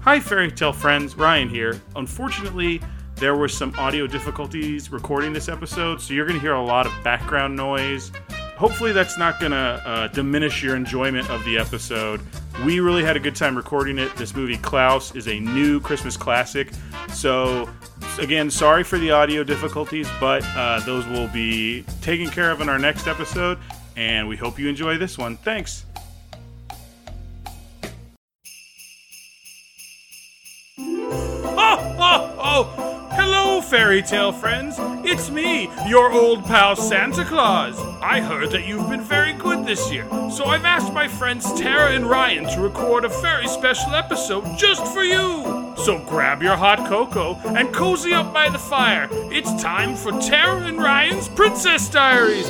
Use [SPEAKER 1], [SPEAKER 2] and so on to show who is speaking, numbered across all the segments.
[SPEAKER 1] Hi, fairy tale friends. Ryan here. Unfortunately, there were some audio difficulties recording this episode, so you're going to hear a lot of background noise. Hopefully, that's not going to uh, diminish your enjoyment of the episode. We really had a good time recording it. This movie, Klaus, is a new Christmas classic. So, again, sorry for the audio difficulties, but uh, those will be taken care of in our next episode, and we hope you enjoy this one. Thanks. Hello, fairy tale friends. It's me, your old pal Santa Claus. I heard that you've been very good this year, so I've asked my friends Tara and Ryan to record a very special episode just for you. So grab your hot cocoa and cozy up by the fire. It's time for Tara and Ryan's Princess Diaries.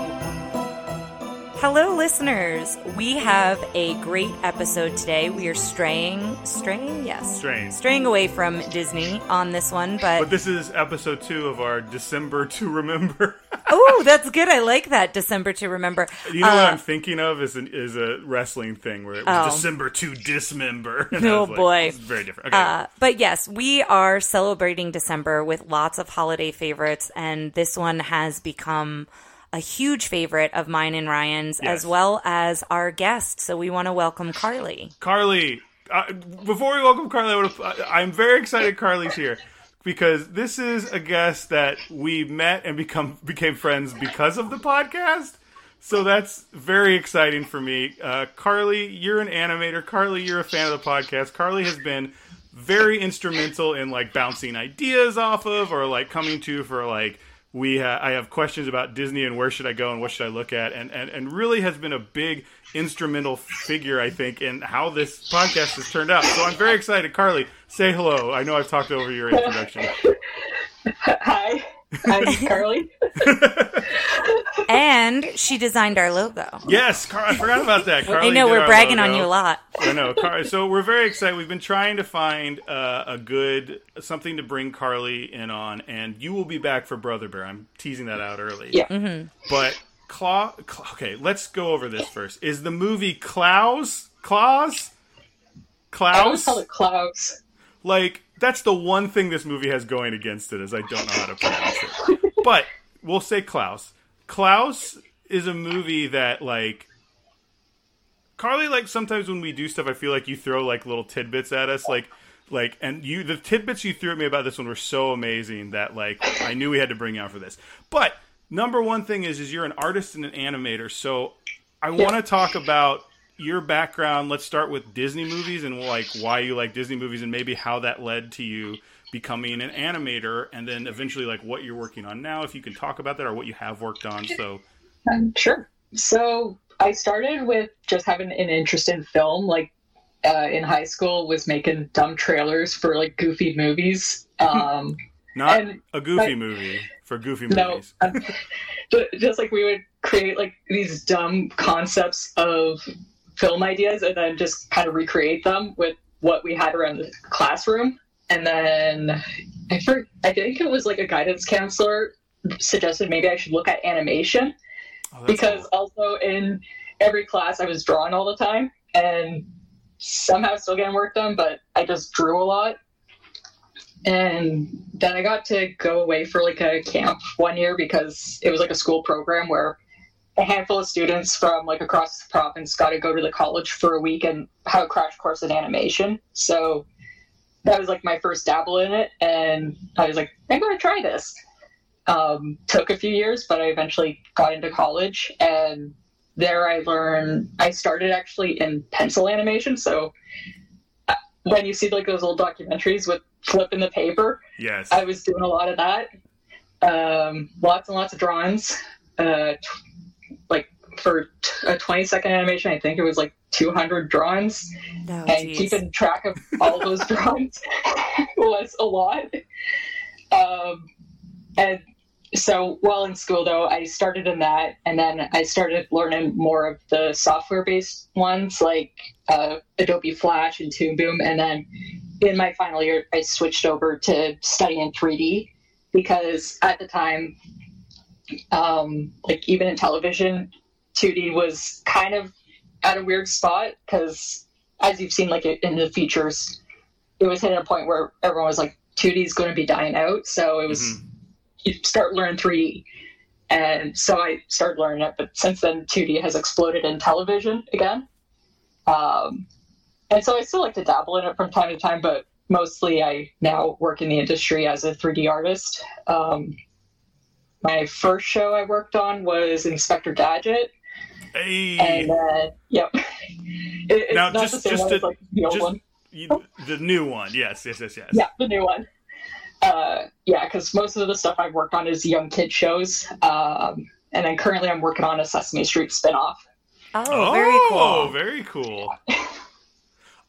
[SPEAKER 2] Hello, listeners. We have a great episode today. We are straying, straying, yes,
[SPEAKER 1] Straying.
[SPEAKER 2] straying away from Disney on this one. But,
[SPEAKER 1] But this is episode two of our December to Remember.
[SPEAKER 2] oh, that's good. I like that. December to remember.
[SPEAKER 1] You know what
[SPEAKER 2] Uh,
[SPEAKER 1] I'm thinking of is an, is a wrestling thing where it was
[SPEAKER 2] Oh.
[SPEAKER 1] December to dismember. And
[SPEAKER 2] Oh,
[SPEAKER 1] like,
[SPEAKER 2] boy.
[SPEAKER 1] very different. Okay.
[SPEAKER 2] Uh, but yes, we are celebrating December with lots of holiday favorites, and this one has become a huge favorite of mine and Ryan's,
[SPEAKER 1] Yes.
[SPEAKER 2] as well as our guest. So we want to welcome Carly.
[SPEAKER 1] Carly, uh, before we welcome Carly, I I'm very excited Carly's here because this is a guest that we met and become became friends because of the podcast. So that's very exciting for me. Uh, Carly, you're an animator. Carly, you're a fan of the podcast. Carly has been very instrumental in like bouncing ideas off of or like coming to for like we ha- I have questions about Disney and where should I go and what should I look at and, and and really has been a big instrumental figure I think in how this podcast has turned out. So I'm very excited. Carly, say hello. I know I've talked over your introduction.
[SPEAKER 3] Hi, I'm Carly.
[SPEAKER 2] And she designed our logo.
[SPEAKER 1] yes, Car- I forgot about that. Carly
[SPEAKER 2] I know we're
[SPEAKER 1] our
[SPEAKER 2] bragging on you a lot.
[SPEAKER 1] I know. Car- so we're very excited. We've been trying to find uh, a good something to bring Carly in on, and you will be back for Brother Bear. I'm teasing that out early.
[SPEAKER 3] Yeah.
[SPEAKER 1] But Claw. Cla- okay, let's go over this first. Is the movie Klaus? Klaus? Klaus?
[SPEAKER 3] I always
[SPEAKER 1] Klaus?
[SPEAKER 3] call it Klaus.
[SPEAKER 1] like that's the one thing this movie has going against it is I don't know how to pronounce it. But we'll say Klaus. Klaus is a movie that like Carly like sometimes when we do stuff I feel like you throw like little tidbits at us like like and you the tidbits you threw at me about this one were so amazing that like I knew we had to bring you out for this. But number one thing is is you're an artist and an animator. So I want to talk about your background. Let's start with Disney movies and like why you like Disney movies and maybe how that led to you becoming an animator and then eventually like what you're working on now if you can talk about that or what you have worked on. So
[SPEAKER 3] Um, sure. So I started with just having an interest in film. Like uh, in high school, was making dumb trailers for like goofy movies. Um,
[SPEAKER 1] not
[SPEAKER 3] And-
[SPEAKER 1] a goofy
[SPEAKER 3] but-
[SPEAKER 1] movie for goofy
[SPEAKER 3] no,
[SPEAKER 1] movies.
[SPEAKER 3] um, just like we would create like these dumb concepts of film ideas and then just kind of recreate them with what we had around the classroom. And then I, for, I think it was like a guidance counselor suggested maybe I should look at animation
[SPEAKER 1] Oh,
[SPEAKER 3] because
[SPEAKER 1] cool.
[SPEAKER 3] also in every class I was drawing all the time and somehow still getting work done, but I just drew a lot. And then I got to go away for like a camp one year because it was like a school program where a handful of students from like across the province got to go to the college for a week and have a crash course in animation. So that was like my first dabble in it, and I was like, I'm going to try this. Um, took a few years, but I eventually got into college, and there I learned. I started actually in pencil animation, so uh, when you see like those old documentaries with flipping the paper,
[SPEAKER 1] yes.
[SPEAKER 3] I was doing a lot of that. Um, lots and lots of drawings. Uh, t- for t- a 20 second animation, I think it was like 200 drawings.
[SPEAKER 2] No,
[SPEAKER 3] and
[SPEAKER 2] jeez.
[SPEAKER 3] keeping track of all those drawings was a lot. Um, and so while in school, though, I started in that, and then I started learning more of the software-based ones like uh, Adobe Flash and Toon Boom, and then in my final year, I switched over to studying 3D because at the time, um, like even in television, 2D was kind of at a weird spot because, as you've seen, like in the features, it was hitting a point where everyone was like, 2D is going to be dying out. So it was
[SPEAKER 1] Mhm.
[SPEAKER 3] you start learning 3D, and so I started learning it. But since then, 2D has exploded in television again. Um, and so I still like to dabble in it from time to time, but mostly I now work in the industry as a 3D artist. Um, my first show I worked on was Inspector Gadget,
[SPEAKER 1] Hey,
[SPEAKER 3] and uh, yep, it, it's
[SPEAKER 1] Now,
[SPEAKER 3] not
[SPEAKER 1] just-
[SPEAKER 3] the same
[SPEAKER 1] just
[SPEAKER 3] one
[SPEAKER 1] to-
[SPEAKER 3] like the old
[SPEAKER 1] just-
[SPEAKER 3] one.
[SPEAKER 1] you, the new one. Yes, yes, yes, yes.
[SPEAKER 3] Yeah, the new one. Uh, yeah, because most of the stuff I've worked on is young kid shows, um, and then currently I'm working on a Sesame Street spinoff.
[SPEAKER 2] Oh, very cool.
[SPEAKER 1] very cool.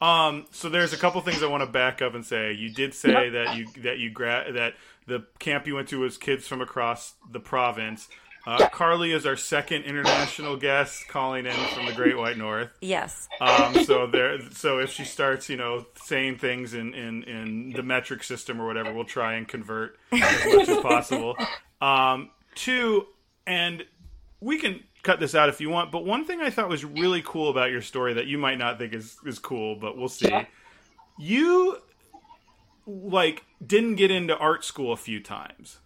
[SPEAKER 1] Um, so there's a couple things I want to back up and say. You did say that you that you gra- that the camp you went to was kids from across the province. Uh,
[SPEAKER 3] Yeah.
[SPEAKER 1] Carly is our second international guest calling in from the Great White North.
[SPEAKER 2] Yes.
[SPEAKER 1] Um, so there, so if she starts, you know, saying things in, in, in the metric system or whatever, we'll try and convert as much as possible. Um, two, and we can cut this out if you want. But one thing I thought was really cool about your story that you might not think is is cool, but we'll see.
[SPEAKER 3] Yeah.
[SPEAKER 1] You like didn't get into art school a few times.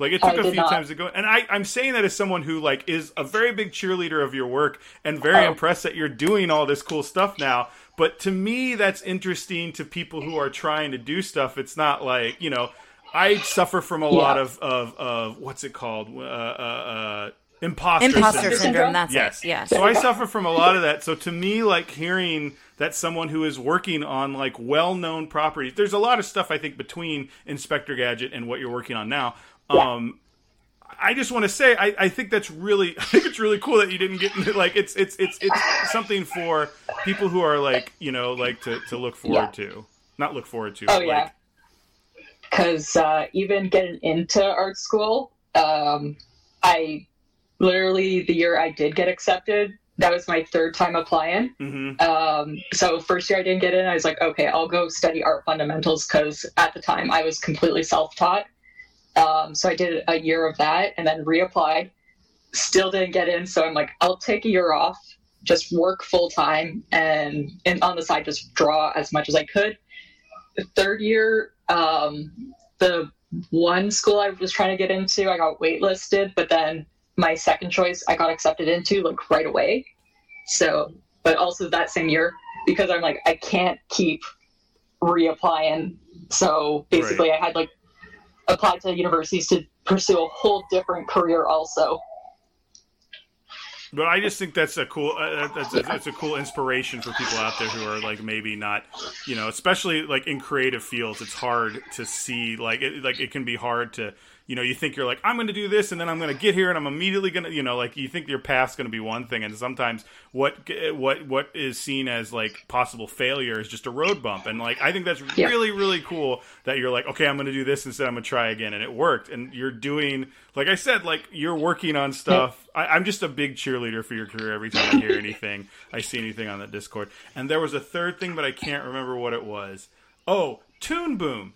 [SPEAKER 1] Like it took
[SPEAKER 3] I
[SPEAKER 1] a
[SPEAKER 3] did
[SPEAKER 1] few
[SPEAKER 3] not.
[SPEAKER 1] times to go, and I, I'm saying that as someone who like is a very big cheerleader of your work and very
[SPEAKER 3] Oh.
[SPEAKER 1] impressed that you're doing all this cool stuff now. But to me, that's interesting to people who are trying to do stuff. It's not like you know, I suffer from a lot of, of of what's it called, uh, uh, uh, imposter,
[SPEAKER 2] Imposter
[SPEAKER 1] syndrome.
[SPEAKER 2] syndrome.
[SPEAKER 3] syndrome?
[SPEAKER 2] That's
[SPEAKER 1] Yes.
[SPEAKER 2] it. Yes.
[SPEAKER 1] So I suffer from a lot of that. So to me, like hearing that someone who is working on like well-known properties, there's a lot of stuff I think between Inspector Gadget and what you're working on now. Um, I just want to say I, I think that's really I think it's really cool that you didn't get into like it's it's it's it's something for people who are like you know like to, to look forward
[SPEAKER 3] Yeah.
[SPEAKER 1] to not look forward to
[SPEAKER 3] Oh
[SPEAKER 1] but,
[SPEAKER 3] yeah, because uh, even getting into art school, um, I literally the year I did get accepted, that was my third time applying.
[SPEAKER 1] mhm.
[SPEAKER 3] Um, so first year I didn't get in. I was like, okay, I'll go study art fundamentals because at the time I was completely self-taught. Um, so I did a year of that and then reapplied. Still didn't get in. So I'm like, I'll take a year off, just work full time, and and on the side just draw as much as I could. The third year, um, the one school I was trying to get into, I got waitlisted, but then my second choice I got accepted into like right away. So, but also that same year, because I'm like, I can't keep reapplying. So basically, I had like applied to universities to pursue a whole different career also.
[SPEAKER 1] But I just think that's a cool uh, that's a, that's a cool inspiration for people out there who are like maybe not, you know, especially like in creative fields. It's hard to see like it, like it can be hard to you know you think you're like I'm going to do this and then I'm going to get here and I'm immediately going to you know like you think your path's going to be one thing and sometimes what what what is seen as like possible failure is just a road bump and like I think that's
[SPEAKER 3] Yeah.
[SPEAKER 1] really really cool that you're like okay I'm going to do this instead I'm going to try again and it worked and you're doing like I said like you're working on stuff. I, I'm just a big cheerleader for your career every time I hear anything I see anything on the Discord. And there was a third thing but I can't remember what it was. Oh Toon Boom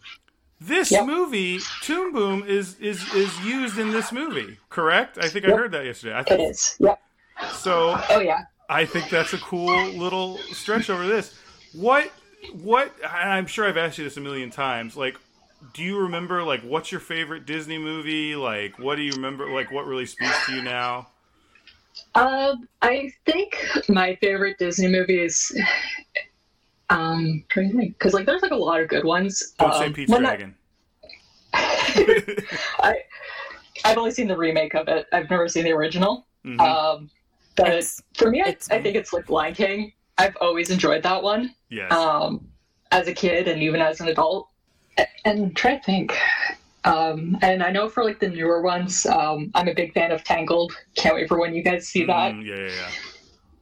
[SPEAKER 1] this
[SPEAKER 3] Yep.
[SPEAKER 1] movie Toon Boom is is is used in this movie correct I think I heard that yesterday I think,
[SPEAKER 3] is. Yep.
[SPEAKER 1] so
[SPEAKER 3] Oh yeah.
[SPEAKER 1] I think that's a cool little stretch over this. What what I'm sure I've asked you this a million times. Like do you remember like what's your favorite Disney movie? Like what do you remember like what really speaks to you now?
[SPEAKER 3] Um, I think my favorite Disney movie is. Um, trying to think because like there's like a lot of good ones.
[SPEAKER 1] Don't
[SPEAKER 3] um,
[SPEAKER 1] say Pete's
[SPEAKER 3] one that-
[SPEAKER 1] Dragon.
[SPEAKER 3] I I've only seen the remake of it. I've never seen the original.
[SPEAKER 1] Mhm.
[SPEAKER 3] Um, but
[SPEAKER 2] It's-
[SPEAKER 3] for me, I, I think it's like Lion King. I've always enjoyed that one.
[SPEAKER 1] yes.
[SPEAKER 3] um, as a kid and even as an adult. A- And try to think. Um, and I know for like the newer ones, um, I'm a big fan of Tangled. Can't wait for when you guys see that.
[SPEAKER 1] Mm, yeah, yeah,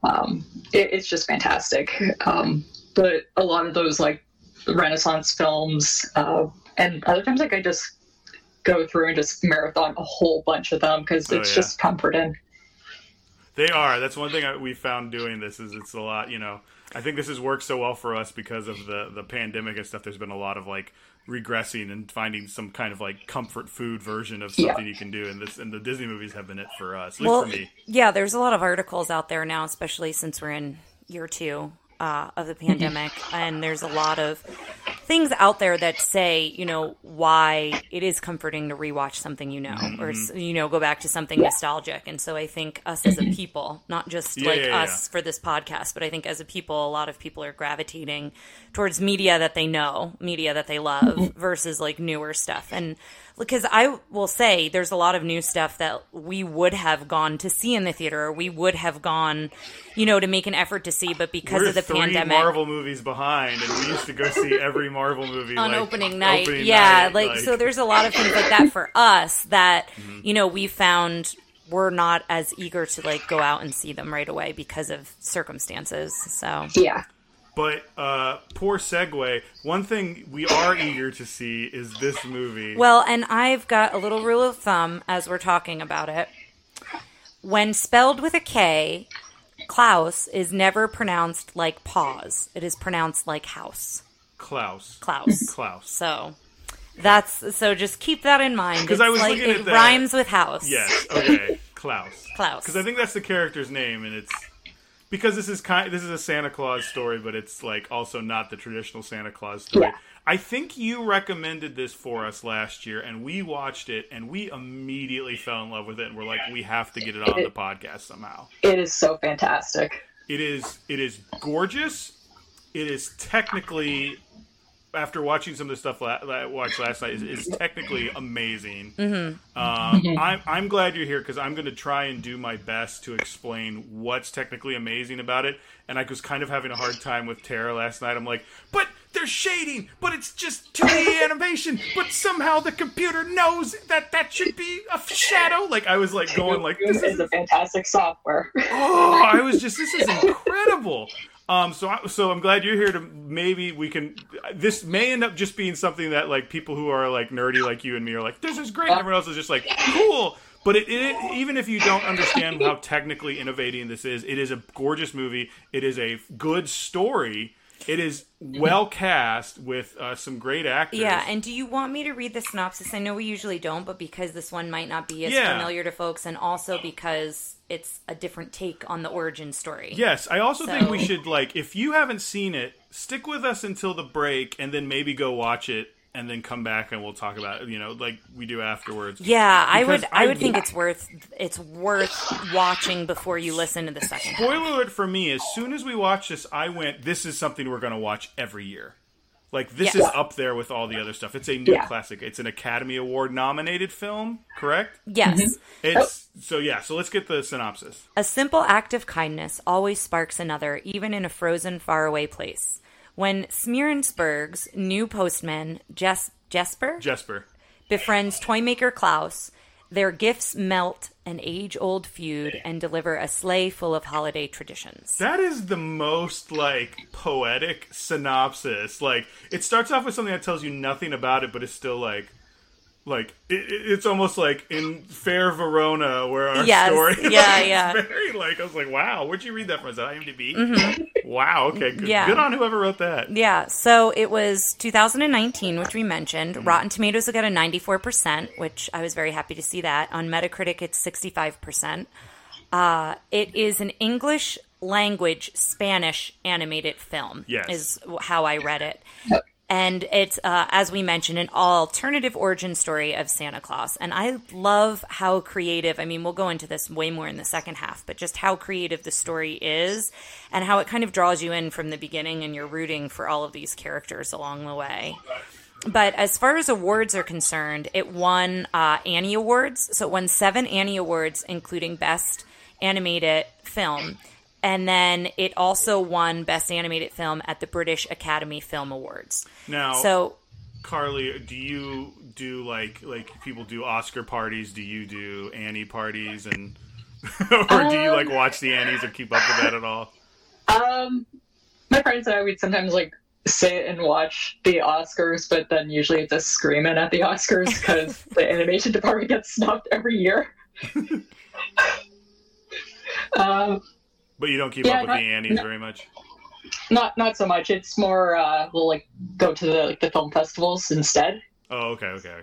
[SPEAKER 1] yeah.
[SPEAKER 3] Um, it, it's just fantastic. Um, but a lot of those like Renaissance films, uh, and other times like I just go through and just marathon a whole bunch of them because
[SPEAKER 1] Oh,
[SPEAKER 3] it's
[SPEAKER 1] yeah.
[SPEAKER 3] just comforting.
[SPEAKER 1] They are. That's one thing I, we found doing this is it's a lot, you know. I think this has worked so well for us because of the the pandemic and stuff. There's been a lot of like regressing and finding some kind of like comfort food version of something
[SPEAKER 3] Yeah.
[SPEAKER 1] you can do, and this and the Disney movies have been it for us, at least
[SPEAKER 2] well,
[SPEAKER 1] for me.
[SPEAKER 2] yeah, there's a lot of articles out there now, especially since we're in year two uh, of the pandemic, and there's a lot of things out there that say, you know, why it is comforting to rewatch something you know, or you know, go back to something nostalgic. And so I think us as a people, not just
[SPEAKER 1] Yeah,
[SPEAKER 2] like
[SPEAKER 1] yeah, yeah.
[SPEAKER 2] us for this podcast, but I think as a people, a lot of people are gravitating towards media that they know, media that they love, versus like newer stuff. And because I will say there's a lot of new stuff that we would have gone to see in the theater, we would have gone, you know, to make an effort to see, but because
[SPEAKER 1] We're
[SPEAKER 2] of the
[SPEAKER 1] three
[SPEAKER 2] pandemic.
[SPEAKER 1] Marvel movies behind, and we used to go see every Marvel movie
[SPEAKER 2] on
[SPEAKER 1] like,
[SPEAKER 2] opening night.
[SPEAKER 1] opening
[SPEAKER 2] yeah,
[SPEAKER 1] night,
[SPEAKER 2] like, so there's a lot of things like that for us that mm-hmm. you know we found we're not as eager to like go out and see them right away because of circumstances. So
[SPEAKER 3] Yeah.
[SPEAKER 1] But uh, poor segue. One thing we are eager to see is this movie.
[SPEAKER 2] well, and I've got a little rule of thumb as we're talking about it. When spelled with a K, Klaus is never pronounced like pause. It is pronounced like house.
[SPEAKER 1] Klaus.
[SPEAKER 2] Klaus.
[SPEAKER 1] Klaus.
[SPEAKER 2] So that's so just keep that in mind.
[SPEAKER 1] Because I was
[SPEAKER 2] like,
[SPEAKER 1] looking
[SPEAKER 2] it
[SPEAKER 1] at that.
[SPEAKER 2] rhymes with house.
[SPEAKER 1] Yes. Okay. Klaus.
[SPEAKER 2] Klaus.
[SPEAKER 1] Because I think that's the character's name, and it's because this is kind. This is a Santa Claus story, but it's like also not the traditional Santa Claus story.
[SPEAKER 3] Yeah.
[SPEAKER 1] I think you recommended this for us last year, and we watched it, and we immediately fell in love with it, and we're like, we have to get it on the podcast somehow.
[SPEAKER 3] It is so fantastic.
[SPEAKER 1] It is it is gorgeous. It is technically after watching some of the stuff la- that I watched last night is, is technically amazing. Um, I'm I'm glad you're here because I'm going to try and do my best to explain what's technically amazing about it. And I was kind of having a hard time with Tara last night. I'm like, but there's shading, but it's just 2D animation, but somehow the computer knows that that should be a shadow. Like I was like going like this
[SPEAKER 3] This
[SPEAKER 1] is
[SPEAKER 3] is a fantastic software.
[SPEAKER 1] oh, I was just this is incredible. Um, so I, so I'm glad you're here to maybe we can. This may end up just being something that like people who are like nerdy like you and me are like, this is great. And everyone else is just like, cool. But it, it, even if you don't understand how technically innovating this is, it is a gorgeous movie. It is a good story. It is well cast with uh, some great actors.
[SPEAKER 2] Yeah, and do you want me to read the synopsis? I know we usually don't, but because this one might not be as
[SPEAKER 1] Yeah.
[SPEAKER 2] familiar to folks, and also because it's a different take on the origin story.
[SPEAKER 1] Yes, I also think we should like if you haven't seen it, stick with us until the break, and then maybe go watch it, and then come back and we'll talk about it. You know, like we do afterwards.
[SPEAKER 2] Yeah, I would. I,
[SPEAKER 1] I-
[SPEAKER 2] would think it's worth. It's worth watching before you listen to the second. half.
[SPEAKER 1] Spoiler alert for me: as soon as we watched this, I went, "This is something we're going to watch every year." Like this
[SPEAKER 2] Yes.
[SPEAKER 1] is up there with all the other stuff. It's a new
[SPEAKER 3] Yeah.
[SPEAKER 1] classic. It's an Academy Award nominated film, correct?
[SPEAKER 2] Yes, mm-hmm.
[SPEAKER 1] It's so yeah. So let's get the synopsis.
[SPEAKER 2] a simple act of kindness always sparks another, even in a frozen, faraway place. When Smeerensburg's new postman, Jes- Jesper,
[SPEAKER 1] Jesper.
[SPEAKER 2] befriends toymaker Klaus. Their gifts melt an age old feud and deliver a sleigh full of holiday traditions.
[SPEAKER 1] That is the most like poetic synopsis. Like it starts off with something that tells you nothing about it, but it's still like, like it, it- it's almost like in Fair Verona, where our
[SPEAKER 2] Yes,
[SPEAKER 1] story.
[SPEAKER 2] yeah,
[SPEAKER 1] like,
[SPEAKER 2] yeah.
[SPEAKER 1] Very like I was like, wow, where'd you read that from? Is that IMDb? Wow, okay, good,
[SPEAKER 2] Mm-hmm. Yeah.
[SPEAKER 1] good on whoever wrote that.
[SPEAKER 2] Yeah, so it was 2019, which we mentioned. Rotten Tomatoes will get a 94%, which I was very happy to see that. On Metacritic, it's 65%. Uh, it is an English language Spanish animated film,
[SPEAKER 1] Yes.
[SPEAKER 2] is how I read it. And it's, uh, as we mentioned, an alternative origin story of Santa Claus. And I love how creative, I mean, we'll go into this way more in the second half, but just how creative the story is and how it kind of draws you in from the beginning and you're rooting for all of these characters along the way. But as far as awards are concerned, it won uh, Annie Awards. So it won seven Annie Awards, including Best Animated Film. And then it also won Best Animated Film at the British Academy Film Awards.
[SPEAKER 1] Now,
[SPEAKER 2] So
[SPEAKER 1] Carly, do you do like like people do Oscar parties? Do you do Annie parties and? or do you like watch the Annies or keep up with that at all?
[SPEAKER 3] Um, my friends and I would sometimes like sit and watch the Oscars, but then usually it's just screaming at the Oscars because the animation department gets snubbed every year. um,
[SPEAKER 1] But you don't keep
[SPEAKER 3] Yeah,
[SPEAKER 1] up with
[SPEAKER 3] not-
[SPEAKER 1] the Annies very much.
[SPEAKER 3] not not so much. It's more uh, we'll like go to the like the film festivals instead.
[SPEAKER 1] Oh, okay, okay.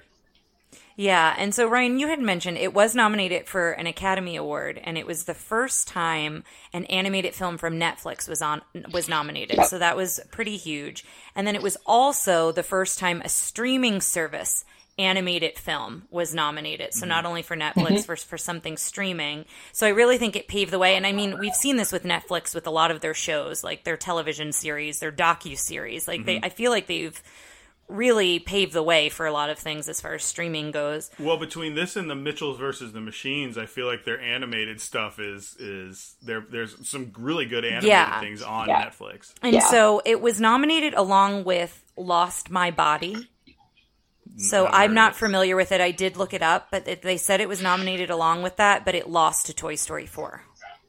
[SPEAKER 2] Yeah, and so Ryan, you had mentioned it was nominated for an Academy Award, and it was the first time an animated film from Netflix was on was nominated. So that was pretty huge. And then it was also the first time a streaming service animated film was nominated. So mm-hmm. not only for Netflix, mm-hmm. for for something streaming. So I really think it paved the way. And I mean, we've seen this with Netflix with a lot of their shows, like their television series, their docu series. Like they, mm-hmm. I feel like they've really paved the way for a lot of things as far as streaming goes.
[SPEAKER 1] Well, between this and the Mitchells versus the Machines, I feel like their animated stuff is is there. There's some really good animated
[SPEAKER 2] Yeah.
[SPEAKER 1] things on
[SPEAKER 3] Yeah.
[SPEAKER 1] Netflix.
[SPEAKER 2] And
[SPEAKER 3] Yeah.
[SPEAKER 2] so it was nominated along with Lost My Body. So I'm not familiar with it. I did look it up, but it, they said it was nominated along with that, but it lost to Toy Story 4.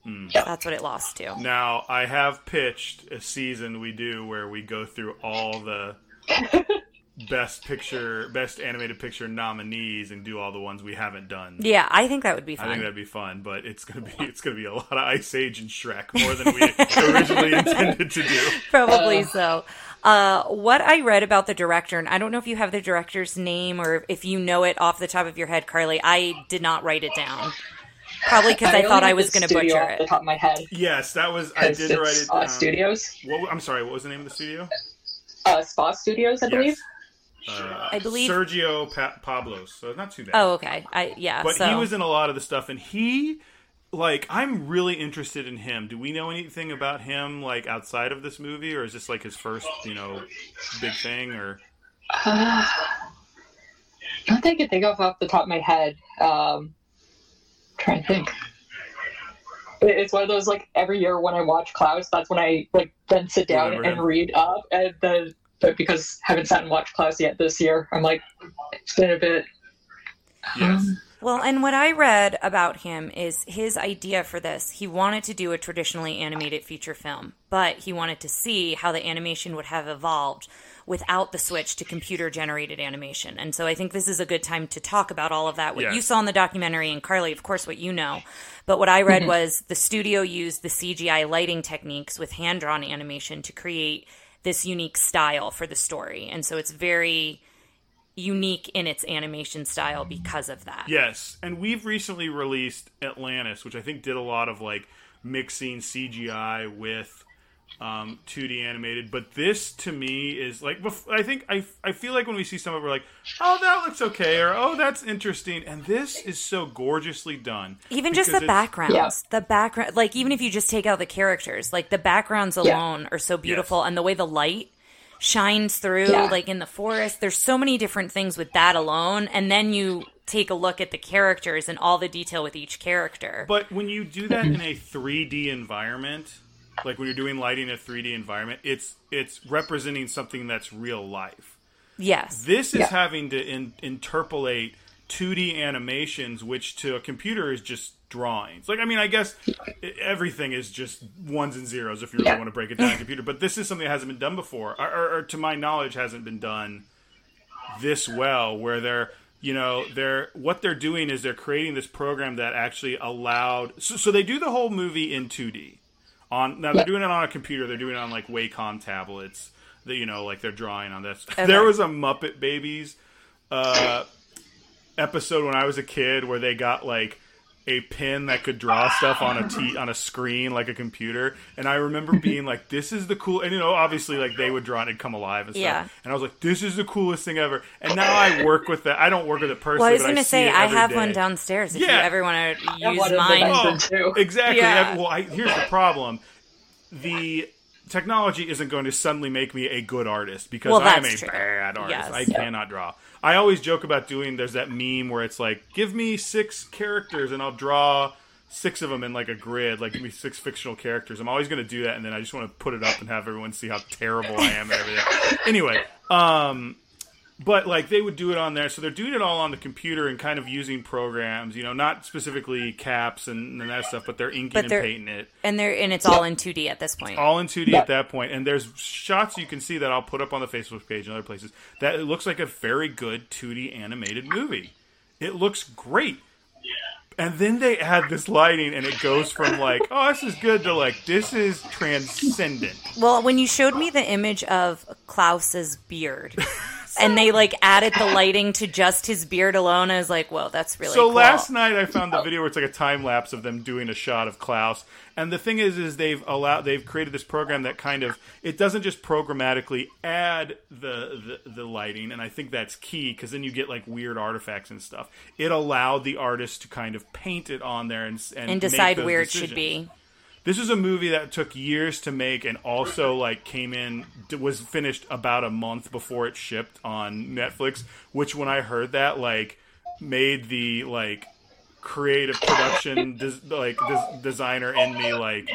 [SPEAKER 2] Hmm.
[SPEAKER 3] Yeah.
[SPEAKER 2] That's what it lost to.
[SPEAKER 1] Now, I have pitched a season we do where we go through all the best picture, best animated picture nominees and do all the ones we haven't done.
[SPEAKER 2] Yeah, I think that would be fun.
[SPEAKER 1] I think that'd be fun, but it's gonna be it's gonna be a lot of Ice Age and Shrek more than we originally intended to do.
[SPEAKER 2] Probably so. Uh, what I read about the director, and I don't know if you have the director's name or if you know it off the top of your head, Carly. I did not write it down. Probably because I,
[SPEAKER 3] only
[SPEAKER 2] thought I was going to butcher
[SPEAKER 3] off the
[SPEAKER 2] it.
[SPEAKER 3] top of my head.
[SPEAKER 1] Yes, that was I did
[SPEAKER 3] it's,
[SPEAKER 1] write it
[SPEAKER 3] uh,
[SPEAKER 1] down.
[SPEAKER 3] Studios,
[SPEAKER 1] What, I'm sorry, what was the name of the studio?
[SPEAKER 3] uh, Spa Studios, I believe.
[SPEAKER 1] Uh,
[SPEAKER 2] I believe-
[SPEAKER 1] Sergio pa- Pablos. So not too bad.
[SPEAKER 2] Oh, okay. I yeah.
[SPEAKER 1] but
[SPEAKER 2] so
[SPEAKER 1] he was in a lot of the stuff, and he, like, I'm really interested in him. Do we know anything about him, like, outside of this movie, or is this like his first, you know, big thing? Or
[SPEAKER 3] Uh, not that I can think of off the top of my head. Um, trying to think. It's one of those like every year when I watch Klaus, that's when I like then sit down
[SPEAKER 1] Remember
[SPEAKER 3] and read up, and then but because I haven't sat and watched Klaus yet this year, I'm like it's been a bit.
[SPEAKER 1] yes, um,
[SPEAKER 2] Well, and what I read about him is his idea for this. He wanted to do a traditionally animated feature film, but he wanted to see how the animation would have evolved without the switch to computer generated animation. And so I think this is a good time to talk about all of that. What
[SPEAKER 1] Yes.
[SPEAKER 2] you saw in the documentary, and Carly, of course, what you know. But what I read mm-hmm. was the studio used the CGI lighting techniques with hand drawn animation to create this unique style for the story. And so it's very unique in its animation style because of that.
[SPEAKER 1] yes. And we've recently released Atlantis, which I think did a lot of like mixing CGI with um, 2D animated. But this to me is like I think I I feel like when we see some of it, we're like, oh that looks okay, or oh that's interesting, and this is so gorgeously done.
[SPEAKER 2] Even just the backgrounds,
[SPEAKER 3] Yeah.
[SPEAKER 2] the background, like even if you just take out the characters, like the backgrounds alone are so beautiful, and the way the light shines through,
[SPEAKER 3] Yeah.
[SPEAKER 2] like in the forest. There's so many different things with that alone, and then you take a look at the characters and all the detail with each character.
[SPEAKER 1] But when you do that in a 3D environment, like when you're doing lighting in a 3D environment, it's it's representing something that's real life.
[SPEAKER 2] yes,
[SPEAKER 1] This is
[SPEAKER 3] Yeah.
[SPEAKER 1] having to in, interpolate 2D animations, which to a computer is just drawings. Like, I mean, I guess everything is just ones and zeros if you really
[SPEAKER 3] Yeah.
[SPEAKER 1] want to break it down in a computer. But this is something that hasn't been done before, or, or, or to my knowledge, hasn't been done this well. Where they're, you know, they're what they're doing is they're creating this program that actually allowed. So, so they do the whole movie in 2D. On now, they're doing it on a computer. They're doing it on like Wacom tablets. That you know, like they're drawing on this. There was a Muppet Babies uh, episode when I was a kid where they got like a pin that could draw stuff on a t on a screen like a computer, and I remember being like, "This is the cool." And you know, obviously, like they would draw it and come alive and stuff.
[SPEAKER 2] Yeah.
[SPEAKER 1] And I was like, "This is the coolest thing ever." And now I work with that. I don't work with it personally.
[SPEAKER 2] well, I was going to
[SPEAKER 1] see
[SPEAKER 2] say I have
[SPEAKER 1] day.
[SPEAKER 2] one downstairs. If
[SPEAKER 1] Yeah.
[SPEAKER 2] you ever want to use
[SPEAKER 3] one of the
[SPEAKER 2] mine,
[SPEAKER 3] nice- oh, too.
[SPEAKER 1] Exactly.
[SPEAKER 2] Yeah.
[SPEAKER 1] Well, I, here's the problem: the technology isn't going to suddenly make me a good artist because
[SPEAKER 2] Well,
[SPEAKER 1] I am a
[SPEAKER 2] true.
[SPEAKER 1] bad artist.
[SPEAKER 2] Yes.
[SPEAKER 1] I
[SPEAKER 2] Yeah.
[SPEAKER 1] cannot draw. I always joke about doing. There's that meme where it's like, give me six characters and I'll draw six of them in like a grid. Like, give me six fictional characters. I'm always going to do that, and then I just want to put it up and have everyone see how terrible I am and everything. Anyway, um, but like they would do it on there. So they're doing it all on the computer and kind of using programs you know not specifically caps and, and that stuff but they're inking
[SPEAKER 2] But
[SPEAKER 1] and
[SPEAKER 2] they're-
[SPEAKER 1] painting it.
[SPEAKER 2] and they're and it's all in 2D at this point.
[SPEAKER 1] all in 2d at that point and there's shots you can see that i'll put up on the facebook page and other places that it looks like a very good 2d animated movie. It looks great. And then they add this lighting, and it goes from like, "Oh, this is good," to like, "This is transcendent."
[SPEAKER 2] Well, when you showed me the image of Klaus's beard, and they like added the lighting to just his beard alone, I was like, "Whoa, that's really."
[SPEAKER 1] So
[SPEAKER 2] cool.
[SPEAKER 1] last night I found the video where it's like a time lapse of them doing a shot of Klaus. And the thing is, is they've allowed they've created this program that kind of it doesn't just programmatically add the the, the lighting, and I think that's key because then you get like weird artifacts and stuff. It allowed the artist to kind of paint it on there and and,
[SPEAKER 2] and decide where it should be.
[SPEAKER 1] This is a movie that took years to make and also like came in was finished about a month before it shipped on Netflix, which when I heard that like made the like creative production des- like des- designer in me like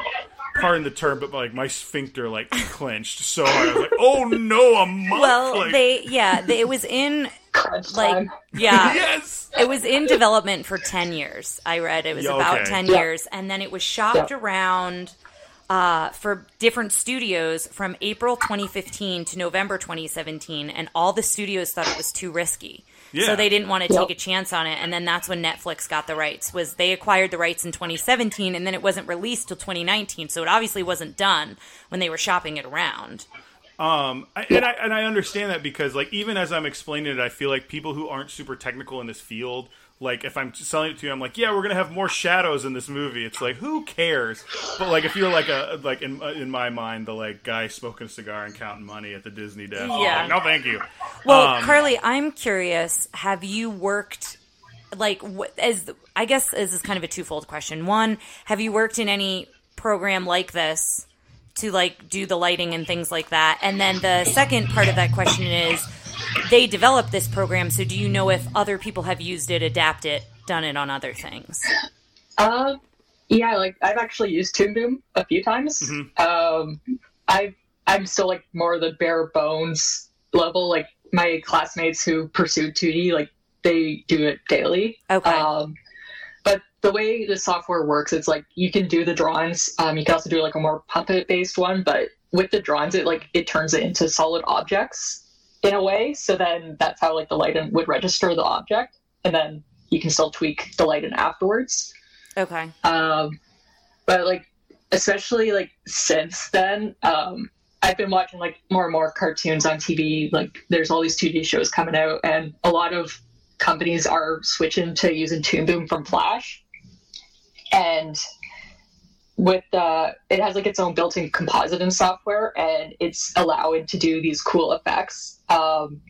[SPEAKER 1] pardon the term but like my sphincter like clenched so hard. I was like oh no a month
[SPEAKER 2] Well,
[SPEAKER 1] like,
[SPEAKER 2] they yeah, they, it was in
[SPEAKER 3] Crunch
[SPEAKER 2] like
[SPEAKER 3] time.
[SPEAKER 2] yeah.
[SPEAKER 1] yes
[SPEAKER 2] It was in development for 10 years. I read it was
[SPEAKER 1] Yeah,
[SPEAKER 2] about
[SPEAKER 1] okay.
[SPEAKER 2] 10
[SPEAKER 3] Yeah.
[SPEAKER 2] years. And then it was shopped
[SPEAKER 3] Yeah.
[SPEAKER 2] around uh, for different studios from April 2015 to November 2017. And all the studios thought it was too risky.
[SPEAKER 1] Yeah.
[SPEAKER 2] So they didn't want to
[SPEAKER 3] Yeah.
[SPEAKER 2] take a chance on it. And then that's when Netflix got the rights was they acquired the rights in 2017 and then it wasn't released till 2019. So it obviously wasn't done when they were shopping it around.
[SPEAKER 1] Um, I, and I and I understand that because like even as I'm explaining it, I feel like people who aren't super technical in this field, like if I'm selling it to you, I'm like, yeah, we're gonna have more shadows in this movie. It's like who cares? But like if you're like a like in in my mind, the like guy smoking a cigar and counting money at the Disney desk,
[SPEAKER 2] Yeah.
[SPEAKER 1] like, no, thank you.
[SPEAKER 2] Well,
[SPEAKER 1] Um,
[SPEAKER 2] Carly, I'm curious. Have you worked like as I guess this is kind of a twofold question. One, have you worked in any program like this to like do the lighting and things like that? And then the second part of that question is they developed this program, so do you know if other people have used it, adapt it, done it on other things?
[SPEAKER 3] Uh, yeah, like I've actually used Toon Boom a few times.
[SPEAKER 1] Mm-hmm.
[SPEAKER 3] Um, I I'm still like more the bare bones level. Like my classmates who pursued 2D, like they do it daily.
[SPEAKER 2] Okay.
[SPEAKER 3] Um, but the way the software works, it's like you can do the drawings. Um, you can also do like a more puppet based one, but with the drawings, it like it turns it into solid objects in a way. So then that's how like the lighten would register the object, and then you can still tweak the lighten afterwards.
[SPEAKER 2] Okay.
[SPEAKER 3] Um, but like, especially like since then, um, I've been watching like more and more cartoons on TV. Like, there's all these 2D shows coming out, and a lot of companies are switching to using Toon Boom from Flash. And with uh, it has like its own built-in compositing software, and it's allowing to do these cool effects. Um,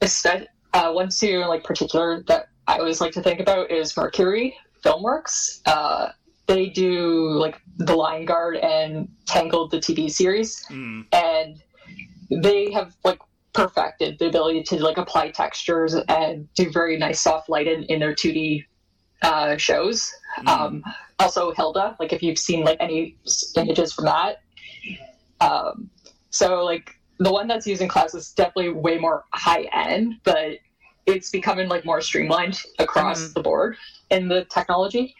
[SPEAKER 3] espe- uh, one studio in like particular that I always like to think about is Mercury Filmworks. Uh, they do like The Lion Guard and Tangled, the TV series,
[SPEAKER 1] mm,
[SPEAKER 3] and they have like perfected the ability to like apply textures and do very nice soft lighting in their 2D uh, shows.
[SPEAKER 1] Mm.
[SPEAKER 3] Um, also, Hilda, like if you've seen like any images from that. Um, so like the one that's using Klaus is definitely way more high end, but it's becoming like more streamlined across
[SPEAKER 2] Mhm.
[SPEAKER 3] the board in the technology.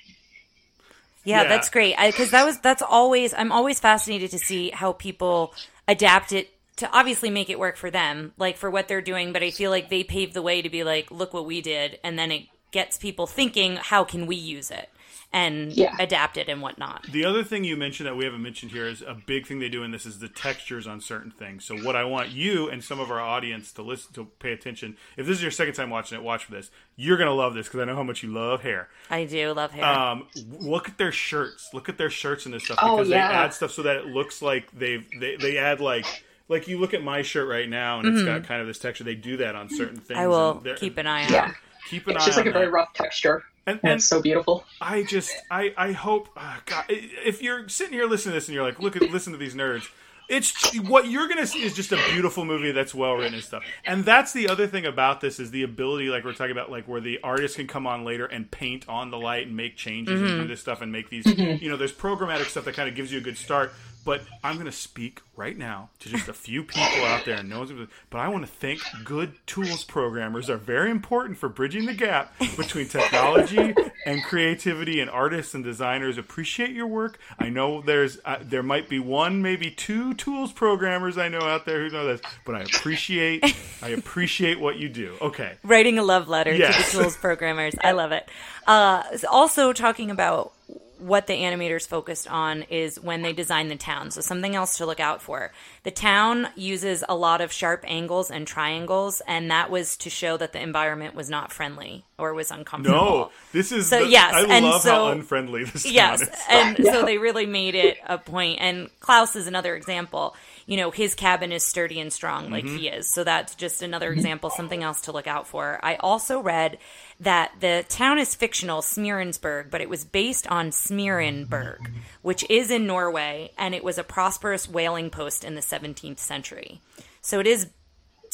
[SPEAKER 2] Yeah,
[SPEAKER 1] Yeah.
[SPEAKER 2] that's great. Because that was that's always I'm always fascinated to see how people adapt it to obviously make it work for them, like for what they're doing. But I feel like they paved the way to be like, look what we did, and then it gets people thinking, how can we use it and
[SPEAKER 3] Yeah.
[SPEAKER 2] adapt it and whatnot.
[SPEAKER 1] The other thing you mentioned that we haven't mentioned here is a big thing they do in this is the textures on certain things. So what I want you and some of our audience to listen to pay attention. If this is your second time watching it, watch for this. You're gonna love this because I know how much you love hair.
[SPEAKER 2] I do love hair.
[SPEAKER 1] Um, look at their shirts. Look at their shirts and this stuff
[SPEAKER 3] Oh,
[SPEAKER 1] because
[SPEAKER 3] yeah.
[SPEAKER 1] they add stuff so that it looks like they've they, they add like like you look at my shirt right now and it's got kind of this texture. They do that on certain things.
[SPEAKER 2] Mm-hmm. I will
[SPEAKER 1] and
[SPEAKER 2] keep an eye on.
[SPEAKER 3] Yeah,
[SPEAKER 2] it.
[SPEAKER 1] keep an
[SPEAKER 3] it's
[SPEAKER 1] eye
[SPEAKER 3] just like
[SPEAKER 1] on
[SPEAKER 3] a very rough texture,
[SPEAKER 1] And,
[SPEAKER 3] and
[SPEAKER 1] and
[SPEAKER 3] it's so beautiful.
[SPEAKER 1] I just I I hope uh, God, if you're sitting here listening to this and you're like look at listen to these nerds. It's what you're gonna see is just a beautiful movie that's well written and stuff, and that's the other thing about this is the ability, like we're talking about, like where the artist can come on later and paint on the light and make changes and do this stuff and make these, you know, there's programmatic stuff that kind of gives you a good start, But I'm going to speak right now to just a few people out there, and no one's gonna, but I want to thank good tools programmers are very important for bridging the gap between technology and creativity. And artists and designers appreciate your work. I know there's uh, there might be one, maybe two tools programmers I know out there who know this, but I appreciate I appreciate what you do. Okay,
[SPEAKER 2] Writing a love letter
[SPEAKER 1] Yes.
[SPEAKER 2] to the tools programmers. I love it. Uh, also, talking about what the animators focused on is when they design the town. So, something else to look out for. The town uses a lot of sharp angles and triangles, and that was to show that the environment was not friendly or was uncomfortable.
[SPEAKER 1] no, this is
[SPEAKER 2] So,
[SPEAKER 1] the-
[SPEAKER 2] yes,
[SPEAKER 1] I
[SPEAKER 2] and
[SPEAKER 1] love
[SPEAKER 2] so-
[SPEAKER 1] how unfriendly this town
[SPEAKER 2] Yes,
[SPEAKER 1] is.
[SPEAKER 2] and so they really made it a point. And Klaus is another example. You know, his cabin is sturdy and strong, like
[SPEAKER 1] Mm-hmm.
[SPEAKER 2] he is. So that's just another example, something else to look out for. I also read that the town is fictional, Smeerensburg, but it was based on Smeerenburg, which is in Norway, and it was a prosperous whaling post in the 17th century. So it is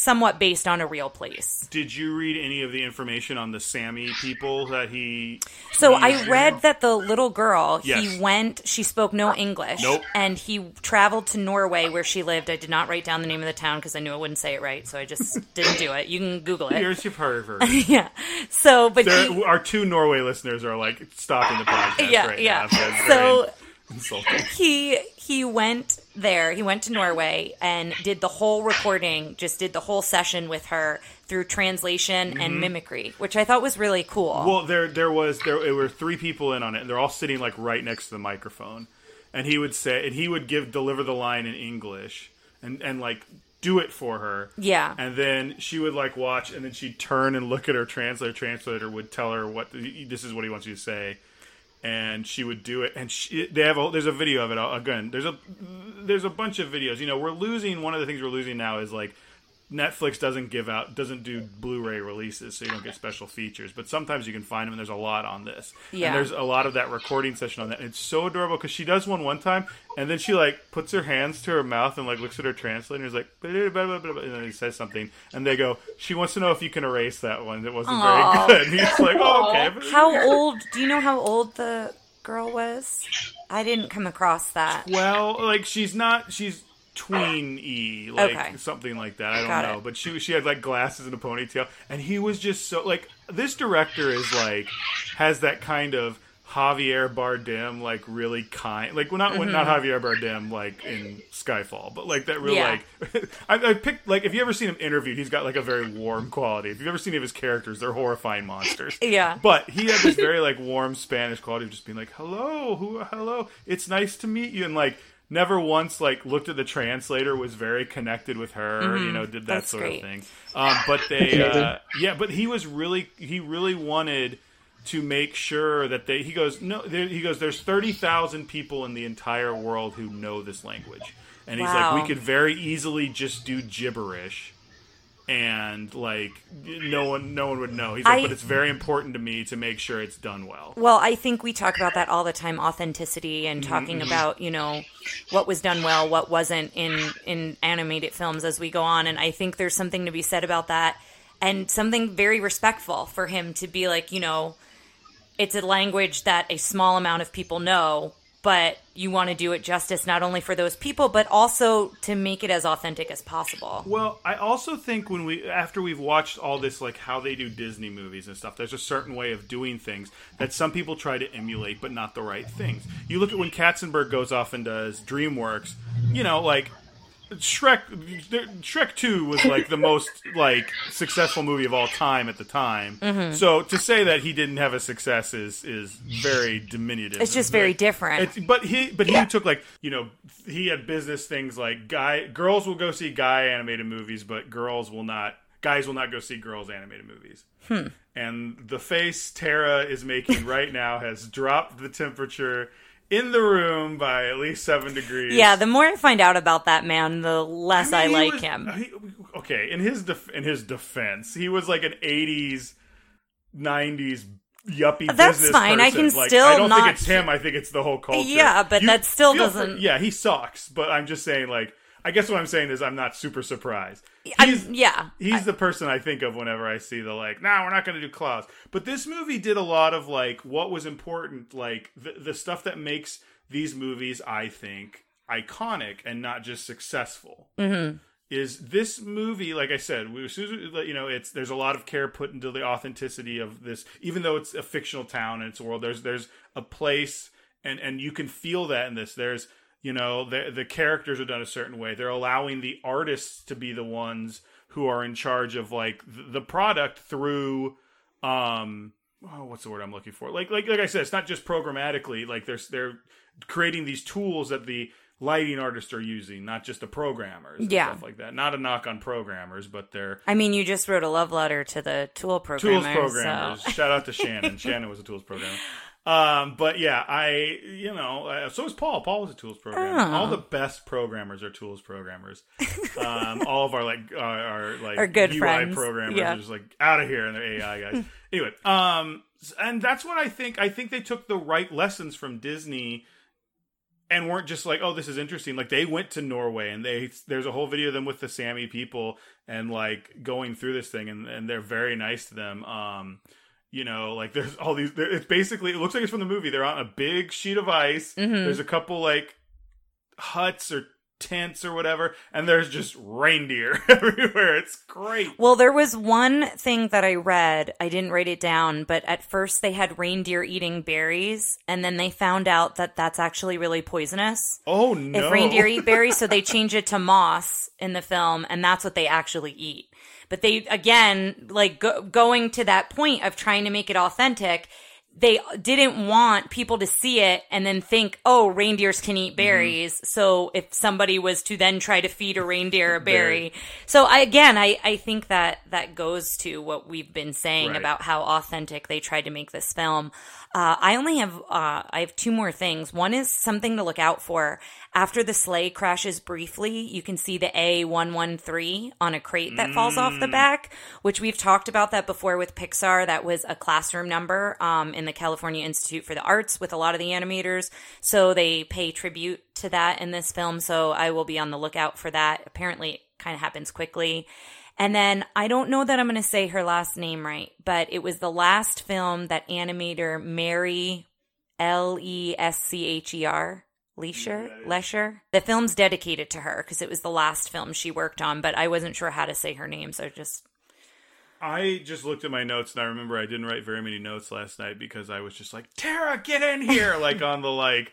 [SPEAKER 2] somewhat based on a real place.
[SPEAKER 1] Did you read any of the information on the Sami people that he?
[SPEAKER 2] So
[SPEAKER 1] he-
[SPEAKER 2] I read that the little girl,
[SPEAKER 1] Yes.
[SPEAKER 2] he went, she spoke no English.
[SPEAKER 1] Nope.
[SPEAKER 2] And he traveled to Norway where she lived. I did not write down the name of the town because I knew I wouldn't say it right. So I just didn't do it. You can Google it.
[SPEAKER 1] Here's your heard.
[SPEAKER 2] yeah. So, but
[SPEAKER 1] There,
[SPEAKER 2] he,
[SPEAKER 1] our two Norway listeners are like stopping the podcast
[SPEAKER 2] Yeah,
[SPEAKER 1] right
[SPEAKER 2] yeah.
[SPEAKER 1] now.
[SPEAKER 2] So-
[SPEAKER 1] insulting.
[SPEAKER 2] he he went there he went to norway and did the whole recording just did the whole session with her through translation and mimicry which i thought was really cool
[SPEAKER 1] Mm-hmm. Well, there there was there, there were three people in on it, and they're all sitting like right next to the microphone. And he would say, and he would give deliver the line in English, and and like do it for her.
[SPEAKER 2] Yeah.
[SPEAKER 1] And then she would like watch, and then she'd turn and look at her translator. Translator would tell her what this is what he wants you to say, and she would do it. And she, they have a, there's a video of it again. There's a there's a bunch of videos. You know, we're losing one of the things we're losing now is like Netflix doesn't give out doesn't do Blu-ray releases, so you don't get special features. But sometimes you can find them, and there's a lot on this.
[SPEAKER 2] Yeah.
[SPEAKER 1] And there's a lot of that recording session on that. And it's so adorable because she does one one time, and then she like puts her hands to her mouth and like looks at her translator, and is like, blah, blah, blah, blah, blah, and then he says something, and they go, she wants to know if you can erase that one. It wasn't
[SPEAKER 2] Aw.
[SPEAKER 1] very good. And he's like, oh, okay.
[SPEAKER 2] how old do you know how old the girl was i didn't come across that
[SPEAKER 1] Well, like she's not. She's tween y, like
[SPEAKER 2] Okay.
[SPEAKER 1] something like that. I don't
[SPEAKER 2] Got
[SPEAKER 1] know,
[SPEAKER 2] it.
[SPEAKER 1] but she she had like glasses and a ponytail, and he was just so like this director is like has that kind of Javier Bardem like really kind like well not not Javier Bardem like in Skyfall, but like that real
[SPEAKER 2] Mm-hmm. Yeah.
[SPEAKER 1] like I, I picked like if you ever seen him interviewed, he's got like a very warm quality. If you've ever seen any of his characters, they're horrifying monsters.
[SPEAKER 2] Yeah.
[SPEAKER 1] But he had this very like warm Spanish quality of just being like, "Hello, who? Hello, it's nice to meet you," and like never once like looked at the translator. Was very connected with her. You know, did that
[SPEAKER 2] Mm-hmm. That's
[SPEAKER 1] sort
[SPEAKER 2] great.
[SPEAKER 1] of thing. Um, but they, uh, yeah, but he was really he really wanted to make sure that they. He goes no. There, he goes. There's thirty thousand people in the entire world who know this language, and he's
[SPEAKER 2] Wow.
[SPEAKER 1] like, we could very easily just do gibberish and like no one no one would know. He's like
[SPEAKER 2] I-
[SPEAKER 1] but it's very important to me to make sure it's done well.
[SPEAKER 2] Well, I think we talk about that all the time authenticity and
[SPEAKER 1] Mm-hmm,
[SPEAKER 2] talking about, you know, what was done well, what wasn't in in animated films as we go on and I think there's something to be said about that and something very respectful for him to be like, you know, it's a language that a small amount of people know, but you want to do it justice not only for those people but also to make it as authentic as possible.
[SPEAKER 1] well i also think when we after we've watched all this like how they do disney movies and stuff there's a certain way of doing things that some people try to emulate but not the right things you look at when katzenberg goes off and does dreamworks you know like Shrek Shrek 2 was like the most like successful movie of all time at the time.
[SPEAKER 2] Mm-hmm.
[SPEAKER 1] So to say that he didn't have a success is is very diminutive.
[SPEAKER 2] It's just very different.
[SPEAKER 1] It's, but he but he took like, you know, he had business things like guy girls will go see guy animated movies, but girls will not guys will not go see girls animated movies.
[SPEAKER 2] Hmm.
[SPEAKER 1] And the face Tara is making right now has dropped the temperature in the room by at least seven degrees.
[SPEAKER 2] Yeah, the more I find out about that man, the less I,
[SPEAKER 1] mean, he
[SPEAKER 2] like
[SPEAKER 1] was-
[SPEAKER 2] him.
[SPEAKER 1] he- okay, in his def- in his defense, he was like an '80s, '90s yuppie
[SPEAKER 2] That's
[SPEAKER 1] business
[SPEAKER 2] fine, I can
[SPEAKER 1] Like,
[SPEAKER 2] still
[SPEAKER 1] I don't
[SPEAKER 2] not-
[SPEAKER 1] think it's him. I think it's the whole culture.
[SPEAKER 2] Yeah, but that still doesn't-
[SPEAKER 1] yeah, he sucks. But I'm just saying, like, I guess what I'm saying is I'm not super surprised.
[SPEAKER 2] I'm-
[SPEAKER 1] He's,
[SPEAKER 2] yeah,
[SPEAKER 1] He's the person I think of whenever I see the like, nah, we're not going to do Klaus. But this movie did a lot of like what was important, like the, the stuff that makes these movies, I think, iconic and not just successful.
[SPEAKER 2] hmm
[SPEAKER 1] Is this movie, like I said, we, as soon as we- you know, it's there's a lot of care put into the authenticity of this, even though it's a fictional town and it's a world. There's there's a place, and and you can feel that in this. There's you know the the characters are done a certain way. They're allowing the artists to be the ones who are in charge of like the product through um oh, what's the word I'm looking for? Like like like I said, it's not just programmatically. Like there's they're creating these tools that the lighting artists are using, not just the programmers, and
[SPEAKER 2] Yeah.
[SPEAKER 1] stuff like that. Not a knock on programmers, but they're
[SPEAKER 2] I mean, you just wrote a love letter to the tool
[SPEAKER 1] tools
[SPEAKER 2] programmers.
[SPEAKER 1] programmers.
[SPEAKER 2] so-
[SPEAKER 1] Shout out to Shannon. Shannon was a tools programmer. Um, but yeah, I you know uh, so is Paul. Paul was a tools programmer.
[SPEAKER 2] Oh.
[SPEAKER 1] All the best programmers are tools programmers. Um, all of our like uh, our like
[SPEAKER 2] Our good
[SPEAKER 1] UI
[SPEAKER 2] friends.
[SPEAKER 1] programmers
[SPEAKER 2] Yeah.
[SPEAKER 1] are just like out of here and they're AI guys. anyway, um, and that's what I think. I think they took the right lessons from Disney and weren't just like, oh, this is interesting. Like they went to Norway and they there's a whole video of them with the Sami people and like going through this thing and, and they're very nice to them. Um, you know, like there's all these. There, it's basically it looks like it's from the movie. They're on a big sheet of ice.
[SPEAKER 2] Mhm.
[SPEAKER 1] There's a couple like huts or tents or whatever, and there's just reindeer everywhere. It's great.
[SPEAKER 2] Well, there was one thing that I read. I didn't write it down, but at first they had reindeer eating berries, and then they found out that that's actually really poisonous.
[SPEAKER 1] Oh no!
[SPEAKER 2] If reindeer eat berries, so they change it to moss in the film, and that's what they actually eat. But they, again, like go- going to that point of trying to make it authentic, they didn't want people to see it and then think, oh, reindeers can eat mm-hmm. berries. So if somebody was to then try to feed a reindeer a berry.
[SPEAKER 1] Berry.
[SPEAKER 2] So I, again, I, I think that that goes to what we've been saying
[SPEAKER 1] Right.
[SPEAKER 2] about how authentic they tried to make this film. Uh, I only have uh, I have two more things. One is something to look out for. After the sleigh crashes briefly, you can see the A113 on a crate that falls off the back, which we've talked about that before with Pixar. That was a classroom number um, in the California Institute for the Arts with a lot of the animators. So they pay tribute to that in this film. So I will be on the lookout for that. Apparently, it kind of happens quickly. And then I don't know that I'm going to say her last name right, but it was the last film that animator Mary L E S C H E R Leisure Lesher. The film's dedicated to her because it was the last film she worked on, but I wasn't sure how to say her name, so just
[SPEAKER 1] I just looked at my notes and I remember I didn't write very many notes last night because I was just like, Tara, get in here, like on the like.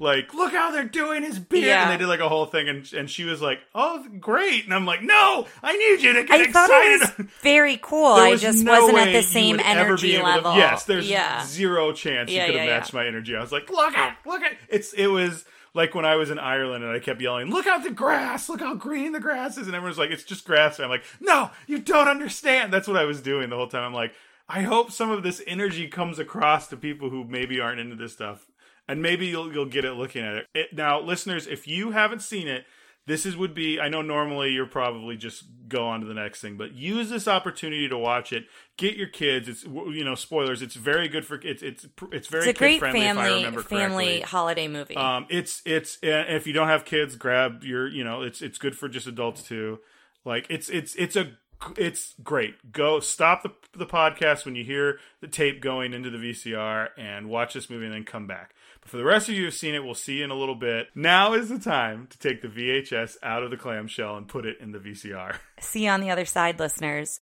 [SPEAKER 1] Like, look how they're doing his beard,
[SPEAKER 2] Yeah.
[SPEAKER 1] and they did like a whole thing, and and she was like, "Oh, great!" And I'm like, "No, I need you to get
[SPEAKER 2] I thought it
[SPEAKER 1] excited."
[SPEAKER 2] was very cool.
[SPEAKER 1] There
[SPEAKER 2] I just
[SPEAKER 1] no
[SPEAKER 2] wasn't at the same
[SPEAKER 1] would ever be
[SPEAKER 2] energy
[SPEAKER 1] able to-
[SPEAKER 2] level.
[SPEAKER 1] yes, there's
[SPEAKER 2] yeah.
[SPEAKER 1] zero chance
[SPEAKER 2] Yeah,
[SPEAKER 1] you could have matched my energy. I was like, look at, look at. It's it was like when I was in Ireland and I kept yelling, "Look out the grass! Look how green the grass is!" And everyone's like, "It's just grass." And I'm like, "No, you don't understand." That's what I was doing the whole time. I'm like, I hope some of this energy comes across to people who maybe aren't into this stuff, and maybe you'll you'll get it looking at it. it now, listeners, if you haven't seen it this is would be i know normally you're probably just go on to the next thing but use this opportunity to watch it get your kids it's you know spoilers it's very good for it's it's it's very
[SPEAKER 2] It's a great
[SPEAKER 1] kid-friendly,
[SPEAKER 2] family family
[SPEAKER 1] correctly.
[SPEAKER 2] holiday movie.
[SPEAKER 1] um it's it's and if you don't have kids grab your you know it's it's good for just adults too like it's it's it's a it's great go stop the the podcast when you hear the tape going into the vcr and watch this movie and then come back but for the rest of you who've seen it we'll see you in a little bit now is the time to take the vhs out of the clamshell and put it in the vcr
[SPEAKER 2] See you on the other side, listeners.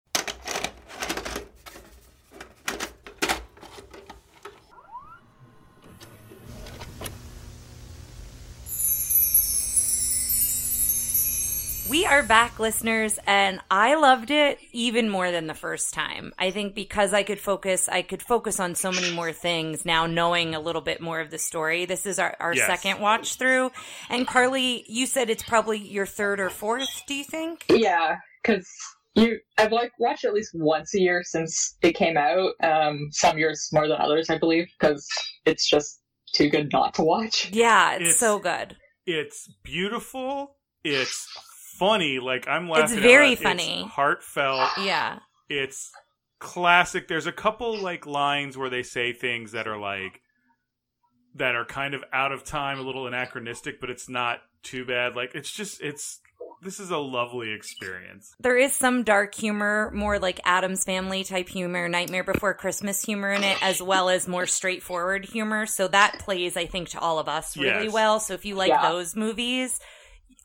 [SPEAKER 2] Are back, listeners, and I loved it even more than the first time. I think because I could focus, I could focus on so many more things now, knowing a little bit more of the story. This is our, our
[SPEAKER 1] Yes.
[SPEAKER 2] second watch through. And Carly, you said it's probably your third or fourth, do you think?
[SPEAKER 3] Yeah, because you, I've like watched at least once a year since it came out. Um, some years more than others, I believe, because it's just too good not to watch.
[SPEAKER 2] Yeah, it's,
[SPEAKER 1] It's-
[SPEAKER 2] so good.
[SPEAKER 1] it's beautiful it's funny like i'm laughing It's
[SPEAKER 2] very
[SPEAKER 1] loud.
[SPEAKER 2] funny.
[SPEAKER 1] it's heartfelt
[SPEAKER 2] Yeah.
[SPEAKER 1] it's classic. There's a couple like lines where they say things that are like that are kind of out of time, a little anachronistic, but it's not too bad. Like it's just it's this is a lovely experience.
[SPEAKER 2] There is some dark humor, more like Addams Family type humor, Nightmare Before Christmas humor in it, as well as more straightforward humor. So that plays, I think, to all of us really
[SPEAKER 1] Yes.
[SPEAKER 2] well. So if you like
[SPEAKER 3] Yeah.
[SPEAKER 2] those movies,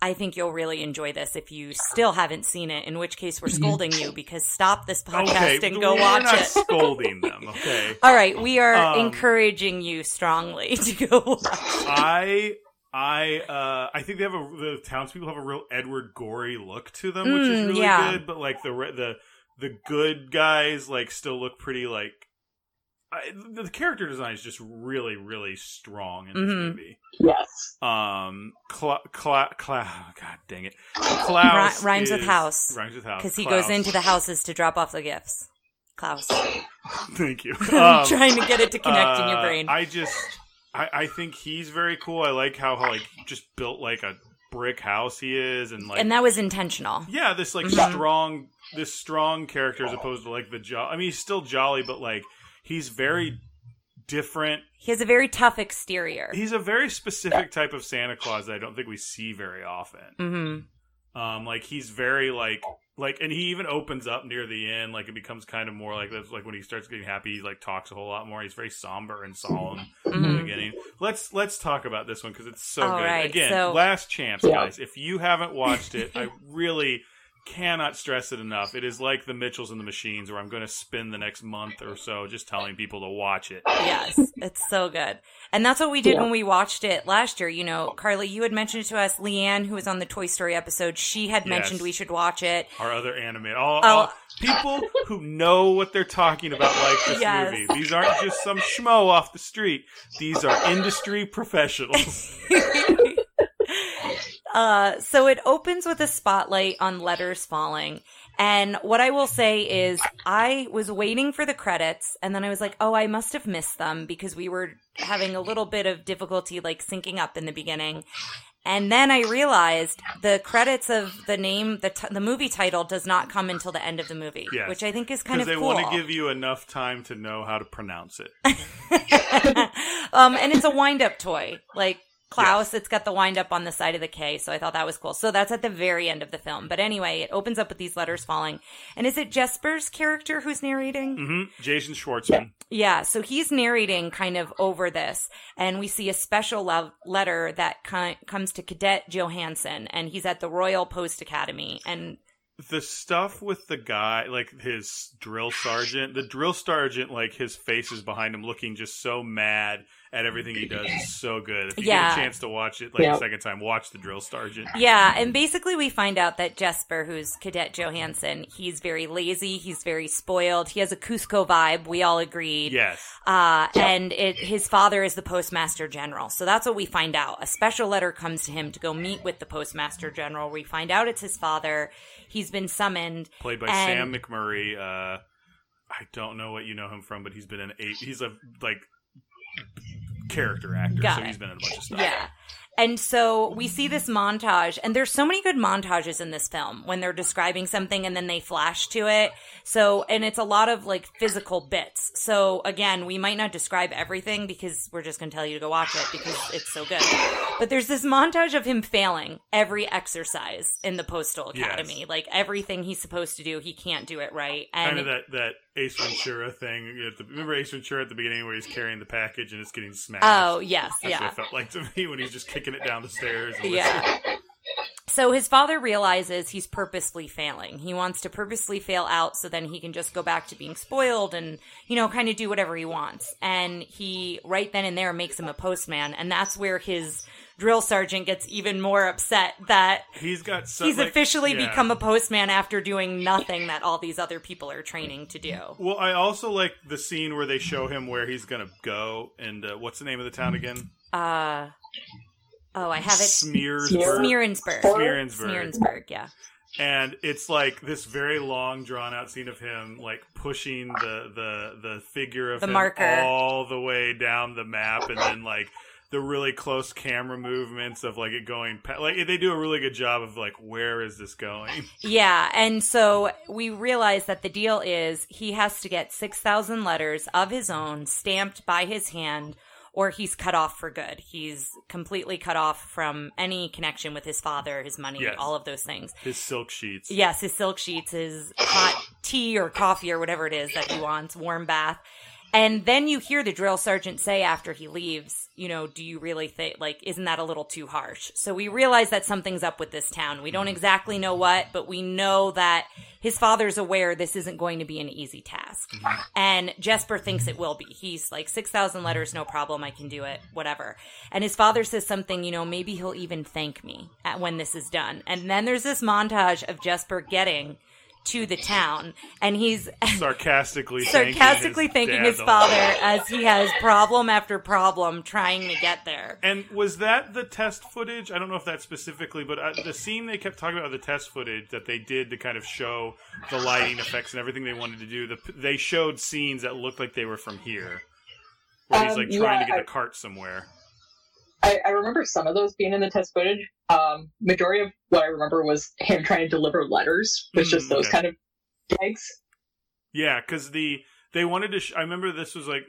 [SPEAKER 2] I think you'll really enjoy this. If you still haven't seen it, in which case we're scolding you because stop this podcast
[SPEAKER 1] Okay,
[SPEAKER 2] and go
[SPEAKER 1] we're
[SPEAKER 2] watch
[SPEAKER 1] not
[SPEAKER 2] it.
[SPEAKER 1] scolding them. Okay,
[SPEAKER 2] All right, we are
[SPEAKER 1] Um,
[SPEAKER 2] encouraging you strongly to go watch.
[SPEAKER 1] I. I uh I think they have a the townspeople have a real Edward Gorey look to them, which is
[SPEAKER 2] Mm,
[SPEAKER 1] really
[SPEAKER 2] yeah.
[SPEAKER 1] good. But like the re- the the good guys like still look pretty like I, the, the character design is just really really strong in this
[SPEAKER 2] Mhm.
[SPEAKER 1] movie.
[SPEAKER 3] Yes.
[SPEAKER 1] Um, Cla- Cla- Cla- God dang it, Klaus
[SPEAKER 2] Ri- rhymes with house.
[SPEAKER 1] Rhymes with house
[SPEAKER 2] Because he
[SPEAKER 1] Klaus.
[SPEAKER 2] goes into the houses to drop off the gifts. Klaus.
[SPEAKER 1] Thank you.
[SPEAKER 2] I'm
[SPEAKER 1] Um,
[SPEAKER 2] trying to get it to connect in your
[SPEAKER 1] uh,
[SPEAKER 2] brain.
[SPEAKER 1] I just, I, I think he's very cool. I like how, how like just built like a brick house he is, and like
[SPEAKER 2] and that was intentional.
[SPEAKER 1] yeah, this like
[SPEAKER 2] Mhm.
[SPEAKER 1] strong, this strong character as opposed to like the jo- I mean, he's still jolly, but like he's very different.
[SPEAKER 2] He has a very tough exterior.
[SPEAKER 1] He's a very specific type of Santa Claus that I don't think we see very often.
[SPEAKER 2] hmm
[SPEAKER 1] Um, like he's very like like, and he even opens up near the end. Like it becomes kind of more like that's like when he starts getting happy, he like talks a whole lot more. He's very somber and solemn in the
[SPEAKER 2] Mhm.
[SPEAKER 1] beginning. Let's let's talk about this one because it's so
[SPEAKER 2] All
[SPEAKER 1] good.
[SPEAKER 2] right,
[SPEAKER 1] Again,
[SPEAKER 2] so-
[SPEAKER 1] last chance,
[SPEAKER 3] Yeah.
[SPEAKER 1] guys. If you haven't watched it, I really cannot stress it enough. It is like the Mitchells and the Machines, where I'm going to spend the next month or so just telling people to watch it.
[SPEAKER 2] Yes, it's so good. And that's what we did
[SPEAKER 3] Yeah.
[SPEAKER 2] when we watched it last year. You know, Carly, you had mentioned it to us. Leanne, who was on the Toy Story episode, she had
[SPEAKER 1] Yes.
[SPEAKER 2] mentioned we should watch it.
[SPEAKER 1] Our other anime, all,
[SPEAKER 2] Oh.
[SPEAKER 1] all people who know what they're talking about, like this
[SPEAKER 2] Yes.
[SPEAKER 1] movie. These aren't just some schmo off the street. These are industry professionals.
[SPEAKER 2] uh, so it opens with a spotlight on letters falling. And what I will say is, I was waiting for the credits, and then I was like, oh, I must have missed them because we were having a little bit of difficulty, like, syncing up in the beginning. And then I realized the credits of the name, the, t- the movie title does not come until the end of the movie,
[SPEAKER 1] Yes.
[SPEAKER 2] which I think is kind
[SPEAKER 1] Because
[SPEAKER 2] of
[SPEAKER 1] they
[SPEAKER 2] cool.
[SPEAKER 1] want to give you enough time to know how to pronounce it.
[SPEAKER 2] um, and it's a wind up toy. Like Klaus, it's got the wind up on the side of the K, so I thought that was cool. So that's at the very end of the film. But anyway, it opens up with these letters falling. And is it Jesper's character who's narrating?
[SPEAKER 1] hmm Jason Schwartzman.
[SPEAKER 2] Yeah, so he's narrating kind of over this, and we see a special love letter that comes to Cadet Johansen, and he's at the Royal Post Academy, and
[SPEAKER 1] The stuff with the guy, like his drill sergeant, the drill sergeant, like his face is behind him, looking just so mad at everything he does. is so good. If you
[SPEAKER 2] Yeah.
[SPEAKER 1] get a chance to watch it, like
[SPEAKER 3] Yeah.
[SPEAKER 1] a second time, watch the drill sergeant.
[SPEAKER 2] Yeah, and basically we find out that Jesper, who's Cadet Johansen, he's very lazy, he's very spoiled, he has a Kuzco vibe, we all agreed.
[SPEAKER 1] Yes.
[SPEAKER 2] Uh, and it, his father is the postmaster general. So that's what we find out. A special letter comes to him to go meet with the postmaster general. We find out it's his father. He's been summoned.
[SPEAKER 1] Played by
[SPEAKER 2] And-
[SPEAKER 1] Sam McMurray. Uh, I don't know what you know him from, but he's been in eight. He's a like character actor,
[SPEAKER 2] Got
[SPEAKER 1] so
[SPEAKER 2] it.
[SPEAKER 1] he's been in a bunch of stuff.
[SPEAKER 2] Yeah. And so we see this montage, and there's so many good montages in this film when they're describing something and then they flash to it. So, and it's a lot of like physical bits. So again, we might not describe everything because we're just going to tell you to go watch it because it's so good. But there's this montage of him failing every exercise in the Postal
[SPEAKER 1] Yes.
[SPEAKER 2] Academy. Like everything he's supposed to do, he can't do it right. And
[SPEAKER 1] Kind of that that Ace Ventura thing. Remember Ace Ventura at the beginning where he's carrying the package and it's getting smashed.
[SPEAKER 2] oh, yes,
[SPEAKER 1] That's
[SPEAKER 2] yeah.
[SPEAKER 1] what it felt like to me when he's just kicking it down the stairs. and
[SPEAKER 2] Yeah. So his father realizes he's purposely failing. He wants to purposely fail out so then he can just go back to being spoiled and, you know, kind of do whatever he wants. And he, right then and there, makes him a postman. And that's where his drill sergeant gets even more upset that
[SPEAKER 1] He's got so,
[SPEAKER 2] he's
[SPEAKER 1] like-
[SPEAKER 2] officially
[SPEAKER 1] yeah.
[SPEAKER 2] become a postman after doing nothing that all these other people are training to do.
[SPEAKER 1] Well, I also like the scene where they show him where he's gonna go, and uh, what's the name of the town again?
[SPEAKER 2] Uh, oh, I have it.
[SPEAKER 1] Smearsburg.
[SPEAKER 2] Smeerensburg.
[SPEAKER 1] Smeerensburg.
[SPEAKER 2] Smeerensburg, yeah.
[SPEAKER 1] and it's like this very long drawn out scene of him like pushing the the the figure of
[SPEAKER 2] The marker.
[SPEAKER 1] all the way down the map and then like the really close camera movements of like it going pa- like they do a really good job of like where is this going
[SPEAKER 2] Yeah, and so we realize that the deal is he has to get 6,000 letters of his own stamped by his hand or he's cut off for good. He's completely cut off from any connection with his father, his money,
[SPEAKER 1] Yes.
[SPEAKER 2] all of those things.
[SPEAKER 1] His silk sheets.
[SPEAKER 2] Yes, his silk sheets, his hot tea or coffee or whatever it is that he wants, warm bath. And then you hear the drill sergeant say after he leaves, you know, do you really think, like, isn't that a little too harsh? So we realize that something's up with this town. We don't mm-hmm. exactly know what, but we know that his father's aware this isn't going to be an easy task. Mm-hmm. And Jesper thinks it will be. He's like, 6,000 letters, no problem. I can do it, whatever. And his father says something, you know, maybe he'll even thank me at when this is done. And then there's this montage of Jesper getting to the town and he's
[SPEAKER 1] Sarcastically,
[SPEAKER 2] sarcastically
[SPEAKER 1] thanking
[SPEAKER 2] thanking
[SPEAKER 1] his,
[SPEAKER 2] his father as he has problem after problem trying to get there.
[SPEAKER 1] And was that the test footage? I don't know if that specifically, but uh, the scene they kept talking about the test footage that they did to kind of show the lighting effects and everything they wanted to do. The, they showed scenes that looked like they were from here, where he's
[SPEAKER 3] Um,
[SPEAKER 1] like trying to get
[SPEAKER 3] I-
[SPEAKER 1] the cart somewhere.
[SPEAKER 3] I, I remember some of those being in the test footage. Um, majority of what I remember was him trying to deliver letters, was
[SPEAKER 1] Mm,
[SPEAKER 3] just those
[SPEAKER 1] okay.
[SPEAKER 3] kind of gags.
[SPEAKER 1] Yeah, because the they wanted to. Sh- I remember this was like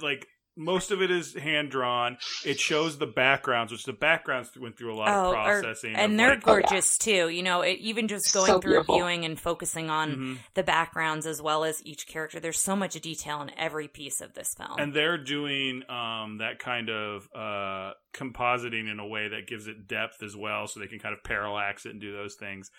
[SPEAKER 1] like most of it is hand drawn. It shows the backgrounds, which the backgrounds went through a lot
[SPEAKER 2] Oh,
[SPEAKER 1] of
[SPEAKER 2] or-
[SPEAKER 1] processing,
[SPEAKER 2] and
[SPEAKER 1] of,
[SPEAKER 2] they're
[SPEAKER 1] like,
[SPEAKER 2] gorgeous too. You know, it, even just going
[SPEAKER 3] So
[SPEAKER 2] through
[SPEAKER 3] beautiful.
[SPEAKER 2] viewing and focusing on
[SPEAKER 1] Mhm.
[SPEAKER 2] the backgrounds as well as each character. There's so much detail in every piece of this film.
[SPEAKER 1] and they're doing um, that kind of uh, compositing in a way that gives it depth as well, so they can kind of parallax it and do those things.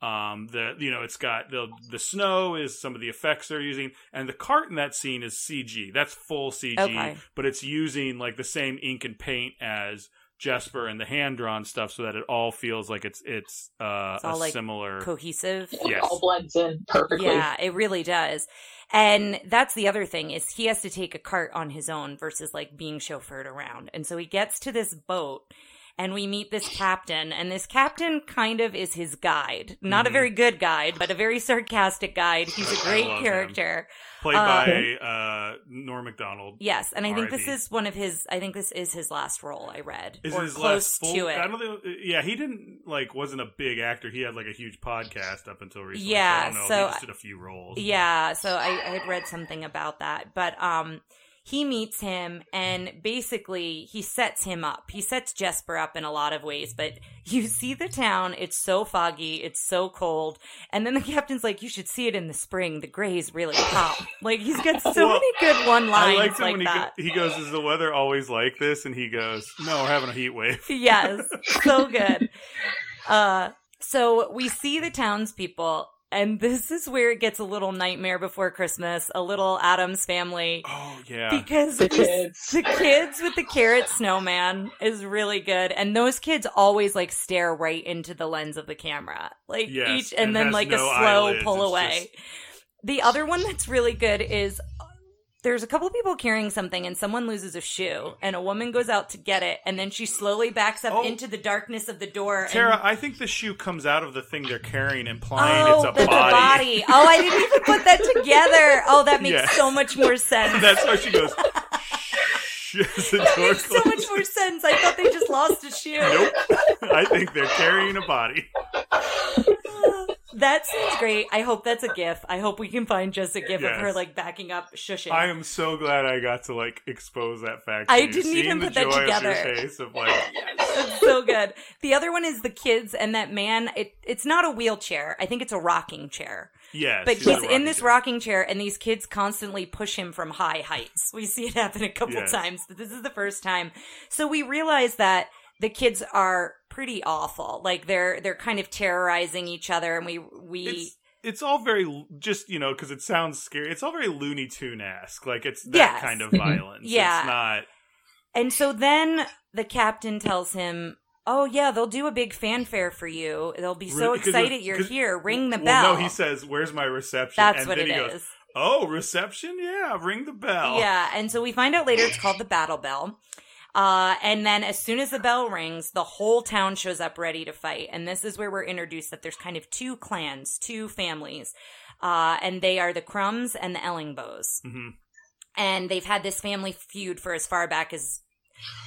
[SPEAKER 1] Um, the you know it's got the the snow is some of the effects they're using, and the cart in that scene is CG. That's full CG,
[SPEAKER 2] Okay.
[SPEAKER 1] but it's using like the same ink and paint as Jesper and the hand drawn stuff, so that it all feels like it's it's, uh,
[SPEAKER 2] It's all,
[SPEAKER 1] a
[SPEAKER 2] like,
[SPEAKER 1] similar.
[SPEAKER 2] Cohesive.
[SPEAKER 3] It all blends in perfectly.
[SPEAKER 2] Yeah, it really does. And that's the other thing is he has to take a cart on his own versus like being chauffeured around. And so he gets to this boat and we meet this captain and this captain kind of is his guide. Not a
[SPEAKER 1] Mhm.
[SPEAKER 2] very good guide, but a very sarcastic guide. He's a great
[SPEAKER 1] love him.
[SPEAKER 2] character.
[SPEAKER 1] played
[SPEAKER 2] uh,
[SPEAKER 1] by uh, Norm Macdonald.
[SPEAKER 2] Yes, and I think this is one of his I think this is his last role I read
[SPEAKER 1] Is
[SPEAKER 2] or
[SPEAKER 1] his
[SPEAKER 2] close
[SPEAKER 1] last full?
[SPEAKER 2] to it.
[SPEAKER 1] I don't think. Yeah, he didn't like wasn't a big actor. He had like a huge podcast up until recently.
[SPEAKER 2] Yeah,
[SPEAKER 1] so, I don't know.
[SPEAKER 2] so-
[SPEAKER 1] he just did a few roles.
[SPEAKER 2] Yeah, so I, I had read something about that. But um he meets him and basically he sets him up. He sets Jesper up in a lot of ways, but you see the town, it's so foggy, it's so cold, and then the captain's like, You should see it in the spring. The grays really pop. like he's got so
[SPEAKER 1] Well,
[SPEAKER 2] many good one
[SPEAKER 1] I
[SPEAKER 2] lines like
[SPEAKER 1] when he,
[SPEAKER 2] that.
[SPEAKER 1] go, he goes, "Is the weather always like this?" And he goes, "No, we're having a heat wave."
[SPEAKER 2] yes, so good. Uh, so we see the townspeople, and this is where it gets a little Nightmare Before Christmas, a little Addams Family,
[SPEAKER 1] Oh yeah,
[SPEAKER 2] because
[SPEAKER 3] The kids.
[SPEAKER 2] the kids with the carrot snowman is really good, and those kids always like stare right into the lens of the camera, like
[SPEAKER 1] Yes,
[SPEAKER 2] each, and
[SPEAKER 1] and
[SPEAKER 2] then like
[SPEAKER 1] no
[SPEAKER 2] a slow
[SPEAKER 1] eyelids,
[SPEAKER 2] pull
[SPEAKER 1] it's
[SPEAKER 2] away. The other one that's really good is there's a couple people carrying something and someone loses a shoe and a woman goes out to get it and then she slowly backs up
[SPEAKER 1] Oh.
[SPEAKER 2] into the darkness of the door. and-
[SPEAKER 1] Tara, I think the shoe comes out of the thing they're carrying, implying
[SPEAKER 2] Oh,
[SPEAKER 1] it's a body.
[SPEAKER 2] a body. Oh, I didn't even put that together. Oh, that makes
[SPEAKER 1] Yes.
[SPEAKER 2] so much more sense.
[SPEAKER 1] That's why she goes.
[SPEAKER 2] That makes so much more sense. I thought they just lost a shoe.
[SPEAKER 1] Nope. I think they're carrying a body.
[SPEAKER 2] That seems great. I hope that's a gif. I hope we can find just a gif of her like backing up, shushing.
[SPEAKER 1] I am so glad I got to like expose that fact. to
[SPEAKER 2] I
[SPEAKER 1] you.
[SPEAKER 2] didn't
[SPEAKER 1] Seeing
[SPEAKER 2] even
[SPEAKER 1] the
[SPEAKER 2] put that
[SPEAKER 1] joy on
[SPEAKER 2] together.
[SPEAKER 1] your face of like,
[SPEAKER 2] It's so good. The other one is the kids and that man. It, it's not a wheelchair. I think it's a rocking chair.
[SPEAKER 1] yes,
[SPEAKER 2] But
[SPEAKER 1] a
[SPEAKER 2] he's in this
[SPEAKER 1] chair.
[SPEAKER 2] rocking chair, and these kids constantly push him from high heights. We see it happen a couple
[SPEAKER 1] Yes.
[SPEAKER 2] times, but this is the first time. So we realize that the kids are pretty awful. Like they're they're kind of terrorizing each other, and we we
[SPEAKER 1] It's, it's all very just you know because it sounds scary. It's all very Looney Tune esque. Like it's that
[SPEAKER 2] Yes.
[SPEAKER 1] kind of
[SPEAKER 3] Mhm.
[SPEAKER 1] violence.
[SPEAKER 2] Yeah.
[SPEAKER 1] it's not.
[SPEAKER 2] And so then the captain tells him, "Oh yeah, they'll do a big fanfare for you. They'll be so excited you're here. Ring the
[SPEAKER 1] well,
[SPEAKER 2] bell."
[SPEAKER 1] No, he says, "Where's my reception?"
[SPEAKER 2] That's
[SPEAKER 1] and
[SPEAKER 2] what
[SPEAKER 1] then
[SPEAKER 2] it
[SPEAKER 1] he
[SPEAKER 2] is.
[SPEAKER 1] goes, "Oh, reception? Yeah, ring the bell."
[SPEAKER 2] Yeah, and so we find out later it's called the battle bell. Uh, and then as soon as the bell rings, the whole town shows up ready to fight. And this is where we're introduced that there's kind of two clans, two families. Uh, and they are the Krums and the Ellingboes.
[SPEAKER 1] Mhm.
[SPEAKER 2] And they've had this family feud for as far back as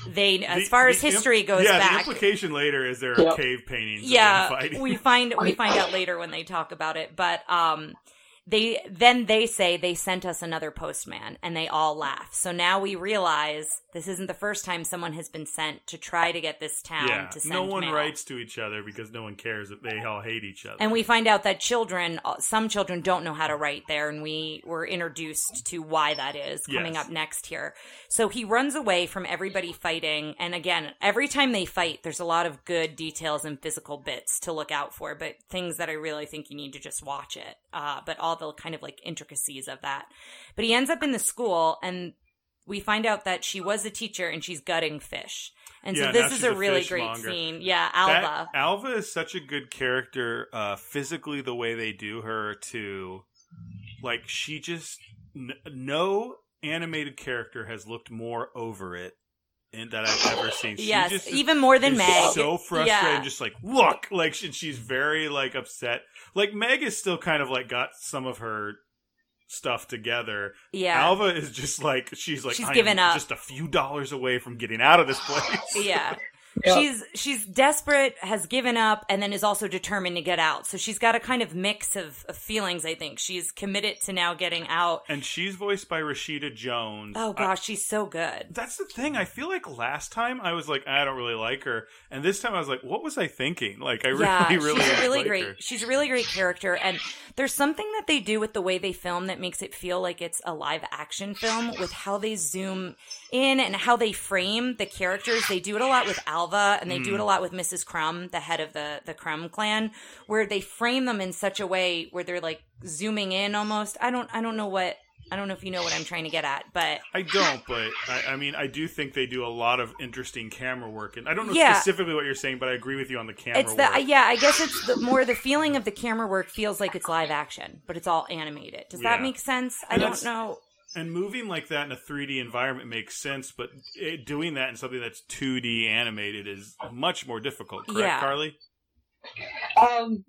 [SPEAKER 2] they, as
[SPEAKER 1] The-
[SPEAKER 2] far
[SPEAKER 1] the
[SPEAKER 2] as history
[SPEAKER 1] imp-
[SPEAKER 2] goes
[SPEAKER 1] yeah,
[SPEAKER 2] back.
[SPEAKER 1] the implication later is there are
[SPEAKER 3] Yep.
[SPEAKER 1] cave paintings. of them
[SPEAKER 2] yeah
[SPEAKER 1] fighting.
[SPEAKER 2] we find we find out later when they talk about it but um they then they say they sent us another postman and they all laugh so now we realize this isn't the first time someone has been sent to try to get this town
[SPEAKER 1] yeah,
[SPEAKER 2] to send
[SPEAKER 1] no one
[SPEAKER 2] mail.
[SPEAKER 1] writes to each other because no one cares that they all hate each other.
[SPEAKER 2] and we find out that children uh, some children don't know how to write there and we were introduced to why that is coming
[SPEAKER 1] Yes.
[SPEAKER 2] up next here so he runs away from everybody fighting and again every time they fight there's a lot of good details and physical bits to look out for but things that i really think you need to just watch it uh, but all the kind of like intricacies of that. But he ends up in the school and we find out that she was a teacher and she's gutting fish. And
[SPEAKER 1] Yeah,
[SPEAKER 2] so this is a
[SPEAKER 1] a
[SPEAKER 2] really great scene. Yeah alva.
[SPEAKER 1] That- Alva is such a good character, uh, physically the way they do her to, like she just n- no animated character has looked more over it in, that I've ever seen. She
[SPEAKER 2] yes
[SPEAKER 1] just
[SPEAKER 2] even more than meg
[SPEAKER 1] so frustrated,
[SPEAKER 2] yeah.
[SPEAKER 1] just like look, like she, she's very like upset. Like Meg is still kind of like got some of her stuff together.
[SPEAKER 2] yeah
[SPEAKER 1] Alva is just like she's like
[SPEAKER 2] She's
[SPEAKER 1] "I am
[SPEAKER 2] given up."
[SPEAKER 1] just a few dollars away from getting out of this place.
[SPEAKER 2] yeah She's she's desperate has given up and then is also determined to get out so she's got a kind of mix of, of feelings i think she's committed to now getting out
[SPEAKER 1] and she's voiced by Rashida Jones.
[SPEAKER 2] oh
[SPEAKER 1] I-
[SPEAKER 2] gosh she's so good
[SPEAKER 1] that's the thing. I feel like last time I was like, ah, I don't really like her, and this time I was like, what was I thinking? Like, I
[SPEAKER 2] yeah
[SPEAKER 1] really, really,
[SPEAKER 2] she's really
[SPEAKER 1] like
[SPEAKER 2] great
[SPEAKER 1] her.
[SPEAKER 2] she's a really great character and there's something that they do with the way they film that makes it feel like it's a live action film with how they zoom in and how they frame the characters they do it a lot with alva and they do it
[SPEAKER 1] Mm.
[SPEAKER 2] a lot with mrs Krum the head of the the Krum clan where they frame them in such a way where they're like zooming in almost i don't i don't know what i don't know if you know what i'm trying to get at but
[SPEAKER 1] I don't, but I, I mean, I do think they do a lot of interesting camera work, and I don't know
[SPEAKER 2] Yeah.
[SPEAKER 1] specifically what you're saying, but I agree with you on the camera
[SPEAKER 2] it's the
[SPEAKER 1] work.
[SPEAKER 2] yeah i guess it's the more the feeling of the camera work feels like it's live action but it's all animated does that make sense i
[SPEAKER 1] And
[SPEAKER 2] don't know
[SPEAKER 1] And moving like that in a 3D environment makes sense, but it, doing that in something that's 2D animated is much more difficult. Correct,
[SPEAKER 2] Yeah.
[SPEAKER 1] Carly?
[SPEAKER 3] Um,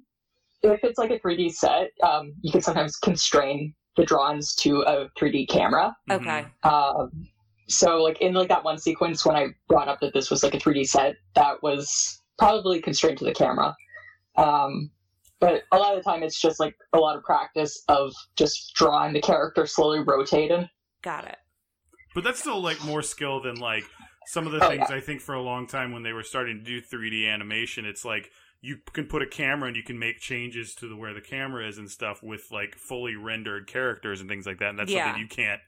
[SPEAKER 3] if it's like a 3D set, um, you can sometimes constrain the drawings to a 3D camera.
[SPEAKER 1] Mhm.
[SPEAKER 2] okay
[SPEAKER 3] Um, so like in like that one sequence when I brought up that this was like a 3D set, that was probably constrained to the camera. Um, but a lot of the time it's just like a lot of practice of just drawing the character slowly rotating.
[SPEAKER 2] got it
[SPEAKER 1] But that's still like more skill than like some of the
[SPEAKER 3] Oh,
[SPEAKER 1] things I think for a long time when they were starting to do 3D animation, it's like you can put a camera and you can make changes to the where the camera is and stuff with like fully rendered characters and things like that. And that's
[SPEAKER 2] Yeah.
[SPEAKER 1] something you can't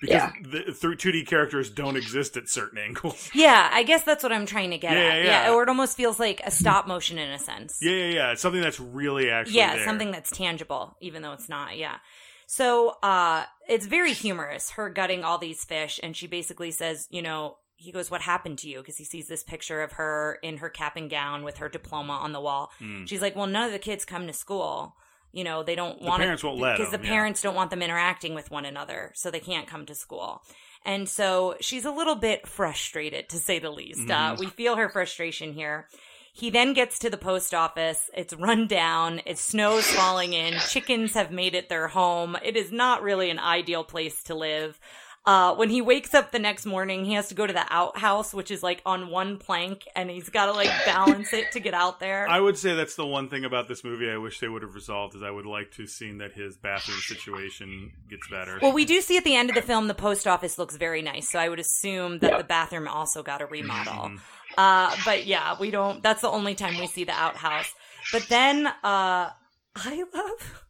[SPEAKER 1] because the through 2D characters don't exist at certain angles.
[SPEAKER 2] Yeah, I guess that's what I'm trying to get
[SPEAKER 1] Yeah,
[SPEAKER 2] at.
[SPEAKER 1] yeah.
[SPEAKER 2] or it almost feels like a stop motion in a sense.
[SPEAKER 1] yeah, yeah, yeah. It's something that's really actually
[SPEAKER 2] yeah,
[SPEAKER 1] there.
[SPEAKER 2] something that's tangible, even though it's not. Yeah. So uh, it's very humorous. Her gutting all these fish, and she basically says, you know, he goes, "What happened to you?" Because he sees this picture of her in her cap and gown with her diploma on the wall.
[SPEAKER 1] Mm.
[SPEAKER 2] She's like, "Well, none of the kids come to school." You know, they don't
[SPEAKER 1] The
[SPEAKER 2] want
[SPEAKER 1] parents won't let
[SPEAKER 2] because the
[SPEAKER 1] them, yeah.
[SPEAKER 2] parents don't want them interacting with one another, so they can't come to school. And so she's a little bit frustrated, to say the least. Uh,
[SPEAKER 1] Mhm.
[SPEAKER 2] we feel her frustration here. He then gets to the post office. It's run down. It snows falling in. Chickens have made it their home. It is not really an ideal place to live. Uh, when he wakes up the next morning, he has to go to the outhouse, which is like on one plank, and he's got to like balance it to get out there.
[SPEAKER 1] I would say that's the one thing about this movie I wish they would have resolved is I would like to have seen that his bathroom situation gets better.
[SPEAKER 2] Well, we do see at the end of the film the post office looks very nice, so I would assume that
[SPEAKER 3] Yep.
[SPEAKER 2] the bathroom also got a remodel.
[SPEAKER 1] Mhm.
[SPEAKER 2] Uh, but yeah, we don't. That's the only time we see the outhouse. But then, uh, I love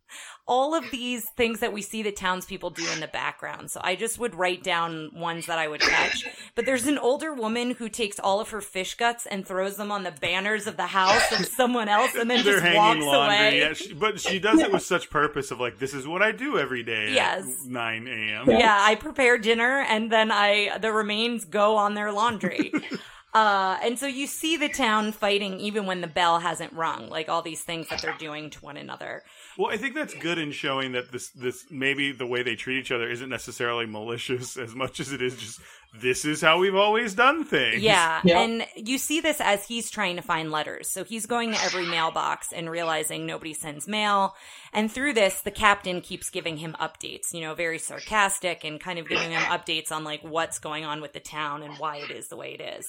[SPEAKER 2] all of these things that we see the townspeople do in the background. So I just would write down ones that I would catch. But there's an older woman who takes all of her fish guts and throws them on the banners of the house of someone else, and then
[SPEAKER 1] They're
[SPEAKER 2] just
[SPEAKER 1] hanging
[SPEAKER 2] walks
[SPEAKER 1] laundry,
[SPEAKER 2] away.
[SPEAKER 1] yeah, she, but she does it with such purpose of like, this is what I do every day
[SPEAKER 2] Yes.
[SPEAKER 1] at 9 a.m.
[SPEAKER 2] yeah, I prepare dinner and then I the remains go on their laundry. uh and so you see the town fighting even when the bell hasn't rung, like all these things that they're doing to one another.
[SPEAKER 1] Well, I think that's good in showing that this this maybe the way they treat each other isn't necessarily malicious as much as it is just this is how we've always done things.
[SPEAKER 2] Yeah,
[SPEAKER 3] Yeah.
[SPEAKER 2] and you see this as he's trying to find letters. So he's going to every mailbox and realizing nobody sends mail. And through this, the captain keeps giving him updates, you know, very sarcastic and kind of giving him updates on like what's going on with the town and why it is the way it is.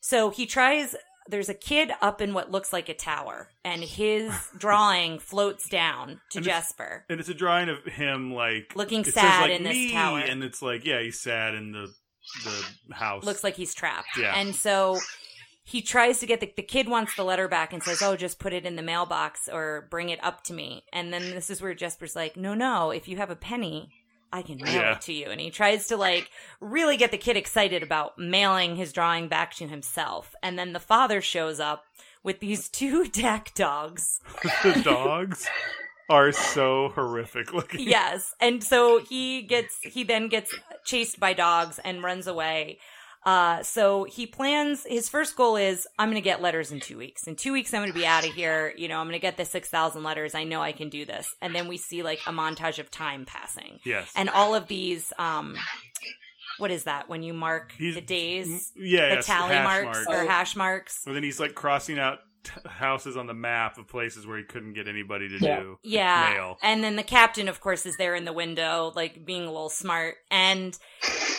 [SPEAKER 2] So he tries there's a kid up in what looks like a tower, and his drawing floats down to
[SPEAKER 1] And it's-
[SPEAKER 2] Jesper.
[SPEAKER 1] And it's a drawing of him like
[SPEAKER 2] Looking
[SPEAKER 1] it says,
[SPEAKER 2] sad
[SPEAKER 1] like,
[SPEAKER 2] in this
[SPEAKER 1] "Me,"
[SPEAKER 2] tower.
[SPEAKER 1] and it's like yeah, he's sad in the the house.
[SPEAKER 2] Looks like he's trapped.
[SPEAKER 1] Yeah.
[SPEAKER 2] And so he tries to get the, the kid wants the letter back and says, "Oh, just put it in the mailbox or bring it up to me." And then this is where Jesper's like, "No, no, if you have a penny, I can mail
[SPEAKER 1] Yeah.
[SPEAKER 2] it to you." And he tries to like really get the kid excited about mailing his drawing back to himself. And then the father shows up with these two deck dogs.
[SPEAKER 1] the dogs are so horrific looking.
[SPEAKER 2] yes. And so he gets he then gets chased by dogs and runs away. Uh, so he plans his first goal is I'm going to get letters in two weeks. In two weeks, I'm going to be out of here. You know, I'm going to get the 6,000 letters. I know I can do this. And then we see like a montage of time passing.
[SPEAKER 1] Yes.
[SPEAKER 2] And all of these, um, what is that when you mark
[SPEAKER 1] He's-
[SPEAKER 2] the days?
[SPEAKER 1] yeah,
[SPEAKER 2] the
[SPEAKER 1] yes,
[SPEAKER 2] tally marks,
[SPEAKER 1] marks.
[SPEAKER 2] or hash marks.
[SPEAKER 1] And then he's like crossing out t- houses on the map of places where he couldn't get anybody to
[SPEAKER 3] Yeah.
[SPEAKER 1] do
[SPEAKER 2] Yeah.
[SPEAKER 1] mail.
[SPEAKER 2] And then the captain, of course, is there in the window, like being a little smart. And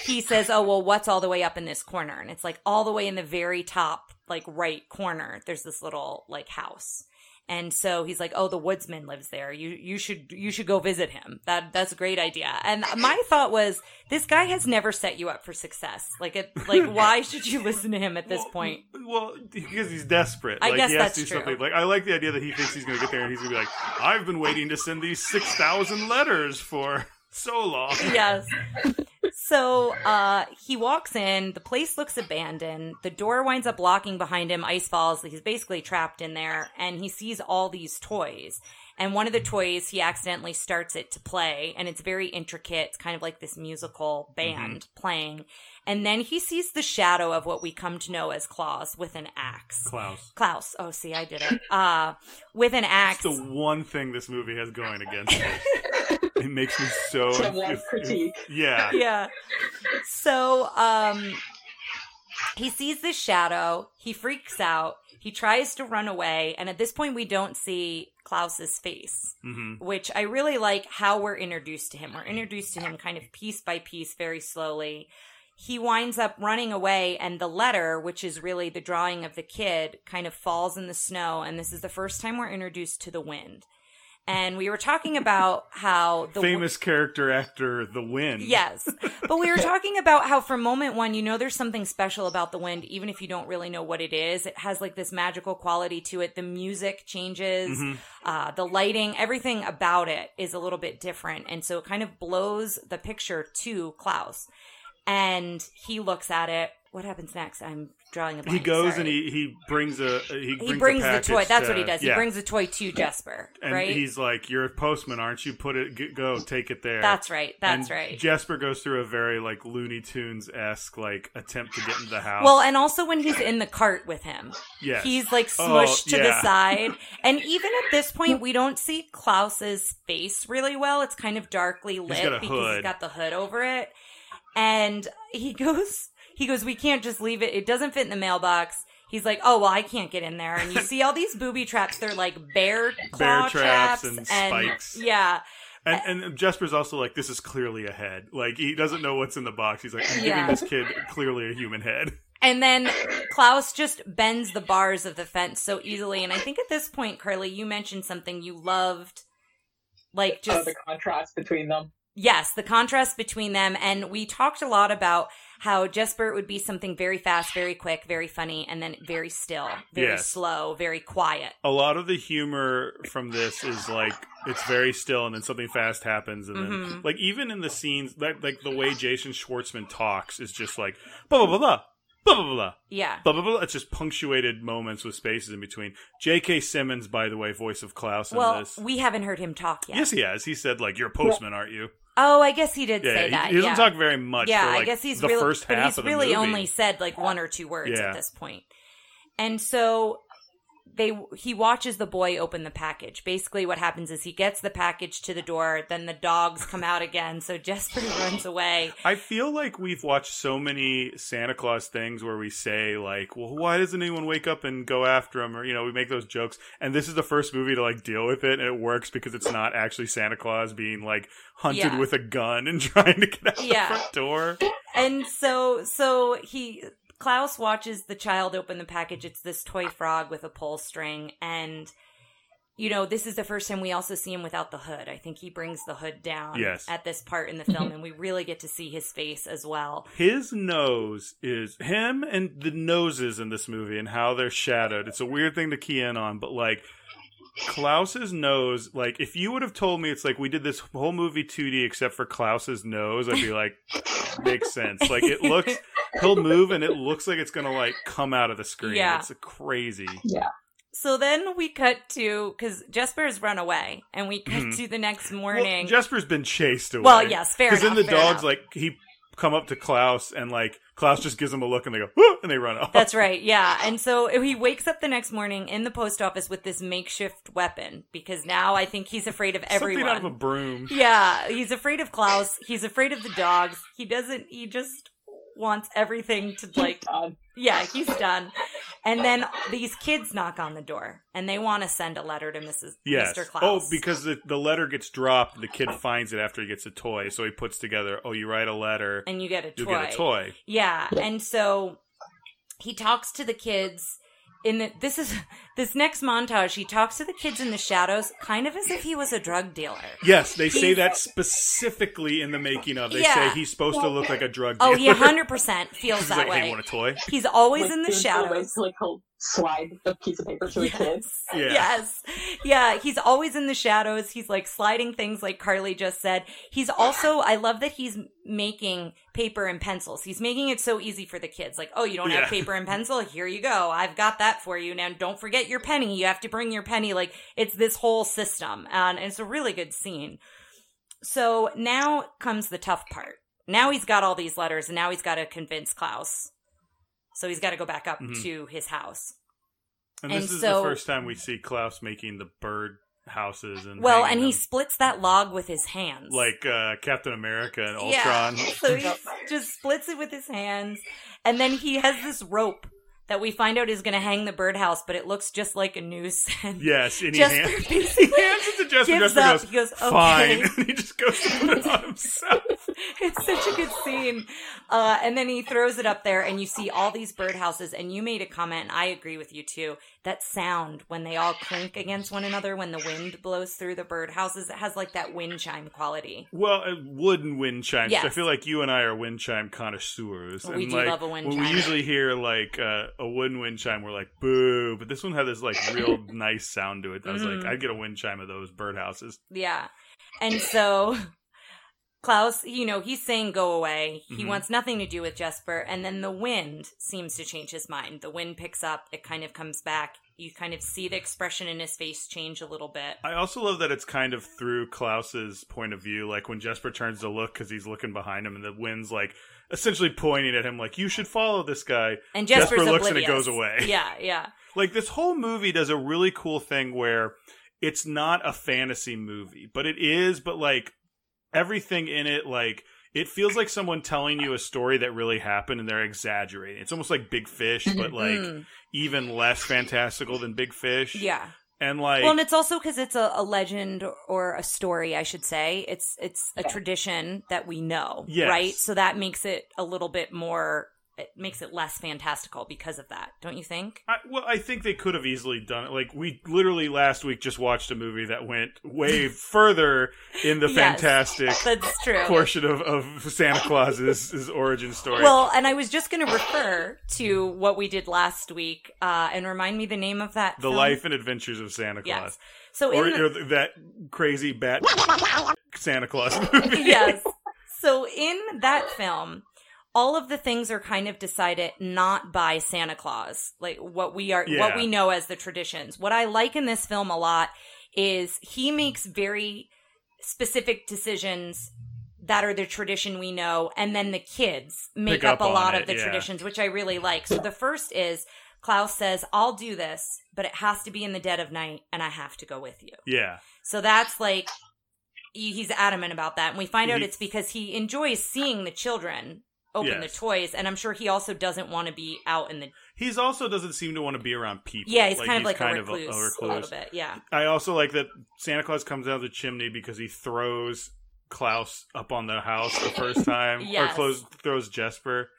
[SPEAKER 2] he says, Oh, well, what's all the way up in this corner? And it's like all the way in the very top, like right corner, there's this little like house. And so he's like, "Oh, the woodsman lives there. You you should you should go visit him. That that's a great idea." And my thought was, this guy has never set you up for success. Like it, like why should you listen to him at this
[SPEAKER 1] Well,
[SPEAKER 2] point?
[SPEAKER 1] Well, because he's desperate.
[SPEAKER 2] I
[SPEAKER 1] like,
[SPEAKER 2] guess
[SPEAKER 1] he has
[SPEAKER 2] that's
[SPEAKER 1] to do
[SPEAKER 2] true.
[SPEAKER 1] something. Like I like the idea that he thinks he's going to get there and he's going to be like, "I've been waiting to send these six thousand letters for so long."
[SPEAKER 2] yes. So uh, he walks in. The place looks abandoned. The door winds up locking behind him. Ice falls. He's basically trapped in there, and he sees all these toys. And one of the toys, he accidentally starts it to play, and it's very intricate. It's kind of like this musical band playing. And then he sees the shadow of what we come to know as Klaus with an axe.
[SPEAKER 1] Klaus.
[SPEAKER 2] Klaus. Oh, see, I did it. Uh, with an axe.
[SPEAKER 1] It's the one thing this movie has going against it. it makes me so.
[SPEAKER 3] It's one
[SPEAKER 1] if- if-
[SPEAKER 3] critique.
[SPEAKER 1] yeah.
[SPEAKER 2] yeah. So, um, he sees this shadow. He freaks out. He tries to run away. And at this point, we don't see Klaus's face,
[SPEAKER 1] hmm
[SPEAKER 2] which I really like how we're introduced to him. We're introduced to him kind of piece by piece, very slowly. He winds up running away, and the letter, which is really the drawing of the kid, kind of falls in the snow. And this is the first time we're introduced to the wind. And we were talking about how the
[SPEAKER 1] Famous character actor, The Wind.
[SPEAKER 2] Yes. But we were talking about how from moment one, you know, there's something special about the wind, even if you don't really know what it is. It has like this magical quality to it. The music changes,
[SPEAKER 1] Mhm.
[SPEAKER 2] uh, the lighting, everything about it is a little bit different. And so it kind of blows the picture to Klaus. And he looks at it. What happens next? I'm drawing a
[SPEAKER 1] He goes
[SPEAKER 2] sorry.
[SPEAKER 1] and he, he brings a he,
[SPEAKER 2] he
[SPEAKER 1] brings,
[SPEAKER 2] brings
[SPEAKER 1] a
[SPEAKER 2] the toy. That's
[SPEAKER 1] to-
[SPEAKER 2] what he does.
[SPEAKER 1] yeah.
[SPEAKER 2] He brings the toy to Jesper,
[SPEAKER 1] and
[SPEAKER 2] right?
[SPEAKER 1] he's like, "You're a postman, aren't you? Put it, g- go, take it there."
[SPEAKER 2] That's right. That's
[SPEAKER 1] And
[SPEAKER 2] right.
[SPEAKER 1] Jesper goes through a very like Looney Tunes esque like attempt to get into the house.
[SPEAKER 2] Well, and also when he's in the cart with him,
[SPEAKER 1] yes.
[SPEAKER 2] he's like
[SPEAKER 1] Oh,
[SPEAKER 2] smushed to the side. And even at this point, we don't see Klaus's face really well. It's kind of darkly lit because
[SPEAKER 1] hood.
[SPEAKER 2] he's got the hood over it. And he goes, he goes, we can't just leave it. It doesn't fit in the mailbox. He's like, oh well, I can't get in there. And you see all these booby traps. They're like bear
[SPEAKER 1] Bear traps
[SPEAKER 2] traps
[SPEAKER 1] and spikes.
[SPEAKER 2] Yeah,
[SPEAKER 1] And, and Jesper's also like, this is clearly a head. Like he doesn't know what's in the box. He's like, I'm
[SPEAKER 2] Yeah.
[SPEAKER 1] giving this kid clearly a human head.
[SPEAKER 2] And then Klaus just bends the bars of the fence so easily. And I think at this point, Carly, you mentioned something you loved. Like
[SPEAKER 3] Oh,
[SPEAKER 2] just
[SPEAKER 3] the contrast between them.
[SPEAKER 2] yes, the contrast between them. And we talked a lot about how Jesper would be something very fast, very quick, very funny, and then very still, very
[SPEAKER 1] Yes.
[SPEAKER 2] slow, very quiet.
[SPEAKER 1] A lot of the humor from this is like it's very still, and then something fast happens, and then
[SPEAKER 2] Mhm.
[SPEAKER 1] like even in the scenes, like like the way Jason Schwartzman talks is just like blah blah blah blah blah blah blah.
[SPEAKER 2] Yeah.
[SPEAKER 1] Blah, blah, blah. It's just punctuated moments with spaces in between. J.K. Simmons, by the way, voice of Klaus in
[SPEAKER 2] Well,
[SPEAKER 1] this.
[SPEAKER 2] we haven't heard him talk yet.
[SPEAKER 1] Yes, he has. He said, like, you're a postman, aren't you?
[SPEAKER 2] Oh, I guess he did
[SPEAKER 1] Yeah,
[SPEAKER 2] say
[SPEAKER 1] he,
[SPEAKER 2] that.
[SPEAKER 1] he doesn't
[SPEAKER 2] yeah.
[SPEAKER 1] talk very much
[SPEAKER 2] yeah,
[SPEAKER 1] for, like,
[SPEAKER 2] I guess he's
[SPEAKER 1] the
[SPEAKER 2] really,
[SPEAKER 1] first
[SPEAKER 2] but
[SPEAKER 1] half
[SPEAKER 2] he's
[SPEAKER 1] of the
[SPEAKER 2] really
[SPEAKER 1] movie.
[SPEAKER 2] only said like one or two words
[SPEAKER 1] Yeah.
[SPEAKER 2] at this point. And so they he watches the boy open the package. Basically, what happens is he gets the package to the door, then the dogs come out again. So Jesper runs away.
[SPEAKER 1] I feel like we've watched so many Santa Claus things where we say like, "Well, why doesn't anyone wake up and go after him?" Or you know, we make those jokes. And this is the first movie to like deal with it, and it works because it's not actually Santa Claus being like hunted
[SPEAKER 2] Yeah.
[SPEAKER 1] with a gun and trying to get out
[SPEAKER 2] Yeah.
[SPEAKER 1] the front door.
[SPEAKER 2] And so so he Klaus watches the child open the package. It's this toy frog with a pull string. And, you know, this is the first time we also see him without the hood. I think he brings the hood down
[SPEAKER 1] Yes.
[SPEAKER 2] at this part in the film, and we really get to see his face as well.
[SPEAKER 1] His nose is him and the noses in this movie and how they're shadowed. It's a weird thing to key in on, but like Klaus's nose, like if you would have told me it's like we did this whole movie 2D except for Klaus's nose, I'd be like, makes sense. Like it looks, he'll move and it looks like it's gonna like come out of the screen.
[SPEAKER 2] Yeah.
[SPEAKER 1] It's crazy.
[SPEAKER 3] Yeah.
[SPEAKER 2] So then we cut to, because Jesper's run away, and we cut
[SPEAKER 1] Mhm.
[SPEAKER 2] to the next
[SPEAKER 1] Well,
[SPEAKER 2] morning.
[SPEAKER 1] Jesper's been chased away.
[SPEAKER 2] Well, yes, fair
[SPEAKER 1] Because then the
[SPEAKER 2] fair
[SPEAKER 1] dogs
[SPEAKER 2] enough.
[SPEAKER 1] like he come up to Klaus and like Klaus just gives them a look and they go "Whoa," and they run off.
[SPEAKER 2] That's right, yeah. And so he wakes up the next morning in the post office with this makeshift weapon because now I think he's afraid of everyone.
[SPEAKER 1] Something out of a broom.
[SPEAKER 2] Yeah, he's afraid of Klaus. He's afraid of the dogs. He doesn't. He just wants everything to like.
[SPEAKER 3] God.
[SPEAKER 2] Yeah, he's done. And then these kids knock on the door and they want to send a letter to Mrs.
[SPEAKER 1] Yes.
[SPEAKER 2] Mr. Klaus.
[SPEAKER 1] Oh, because the, the letter gets dropped, the kid finds it after he gets a toy, so he puts together, oh, you write a letter,
[SPEAKER 2] and you get a toy.
[SPEAKER 1] you get a toy.
[SPEAKER 2] Yeah, and so he talks to the kids in the this is this next montage he talks to the kids in the shadows kind of as if he was a drug dealer.
[SPEAKER 1] Yes, they say that specifically in the making of. They
[SPEAKER 2] Yeah.
[SPEAKER 1] say he's supposed to look like a drug dealer.
[SPEAKER 2] Oh, he 100% feels
[SPEAKER 1] He's
[SPEAKER 2] that
[SPEAKER 1] like,
[SPEAKER 2] way.
[SPEAKER 1] hey, you want a toy?
[SPEAKER 2] He's always
[SPEAKER 3] Like,
[SPEAKER 2] in the
[SPEAKER 3] doing little ways
[SPEAKER 2] shadows.
[SPEAKER 3] to, like he'll slide a piece of paper to a kid.
[SPEAKER 1] Yeah.
[SPEAKER 2] Yes. Yeah, he's always in the shadows. He's like sliding things like Carly just said. He's also I love that he's making paper and pencils. He's making it so easy for the kids. Like, "Oh, you don't
[SPEAKER 1] Yeah.
[SPEAKER 2] have paper and pencil? Here you go. I've got that for you. Now don't forget your penny. You have to bring your penny." Like it's this whole system. And it's a really good scene. So, now comes the tough part. Now he's got all these letters and now he's got to convince Klaus. So he's got to go back up
[SPEAKER 1] Mhm.
[SPEAKER 2] to his house.
[SPEAKER 1] And
[SPEAKER 2] And
[SPEAKER 1] this is
[SPEAKER 2] so-
[SPEAKER 1] the first time we see Klaus making the bird houses and
[SPEAKER 2] Well, and he splits that log with his hands.
[SPEAKER 1] like uh, Captain America and
[SPEAKER 2] Yeah.
[SPEAKER 1] Ultron.
[SPEAKER 2] So he just splits it with his hands. And then he has this rope that we find out is going to hang the birdhouse, but it looks just like a noose. And
[SPEAKER 1] Yes, and he, hands, he hands it to Jesper.
[SPEAKER 2] gives
[SPEAKER 1] Jesper
[SPEAKER 2] up.
[SPEAKER 1] goes,
[SPEAKER 2] He goes,
[SPEAKER 1] fine.
[SPEAKER 2] "Okay."
[SPEAKER 1] And he just goes to put it on himself.
[SPEAKER 2] it's such a good scene. Uh, and then he throws it up there, and you see all these birdhouses. And you made a comment, and I agree with you too. That sound when they all clink against one another when the wind blows through the birdhouses, it has like that wind chime quality.
[SPEAKER 1] Well, uh, wooden wind chimes.
[SPEAKER 2] Yes.
[SPEAKER 1] I feel like you and I are wind chime connoisseurs.
[SPEAKER 2] We
[SPEAKER 1] and
[SPEAKER 2] do
[SPEAKER 1] like,
[SPEAKER 2] love a wind chime.
[SPEAKER 1] we usually hear like uh, a wooden wind chime, we're like boo. But this one had this like real nice sound to it. I was
[SPEAKER 2] Mhm.
[SPEAKER 1] like, I'd get a wind chime of those birdhouses.
[SPEAKER 2] Yeah. And so Klaus, you know, he's saying go away. He
[SPEAKER 1] Mhm.
[SPEAKER 2] wants nothing to do with Jesper. And then the wind seems to change his mind. The wind picks up, it kind of comes back. You kind of see the expression in his face change a little bit.
[SPEAKER 1] I also love that it's kind of through Klaus's point of view, like when Jesper turns to look because he's looking behind him, and the wind's like essentially pointing at him, like you should follow this guy.
[SPEAKER 2] And
[SPEAKER 1] Jesper
[SPEAKER 2] Jesper's
[SPEAKER 1] looks and it goes away.
[SPEAKER 2] Yeah, yeah.
[SPEAKER 1] Like this whole movie does a really cool thing where it's not a fantasy movie, but it is, but like everything in it, like it feels like someone telling you a story that really happened and they're exaggerating. It's almost like Big Fish, but like
[SPEAKER 2] Mm,
[SPEAKER 1] even less fantastical than Big Fish.
[SPEAKER 2] yeah.
[SPEAKER 1] And like
[SPEAKER 2] Well, and it's also because it's a, a legend or a story, I should say. It's it's a
[SPEAKER 3] Yeah.
[SPEAKER 2] tradition that we know,
[SPEAKER 1] Yes.
[SPEAKER 2] right? So that makes it a little bit more. It makes it less fantastical because of that, don't you think?
[SPEAKER 1] I, well, I think they could have easily done it. Like we literally last week just watched a movie that went way further in the
[SPEAKER 2] Yes.
[SPEAKER 1] fantastic
[SPEAKER 2] That's true.
[SPEAKER 1] portion of, of Santa Claus's his origin story.
[SPEAKER 2] Well, and I was just going to refer to what we did last week uh, and remind me the name of that.
[SPEAKER 1] the
[SPEAKER 2] film.
[SPEAKER 1] life and adventures of Santa Claus.
[SPEAKER 2] Yes. So
[SPEAKER 1] or,
[SPEAKER 2] the,
[SPEAKER 1] or that crazy bat Santa Claus movie.
[SPEAKER 2] yes. So in that film, all of the things are kind of decided not by Santa Claus, like what we are,
[SPEAKER 1] Yeah.
[SPEAKER 2] what we know as the traditions. What I like in this film a lot is he makes very specific decisions that are the tradition we know, and then the kids make
[SPEAKER 1] Pick
[SPEAKER 2] up,
[SPEAKER 1] up
[SPEAKER 2] a lot
[SPEAKER 1] it,
[SPEAKER 2] of the
[SPEAKER 1] yeah.
[SPEAKER 2] traditions, which I really like. So the first is Klaus says, "I'll do this, but it has to be in the dead of night, and I have to go with you."
[SPEAKER 1] yeah.
[SPEAKER 2] So that's like he's adamant about that, and we find out
[SPEAKER 1] He-
[SPEAKER 2] it's because he enjoys seeing the children open
[SPEAKER 1] Yes.
[SPEAKER 2] the toys, and I'm sure he also doesn't want to be out in the
[SPEAKER 1] He's also doesn't seem to want to be around people.
[SPEAKER 2] yeah. He's kind of like
[SPEAKER 1] kind
[SPEAKER 2] a,
[SPEAKER 1] of
[SPEAKER 2] recluse,
[SPEAKER 1] a,
[SPEAKER 2] a,
[SPEAKER 1] recluse.
[SPEAKER 2] little bit, yeah.
[SPEAKER 1] I also like that Santa Claus comes down the chimney because he throws Klaus up on the house the first time,
[SPEAKER 2] Yes.
[SPEAKER 1] or close, throws Jesper.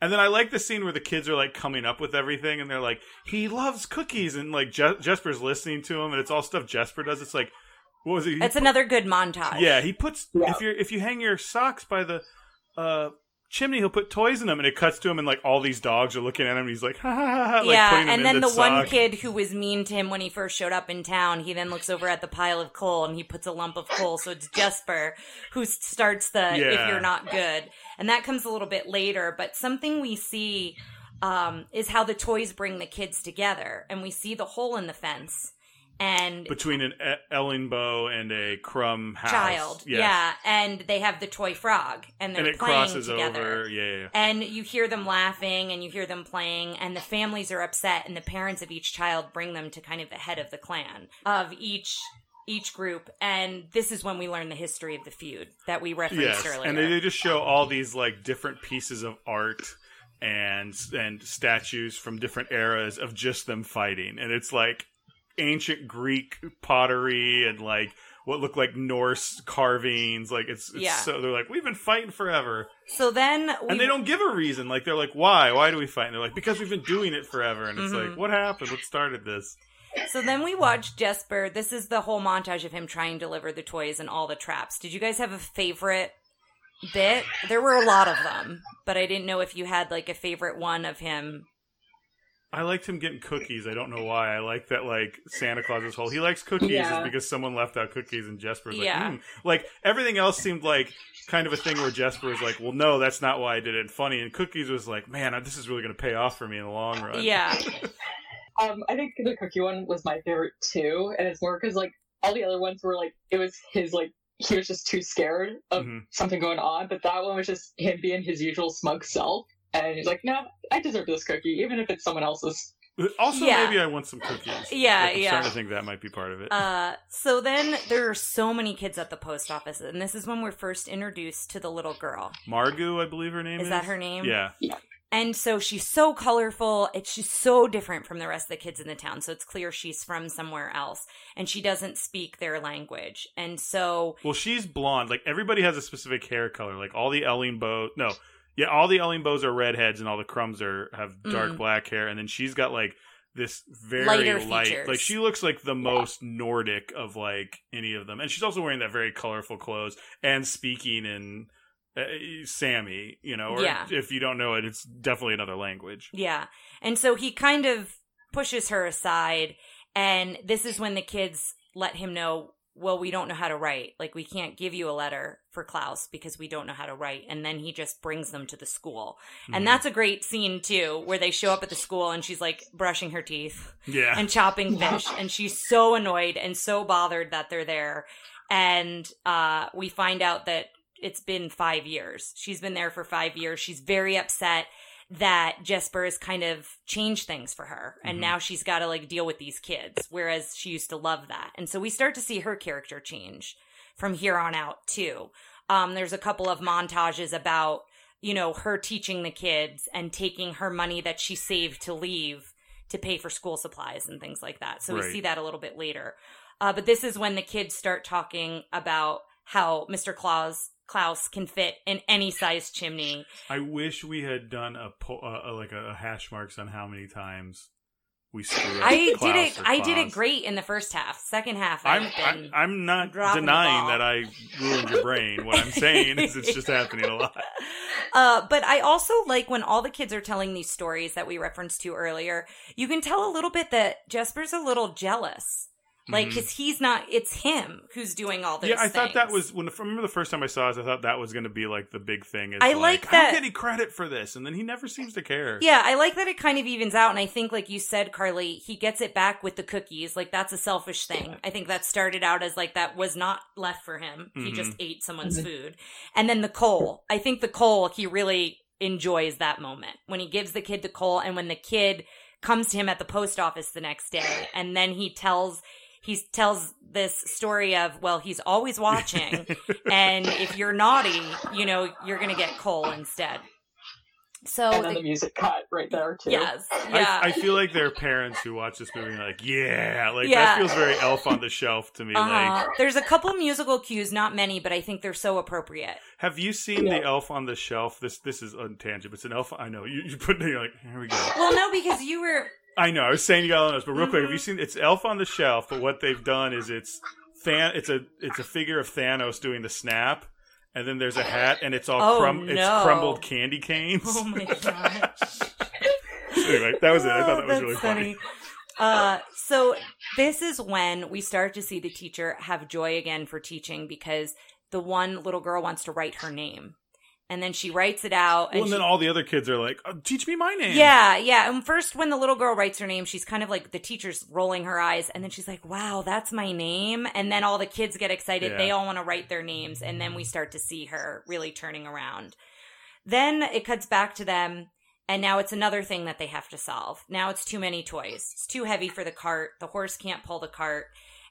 [SPEAKER 1] And then I like the scene where the kids are like coming up with everything, and they're like, "He loves cookies," and like Je- Jesper's listening to him, and it's all stuff Jesper does. It's like, what was it? He
[SPEAKER 2] It's another good montage.
[SPEAKER 1] Yeah, he puts
[SPEAKER 3] Yeah.
[SPEAKER 1] if you are if you hang your socks by the uh chimney, he'll put toys in them, and it cuts to him, and like all these dogs are looking at him, and he's like, ha ha ha, ha like
[SPEAKER 2] yeah, and then the one kid who was mean to him when he first showed up in town, he then looks over at the pile of coal and he puts a lump of coal. So it's Jesper who starts the if you're not good. And that comes a little bit later, but something we see um, is how the toys bring the kids together. And we see the hole in the fence. And
[SPEAKER 1] between an E- Ellingboe and a Krum house.
[SPEAKER 2] child,
[SPEAKER 1] Yes.
[SPEAKER 2] yeah, and they have the toy frog, and they're
[SPEAKER 1] and it
[SPEAKER 2] playing
[SPEAKER 1] crosses
[SPEAKER 2] together.
[SPEAKER 1] over. Yeah, yeah.
[SPEAKER 2] And you hear them laughing and you hear them playing, and the families are upset, and the parents of each child bring them to kind of the head of the clan of each each group. And this is when we learn the history of the feud that we referenced
[SPEAKER 1] Yes,
[SPEAKER 2] earlier.
[SPEAKER 1] and they, they just show all these like different pieces of art and and statues from different eras of just them fighting, and it's like ancient Greek pottery and like what look like Norse carvings. Like it's, it's
[SPEAKER 2] Yeah.
[SPEAKER 1] so they're like we've been fighting forever,
[SPEAKER 2] so then we,
[SPEAKER 1] and they don't give a reason. Like they're like why why do we fight? And they're like because we've been doing it forever, and it's
[SPEAKER 2] Mhm.
[SPEAKER 1] like what happened? What started this?
[SPEAKER 2] So then we watch Jesper. This is the whole montage of him trying to deliver the toys and all the traps. Did you guys have a favorite bit? There were a lot of them, but I didn't know if you had like a favorite one of him.
[SPEAKER 1] I liked him getting cookies. I don't know why. I like that, like Santa Claus's whole. He likes cookies
[SPEAKER 3] Yeah.
[SPEAKER 1] is because someone left out cookies, and Jesper's like,
[SPEAKER 2] Yeah.
[SPEAKER 1] "Hmm." like everything else seemed like kind of a thing where Jesper was like, well, no, that's not why I did it. And Funny, and cookies was like, man, this is really going to pay off for me in the long run.
[SPEAKER 2] Yeah,
[SPEAKER 3] Um, I think the cookie one was my favorite too, and it's more because like all the other ones were like it was his like he was just too scared of
[SPEAKER 1] Mhm.
[SPEAKER 3] something going on, but that one was just him being his usual smug self, and he's like, "No, I deserve this cookie, even if it's someone else's."
[SPEAKER 1] Also,
[SPEAKER 2] Yeah.
[SPEAKER 1] maybe I want some cookies.
[SPEAKER 2] Yeah,
[SPEAKER 1] Like, I'm
[SPEAKER 2] yeah.
[SPEAKER 1] starting to think that might be part of it.
[SPEAKER 2] Uh, so then there are so many kids at the post office, and this is when we're first introduced to the little girl.
[SPEAKER 1] Margu, I believe her name is.
[SPEAKER 2] Is that her name?
[SPEAKER 1] Yeah.
[SPEAKER 2] And so she's so colorful. It's she's so different from the rest of the kids in the town. So it's clear she's from somewhere else, and she doesn't speak their language. And so
[SPEAKER 1] Well, she's blonde. Like everybody has a specific hair color. Like all the Ellingboes, no, yeah, all the Ellingboes are redheads, and all the Krums are have dark
[SPEAKER 2] Mhm.
[SPEAKER 1] black hair. And then she's got like this very
[SPEAKER 2] Lighter
[SPEAKER 1] light,
[SPEAKER 2] features.
[SPEAKER 1] like she looks like the most Nordic of like any of them. And she's also wearing that very colorful clothes and speaking in uh, Sámi. You know, or
[SPEAKER 2] Yeah.
[SPEAKER 1] if you don't know it, it's definitely another language.
[SPEAKER 2] Yeah. And so he kind of pushes her aside. And this is when the kids let him know, well, we don't know how to write. Like, we can't give you a letter for Klaus because we don't know how to write. And then he just brings them to the school.
[SPEAKER 1] Mhm.
[SPEAKER 2] And that's a great scene, too, where they show up at the school and she's like brushing her teeth
[SPEAKER 1] yeah.
[SPEAKER 2] and chopping fish. And she's so annoyed and so bothered that they're there. And uh, we find out that it's been five years. She's been there for five years. She's very upset that Jesper has kind of changed things for her. And
[SPEAKER 1] Mhm.
[SPEAKER 2] now she's got to like deal with these kids, whereas she used to love that. And so we start to see her character change from here on out, too. Um, there's a couple of montages about, you know, her teaching the kids and taking her money that she saved to leave to pay for school supplies and things like that. So we see that a little bit later. Uh, but this is when the kids start talking about how Mr. Claus Klaus can fit in any size chimney.
[SPEAKER 1] I wish we had done a, po- uh, like a, a hash marks on how many times we screw up.
[SPEAKER 2] I did it. I did it great in the first half. Second half,
[SPEAKER 1] I'm I. I'm not denying that I ruined your brain. What I'm saying is it's just happening a lot.
[SPEAKER 2] Uh, but I also like when all the kids are telling these stories that we referenced to earlier. You can tell a little bit that Jesper's a little jealous, like because he's not. It's him who's doing all this.
[SPEAKER 1] Yeah, I thought that was when. I Remember the first time I saw it, I thought that was going to be like the big thing. Is
[SPEAKER 2] I
[SPEAKER 1] like,
[SPEAKER 2] like
[SPEAKER 1] How
[SPEAKER 2] that-
[SPEAKER 1] get he credit for this? And then he never seems to care.
[SPEAKER 2] Yeah, I like that it kind of evens out, and I think, like you said, Carly, he gets it back with the cookies. Like that's a selfish thing. I think that started out as like that was not left for him. He
[SPEAKER 1] Mhm.
[SPEAKER 2] just ate someone's
[SPEAKER 3] Mhm.
[SPEAKER 2] food, and then the coal. I think the coal he really enjoys that moment when he gives the kid the coal, and when the kid comes to him at the post office the next day, and then he tells. He tells this story of, well, he's always watching, and if you're naughty, you know, you're going to get coal instead. So
[SPEAKER 3] and then
[SPEAKER 2] the-
[SPEAKER 3] the music cut right there too.
[SPEAKER 2] yes, yeah.
[SPEAKER 1] I, I feel like there are parents who watch this movie are like, yeah, like
[SPEAKER 2] Yeah.
[SPEAKER 1] that feels very Elf on the Shelf to me.
[SPEAKER 2] uh-huh.
[SPEAKER 1] Like,
[SPEAKER 2] There's a couple musical cues, not many, but I think they're so appropriate.
[SPEAKER 1] have you seen
[SPEAKER 3] Yeah.
[SPEAKER 1] the Elf on the Shelf? This this is untangent. It's an Elf. I know you. You put it. You're like, here we go.
[SPEAKER 2] Well, no, because you were
[SPEAKER 1] I know. I was saying you got on this, but real quick, have
[SPEAKER 2] Mm-hmm.
[SPEAKER 1] you seen? It's Elf on the Shelf, but what they've done is it's Than. It's a it's a figure of Thanos doing the snap. And then there's a hat, and it's all
[SPEAKER 2] Oh,
[SPEAKER 1] crum-
[SPEAKER 2] no.
[SPEAKER 1] it's crumbled candy canes.
[SPEAKER 2] Oh my gosh.
[SPEAKER 1] anyway, that was it. I thought that was
[SPEAKER 2] Oh,
[SPEAKER 1] really funny.
[SPEAKER 2] Uh, so this is when we start to see the teacher have joy again for teaching because the one little girl wants to write her name, and then she writes it out.
[SPEAKER 1] Well, and
[SPEAKER 2] she-
[SPEAKER 1] then all the other kids are like, oh, "Teach me my name."
[SPEAKER 2] yeah, yeah. And first, when the little girl writes her name, she's kind of like the teacher's rolling her eyes, and then she's like, "Wow, that's my name." And then all the kids get excited;
[SPEAKER 1] Yeah.
[SPEAKER 2] they all want to write their names, and then we start to see her really turning around. Then it cuts back to them, and now it's another thing that they have to solve. Now it's too many toys; it's too heavy for the cart. The horse can't pull the cart.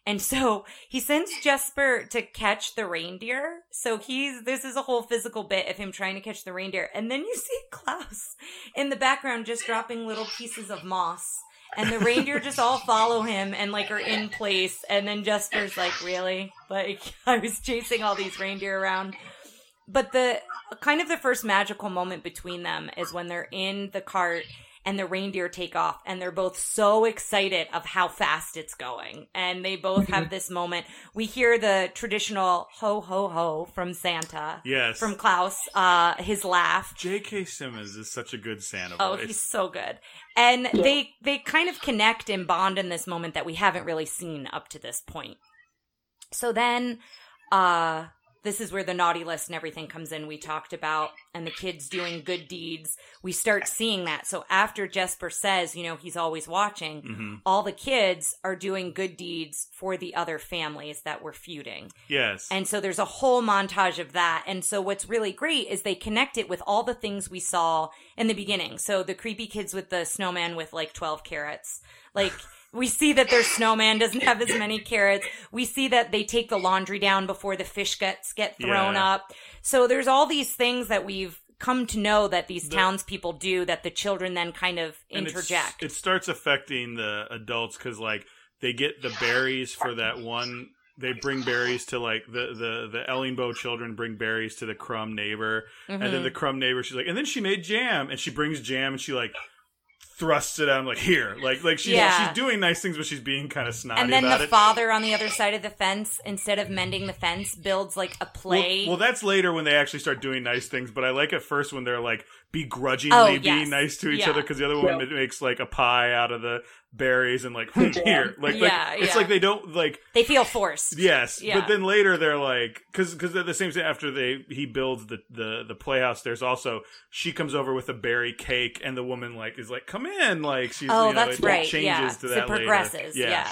[SPEAKER 2] And so he sends Jesper to catch the reindeer. So he's, this is a whole physical bit of him trying to catch the reindeer. And then you see Klaus in the background just dropping little pieces of moss. And the reindeer just all follow him and like are in place. And then Jesper's like, really? Like, I was chasing all these reindeer around. But the kind of the first magical moment between them is when they're in the cart and the reindeer take off and they're both so excited of how fast it's going and they both have this moment we hear the traditional ho ho ho from santa
[SPEAKER 1] Yes.
[SPEAKER 2] from klaus uh his laugh
[SPEAKER 1] J.K. Simmons is such a good Santa
[SPEAKER 2] Oh,
[SPEAKER 1] voice.
[SPEAKER 2] he's so good. And they they kind of connect and bond in this moment that we haven't really seen up to this point. So then uh this is where the naughty list and everything comes in we talked about and the kids doing good deeds. We start seeing that. So after Jesper says, you know, he's always watching,
[SPEAKER 1] hmm
[SPEAKER 2] all the kids are doing good deeds for the other families that were feuding.
[SPEAKER 1] Yes.
[SPEAKER 2] And so there's a whole montage of that. And so what's really great is they connect it with all the things we saw in the beginning. So the creepy kids with the snowman with like 12 carrots. Like we see that their snowman doesn't have as many carrots. We see that they take the laundry down before the fish guts get thrown
[SPEAKER 1] Yeah.
[SPEAKER 2] up. So there's all these things that we've come to know that these
[SPEAKER 1] The-
[SPEAKER 2] townspeople do that the children then kind of interject.
[SPEAKER 1] It starts affecting the adults because like they get the berries for that one. They bring berries to like the the the Ellingboe children bring berries to the Krum neighbor, and
[SPEAKER 2] Mm-hmm.
[SPEAKER 1] then the Krum neighbor she's like, and then she made jam, and she brings jam, and she like thrusts it out. I'm like, here, like like she's
[SPEAKER 2] Yeah.
[SPEAKER 1] she's doing nice things, but she's being kind of snotty
[SPEAKER 2] and then the
[SPEAKER 1] it.
[SPEAKER 2] father on the other side of the fence, instead of mending the fence, builds like a play.
[SPEAKER 1] Well, well, that's later when they actually start doing nice things. But I like at first when they're like begrudgingly
[SPEAKER 2] Oh,
[SPEAKER 1] being
[SPEAKER 2] yes.
[SPEAKER 1] nice to each
[SPEAKER 2] Yeah.
[SPEAKER 1] other because the other one
[SPEAKER 3] Yeah.
[SPEAKER 1] makes like a pie out of the berries and like "Hmm, here, like,
[SPEAKER 2] Yeah,
[SPEAKER 1] like it's like they don't like
[SPEAKER 2] they feel forced.
[SPEAKER 1] yes,
[SPEAKER 2] Yeah.
[SPEAKER 1] but then later they're like because because at the same time after they he builds the the the playhouse, there's also she comes over with a berry cake and the woman like is like come in like she's
[SPEAKER 2] Oh,
[SPEAKER 1] you know,
[SPEAKER 2] that's
[SPEAKER 1] it
[SPEAKER 2] right.
[SPEAKER 1] changes
[SPEAKER 2] yeah,
[SPEAKER 1] to that
[SPEAKER 2] it
[SPEAKER 1] later.
[SPEAKER 2] progresses. Yeah.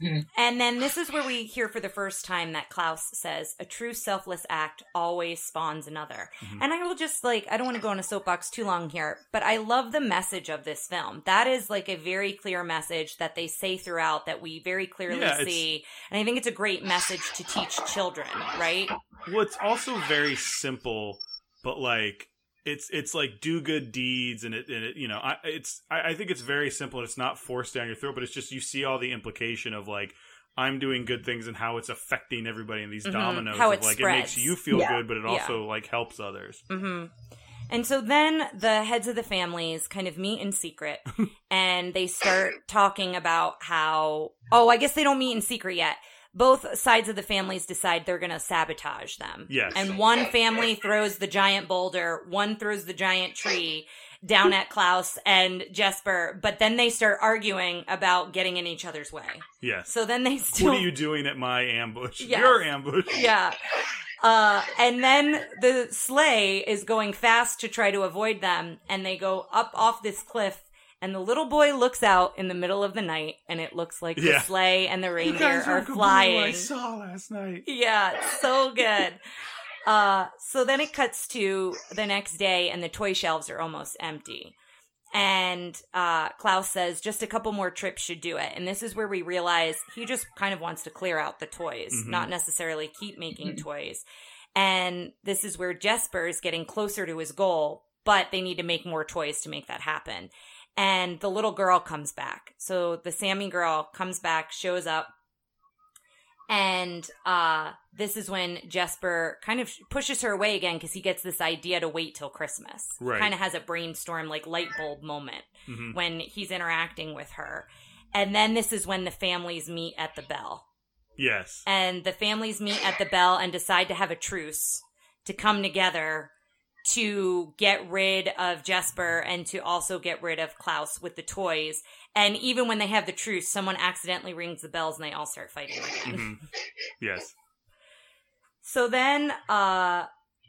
[SPEAKER 3] Mhm.
[SPEAKER 2] And then this is where we hear for the first time that Klaus says, "A true selfless act always spawns another."
[SPEAKER 1] Mhm.
[SPEAKER 2] And I will just like I don't want to go on a soapbox too long here, but I love the message of this film. That is like a very clear message that they say throughout that we very clearly
[SPEAKER 1] Yeah,
[SPEAKER 2] see, and I think it's a great message to teach children. Right?
[SPEAKER 1] Well, it's also very simple, but like it's it's like do good deeds, and it, and it you know I it's I, I think it's very simple. and It's not forced down your throat, but it's just you see all the implication of like I'm doing good things and how it's affecting everybody in these
[SPEAKER 2] Mhm.
[SPEAKER 1] dominoes.
[SPEAKER 2] How
[SPEAKER 1] of,
[SPEAKER 2] it
[SPEAKER 1] like it makes you feel
[SPEAKER 3] Yeah.
[SPEAKER 1] good, but it
[SPEAKER 2] Yeah.
[SPEAKER 1] also like helps others.
[SPEAKER 2] Mm-hmm. And so then the heads of the families kind of meet in secret and they start talking about how, oh, I guess they don't meet in secret yet. Both sides of the families decide they're going to sabotage them.
[SPEAKER 1] Yes.
[SPEAKER 2] And one family throws the giant boulder, one throws the giant tree down at Klaus and Jesper, but then they start arguing about getting in each other's way.
[SPEAKER 1] Yes.
[SPEAKER 2] So then they still
[SPEAKER 1] what are you doing at my ambush?
[SPEAKER 2] Yes.
[SPEAKER 1] Your ambush.
[SPEAKER 2] yeah. Uh, and then the sleigh is going fast to try to avoid them, and they go up off this cliff. And the little boy looks out in the middle of the night, and it looks like
[SPEAKER 1] Yeah.
[SPEAKER 2] the sleigh and the reindeer are
[SPEAKER 1] aren't gonna believe what I
[SPEAKER 2] flying.
[SPEAKER 1] saw last night.
[SPEAKER 2] Yeah, so good. Uh, so then it cuts to the next day, and the toy shelves are almost empty. And uh, Klaus says just a couple more trips should do it. And this is where we realize he just kind of wants to clear out the toys,
[SPEAKER 1] Mhm.
[SPEAKER 2] not necessarily keep making toys. And this is where Jesper is getting closer to his goal, but they need to make more toys to make that happen. And the little girl comes back. So the Sámi girl comes back, shows up, and uh, this is when Jesper kind of pushes her away again because he gets this idea to wait till Christmas.
[SPEAKER 1] Right.
[SPEAKER 2] Kind of has a brainstorm, like light bulb moment
[SPEAKER 1] Mhm.
[SPEAKER 2] when he's interacting with her. And then this is when the families meet at the bell.
[SPEAKER 1] Yes.
[SPEAKER 2] And the families meet at the bell and decide to have a truce to come together to get rid of Jesper and to also get rid of Klaus with the toys. And even when they have the truce, someone accidentally rings the bells and they all start fighting again.
[SPEAKER 1] Mhm. Yes.
[SPEAKER 2] So then uh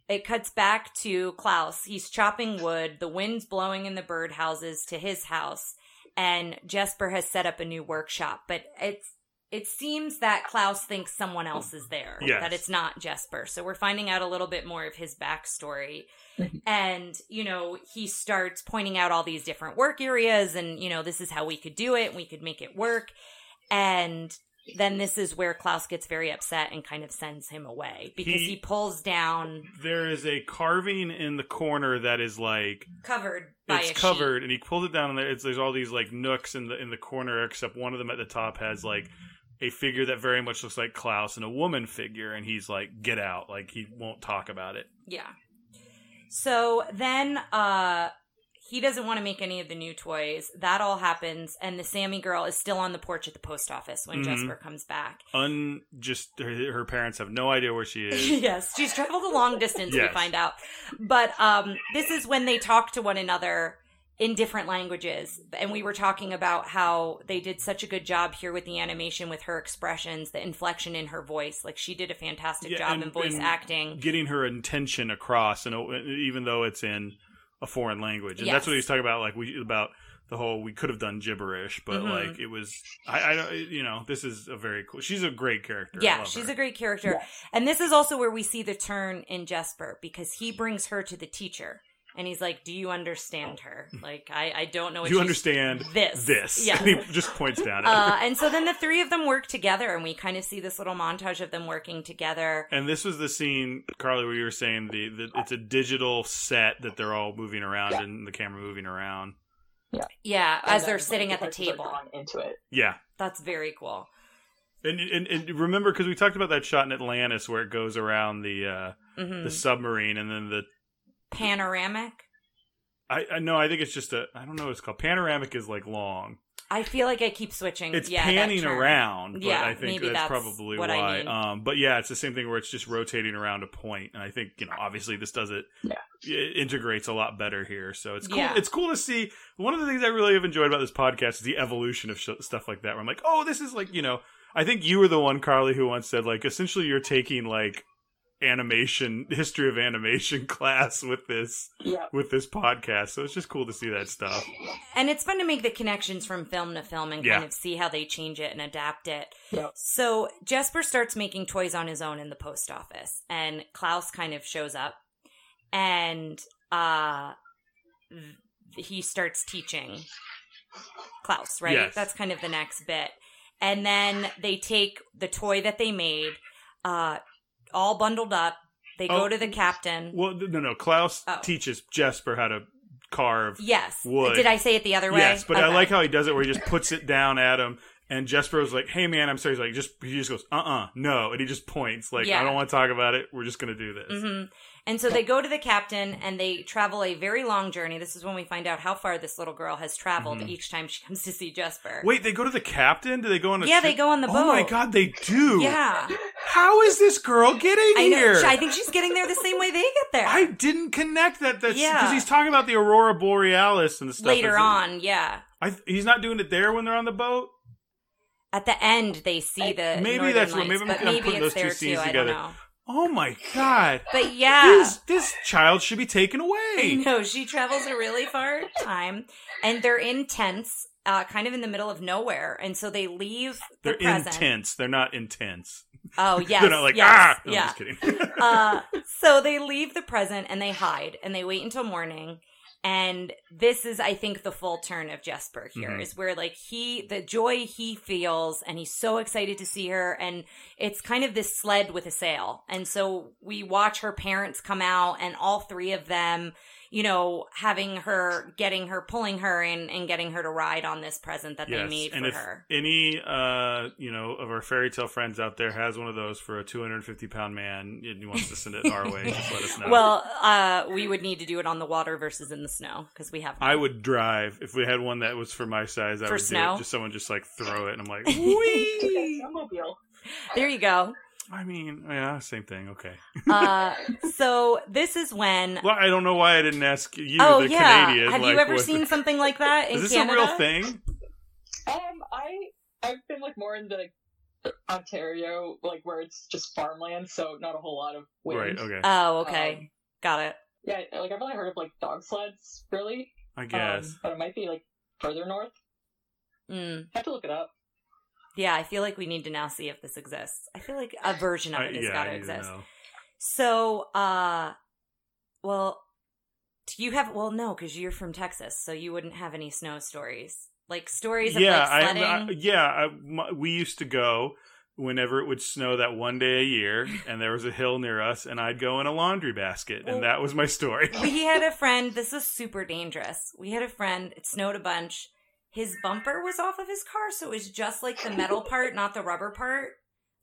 [SPEAKER 2] it cuts back to Klaus. He's chopping wood. The wind's blowing in the birdhouses to his house, and Jesper has set up a new workshop. But it's it seems that Klaus thinks someone else is there.
[SPEAKER 1] Yes.
[SPEAKER 2] That it's not Jesper. So we're finding out a little bit more of his backstory. and, you know, he starts pointing out all these different work areas and, you know, this is how we could do it and we could make it work. And then this is where Klaus gets very upset and kind of sends him away because
[SPEAKER 1] He-
[SPEAKER 2] he, pulls down
[SPEAKER 1] There is a carving in the corner that is like
[SPEAKER 2] covered
[SPEAKER 1] it's
[SPEAKER 2] a
[SPEAKER 1] covered, and he pulled it down, and there, there's all these like nooks in the in the corner, except one of them at the top has like a figure that very much looks like Klaus and a woman figure, and he's like, "Get out!" Like he won't talk about it.
[SPEAKER 2] Yeah. So then uh he doesn't want to make any of the new toys. That all happens, and the Sámi girl is still on the porch at the post office when
[SPEAKER 1] Mhm.
[SPEAKER 2] Jesper comes back.
[SPEAKER 1] Un just her, her parents have no idea where she is.
[SPEAKER 2] yes, she's traveled a long distance, we find out. But um, this is when they talk to one another in different languages. And we were talking about how they did such a good job here with the animation with her expressions, the inflection in her voice. Like she did a fantastic
[SPEAKER 1] Yeah,
[SPEAKER 2] job
[SPEAKER 1] and-
[SPEAKER 2] in voice acting.
[SPEAKER 1] getting her intention across, and even though it's in a foreign language, and
[SPEAKER 2] Yes.
[SPEAKER 1] that's what he's talking about. Like we about the whole we could have done gibberish, but
[SPEAKER 2] Mhm.
[SPEAKER 1] like it was. I, I don't. You know, this is a very cool. She's a great character.
[SPEAKER 2] Yeah, she's
[SPEAKER 1] her.
[SPEAKER 2] a great character. And this is also where we see the turn in Jesper because he brings her to the teacher. And he's like, "Do you understand her? Like, I, I don't know what
[SPEAKER 1] Do you
[SPEAKER 2] she's-
[SPEAKER 1] understand
[SPEAKER 2] this.
[SPEAKER 1] This.
[SPEAKER 2] Yes.
[SPEAKER 1] And he just points down at
[SPEAKER 2] Uh, and so then the three of them work together, and we kind of see this little montage of them working together.
[SPEAKER 1] And this was the scene, Carly, where you were saying the, the it's a digital set that they're all moving around and the camera moving around.
[SPEAKER 2] Yeah,
[SPEAKER 3] And
[SPEAKER 2] as they're
[SPEAKER 3] like,
[SPEAKER 2] sitting at the table.
[SPEAKER 3] into it.
[SPEAKER 1] Yeah.
[SPEAKER 2] That's very cool.
[SPEAKER 1] And, and, and remember, because we talked about that shot in Atlantis where it goes around the uh,
[SPEAKER 2] hmm
[SPEAKER 1] the submarine, and then the
[SPEAKER 2] Panoramic.
[SPEAKER 1] I, I know I think it's just a I don't know what it's called. Panoramic is like long.
[SPEAKER 2] I feel like I keep switching.
[SPEAKER 1] It's
[SPEAKER 2] yeah, that
[SPEAKER 1] panning
[SPEAKER 2] term.
[SPEAKER 1] around, but
[SPEAKER 2] Yeah,
[SPEAKER 1] I think
[SPEAKER 2] maybe
[SPEAKER 1] that's,
[SPEAKER 2] that's
[SPEAKER 1] probably
[SPEAKER 2] what I
[SPEAKER 1] why.
[SPEAKER 2] mean.
[SPEAKER 1] Um, but yeah, it's the same thing where it's just rotating around a point, and I think you know obviously this does it.
[SPEAKER 3] Yeah.
[SPEAKER 1] It integrates a lot better here, so it's cool.
[SPEAKER 2] Yeah.
[SPEAKER 1] It's cool to see. One of the things I really have enjoyed about this podcast is the evolution of sh- stuff like that. Where I'm like, oh, this is like you know. I think you were the one, Carly, who once said like essentially you're taking like animation history of animation class with this
[SPEAKER 3] Yeah.
[SPEAKER 1] with this podcast. So it's just cool to see that stuff.
[SPEAKER 2] And it's fun to make the connections from film to film and
[SPEAKER 1] Yeah.
[SPEAKER 2] kind of see how they change it and adapt it.
[SPEAKER 3] Yeah.
[SPEAKER 2] So Jesper starts making toys on his own in the post office, and Klaus kind of shows up, and uh, th- he starts teaching Klaus. Right,
[SPEAKER 1] Yes.
[SPEAKER 2] that's kind of the next bit, and then they take the toy that they made, uh, all bundled up. They
[SPEAKER 1] Oh.
[SPEAKER 2] go to the captain.
[SPEAKER 1] Well, no, no. Klaus
[SPEAKER 2] Oh.
[SPEAKER 1] teaches Jesper how to carve.
[SPEAKER 2] Yes.
[SPEAKER 1] Wood.
[SPEAKER 2] Did I say it the other way?
[SPEAKER 1] Yes, but I like how he does it where he just puts it down at him. And Jesper was like, "Hey, man, I'm sorry." He's like, "Just," he just goes, "Uh, uh no," and he just points like,
[SPEAKER 2] Yeah.
[SPEAKER 1] "I don't want to talk about it. We're just gonna do this."
[SPEAKER 2] hmm And so they go to the captain and they travel a very long journey. This is when we find out how far this little girl has traveled
[SPEAKER 1] Mhm.
[SPEAKER 2] each time she comes to see Jesper.
[SPEAKER 1] Wait, they go to the captain? Do they go on a
[SPEAKER 2] Yeah,
[SPEAKER 1] ship?
[SPEAKER 2] they go on the boat.
[SPEAKER 1] Oh my god, they do.
[SPEAKER 2] Yeah.
[SPEAKER 1] How is this girl getting
[SPEAKER 2] I
[SPEAKER 1] here?
[SPEAKER 2] know. I think she's getting there the same way they get there.
[SPEAKER 1] I didn't connect that. That's
[SPEAKER 2] Yeah.
[SPEAKER 1] because he's talking about the aurora borealis and the stuff.
[SPEAKER 2] Later on, yeah.
[SPEAKER 1] I, he's not doing it there when they're on the boat.
[SPEAKER 2] At the end, they see the
[SPEAKER 1] Maybe that's what-
[SPEAKER 2] Lights,
[SPEAKER 1] maybe I'm-
[SPEAKER 2] maybe
[SPEAKER 1] putting
[SPEAKER 2] it's
[SPEAKER 1] those two scenes
[SPEAKER 2] too. I
[SPEAKER 1] together.
[SPEAKER 2] don't know.
[SPEAKER 1] Oh my god.
[SPEAKER 2] But yeah,
[SPEAKER 1] This this child should be taken away.
[SPEAKER 2] No, she travels a really far time, and they're in tents, uh, kind of in the middle of nowhere, and so they leave the
[SPEAKER 1] They're
[SPEAKER 2] present.
[SPEAKER 1] intense. They're not intense.
[SPEAKER 2] Oh yes,
[SPEAKER 1] They're not like
[SPEAKER 2] yes,
[SPEAKER 1] ah. No,
[SPEAKER 2] yeah.
[SPEAKER 1] I'm just kidding.
[SPEAKER 2] uh, so they leave the present and they hide and they wait until morning. And this is, I think, the full turn of Jesper here is
[SPEAKER 1] Mhm.
[SPEAKER 2] where like he, the joy he feels and he's so excited to see her. And it's kind of this sled with a sail. And so we watch her parents come out and all three of them, you know, having her, getting her, pulling her in, and getting her to ride on this present that they
[SPEAKER 1] Yes,
[SPEAKER 2] made
[SPEAKER 1] and
[SPEAKER 2] for
[SPEAKER 1] if
[SPEAKER 2] her.
[SPEAKER 1] any uh you know of our fairy tale friends out there has one of those for a 250 pound man and he wants to send it our way, just let us know.
[SPEAKER 2] Well, uh, we would need to do it on the water versus in the snow because we have.
[SPEAKER 1] I would drive if we had one that was for my size. I
[SPEAKER 2] For
[SPEAKER 1] would
[SPEAKER 2] snow?
[SPEAKER 1] do it. Just someone just like throw it, and I'm like,
[SPEAKER 3] Okay,
[SPEAKER 1] wee.
[SPEAKER 3] snowmobile.
[SPEAKER 2] There you go.
[SPEAKER 1] I mean, yeah, same thing. Okay.
[SPEAKER 2] Uh, so this is when.
[SPEAKER 1] Well, I don't know why I didn't ask you,
[SPEAKER 2] oh
[SPEAKER 1] the
[SPEAKER 2] yeah,
[SPEAKER 1] Canadian.
[SPEAKER 2] have
[SPEAKER 1] like,
[SPEAKER 2] you ever
[SPEAKER 1] what-
[SPEAKER 2] seen something like that in
[SPEAKER 1] Is this
[SPEAKER 2] Canada?
[SPEAKER 1] a real thing?
[SPEAKER 3] Um, I I've been like more in the Ontario, like where it's just farmland, so not a whole lot of wind.
[SPEAKER 1] Right. Okay.
[SPEAKER 2] Oh, okay,
[SPEAKER 3] Um,
[SPEAKER 2] got it.
[SPEAKER 3] Yeah, like I've only heard of like dog sleds, really.
[SPEAKER 1] I
[SPEAKER 3] Um,
[SPEAKER 1] guess.
[SPEAKER 3] but it might be like further north.
[SPEAKER 2] Mm.
[SPEAKER 3] have to look it up.
[SPEAKER 2] Yeah, I feel like we need to now see if this exists. I feel like a version of it has
[SPEAKER 1] yeah,
[SPEAKER 2] got to exist.
[SPEAKER 1] know.
[SPEAKER 2] So, uh, well, do you have? Well, no, because you're from Texas, so you wouldn't have any snow stories, like stories of
[SPEAKER 1] Yeah,
[SPEAKER 2] like
[SPEAKER 1] I,
[SPEAKER 2] sledding.
[SPEAKER 1] I, yeah. I, my, we used to go whenever it would snow that one day a year, and there was a hill near us, and I'd go in a laundry basket,
[SPEAKER 2] Well-
[SPEAKER 1] and that was my story.
[SPEAKER 2] we had a friend. This is super dangerous. We had a friend. It snowed a bunch. His bumper was off of his car, so it was just like the metal part, not the rubber part,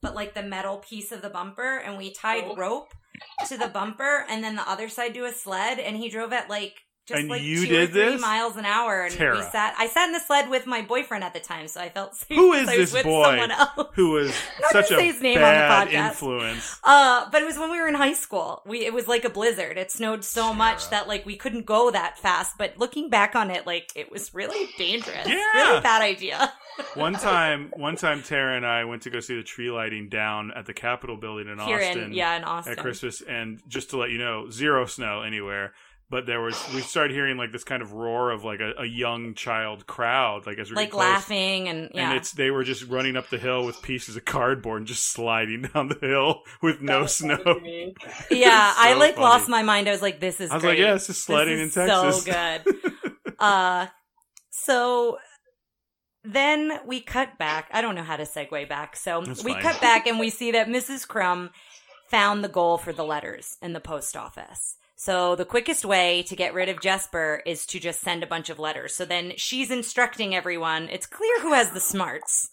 [SPEAKER 2] but like the metal piece of the bumper. And we tied
[SPEAKER 3] Oh.
[SPEAKER 2] rope to the bumper, and then the other side to a sled. And he drove at like just
[SPEAKER 1] And
[SPEAKER 2] like
[SPEAKER 1] you
[SPEAKER 2] two or
[SPEAKER 1] did
[SPEAKER 2] three
[SPEAKER 1] this?
[SPEAKER 2] miles an hour. And we
[SPEAKER 1] Tara.
[SPEAKER 2] sat. I sat in the sled with my boyfriend at the time, so I felt safe.
[SPEAKER 1] Who is this boy? Who was such a
[SPEAKER 2] his name on the
[SPEAKER 1] bad
[SPEAKER 2] podcast.
[SPEAKER 1] influence?
[SPEAKER 2] Uh, but it was when we were in high school. We it was like a blizzard. It snowed so much that like we couldn't go that fast. But looking back on it, like it was really dangerous.
[SPEAKER 1] Yeah.
[SPEAKER 2] Really bad idea.
[SPEAKER 1] one time, one time, Tara and I went to go see the tree lighting down at the Capitol building in
[SPEAKER 2] Here
[SPEAKER 1] Austin
[SPEAKER 2] in yeah, in Austin.
[SPEAKER 1] at Christmas, and just to let you know, zero snow anywhere. But there was, we started hearing like this kind of roar of like a, a young child crowd, like as we
[SPEAKER 2] like
[SPEAKER 1] get close.
[SPEAKER 2] laughing and yeah.
[SPEAKER 1] And it's they were just running up the hill with pieces of cardboard and just sliding down the hill with no snow.
[SPEAKER 3] would be me.
[SPEAKER 2] yeah, I like
[SPEAKER 1] funny.
[SPEAKER 2] lost my mind. I was like, this is
[SPEAKER 1] I was
[SPEAKER 2] great.
[SPEAKER 1] like, yeah, it's just sledding
[SPEAKER 2] this
[SPEAKER 1] in Texas.
[SPEAKER 2] So good. uh, so then we cut back. I don't know how to segue back. So
[SPEAKER 1] That's
[SPEAKER 2] we
[SPEAKER 1] fine.
[SPEAKER 2] cut back and we see that Mrs. Krum found the goal for the letters in the post office. So the quickest way to get rid of Jesper is to just send a bunch of letters. So then she's instructing everyone. It's clear who has the smarts.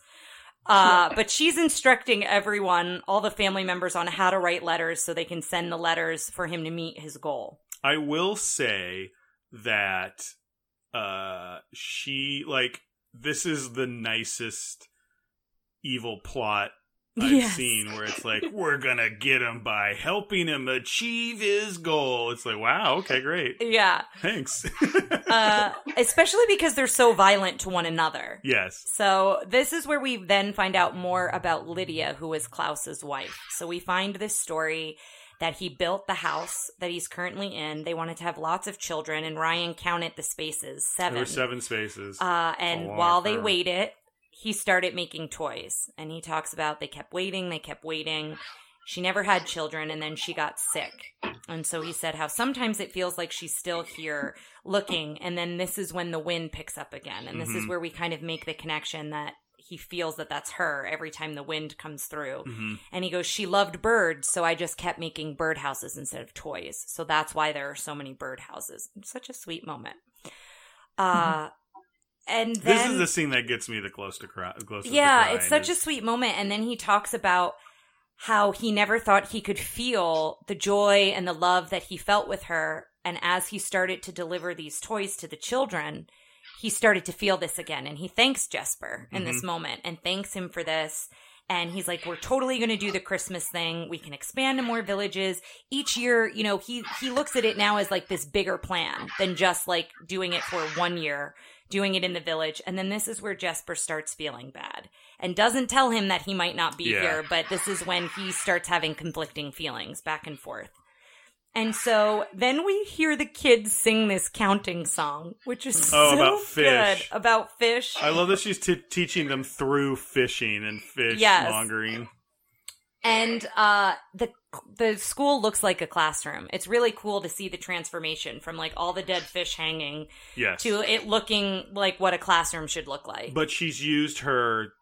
[SPEAKER 2] Uh, but she's instructing everyone, all the family members, on how to write letters so they can send the letters for him to meet his goal.
[SPEAKER 1] I will say that uh she like this is the nicest evil plot I've
[SPEAKER 2] Yes.
[SPEAKER 1] seen where it's like we're gonna get him by helping him achieve his goal. It's like wow, okay, great,
[SPEAKER 2] Yeah.
[SPEAKER 1] thanks.
[SPEAKER 2] Uh, especially because they're so violent to one another.
[SPEAKER 1] yes,
[SPEAKER 2] So this is where we then find out more about Lydia, who is Klaus's wife. So we find this story that he built the house that he's currently in. They wanted to have lots of children, and Ryan counted the spaces seven.
[SPEAKER 1] there
[SPEAKER 2] seven.
[SPEAKER 1] were seven spaces.
[SPEAKER 2] Uh, and while they
[SPEAKER 1] term.
[SPEAKER 2] waited, he started making toys. And he talks about they kept waiting, they kept waiting. She never had children, and then she got sick. And so he said how sometimes it feels like she's still here looking, and then this is when the wind picks up again. And this is
[SPEAKER 1] Mhm.
[SPEAKER 2] where we kind of make the connection that he feels that that's her every time the wind comes through.
[SPEAKER 1] Mhm.
[SPEAKER 2] And he goes, She loved birds, so I just kept making birdhouses instead of toys. So that's why there are so many birdhouses. Such a sweet moment. Uh, and then.
[SPEAKER 1] This is the scene that gets me the close to cry. Closest
[SPEAKER 2] yeah,
[SPEAKER 1] crying
[SPEAKER 2] it's such a sweet moment. And then he talks about how he never thought he could feel the joy and the love that he felt with her. And as he started to deliver these toys to the children, he started to feel this again. And he thanks Jesper in this mm-hmm. moment and thanks him for this. And he's like, we're totally going to do the Christmas thing. We can expand to more villages each year. You know, he, he looks at it now as like this bigger plan than just like doing it for one year, doing it in the village. And then this is where Jesper starts feeling bad and doesn't tell him that he might not be
[SPEAKER 1] Yeah.
[SPEAKER 2] here. But this is when he starts having conflicting feelings back and forth. And so then we hear the kids sing this counting song, which is
[SPEAKER 1] Oh,
[SPEAKER 2] so
[SPEAKER 1] about fish.
[SPEAKER 2] good about fish.
[SPEAKER 1] I love that she's t- teaching them through fishing and fish
[SPEAKER 2] Yes.
[SPEAKER 1] mongering.
[SPEAKER 2] And uh the the school looks like a classroom. It's really cool to see the transformation from like all the dead fish hanging
[SPEAKER 1] Yes,
[SPEAKER 2] to it looking like what a classroom should look like.
[SPEAKER 1] but she's used her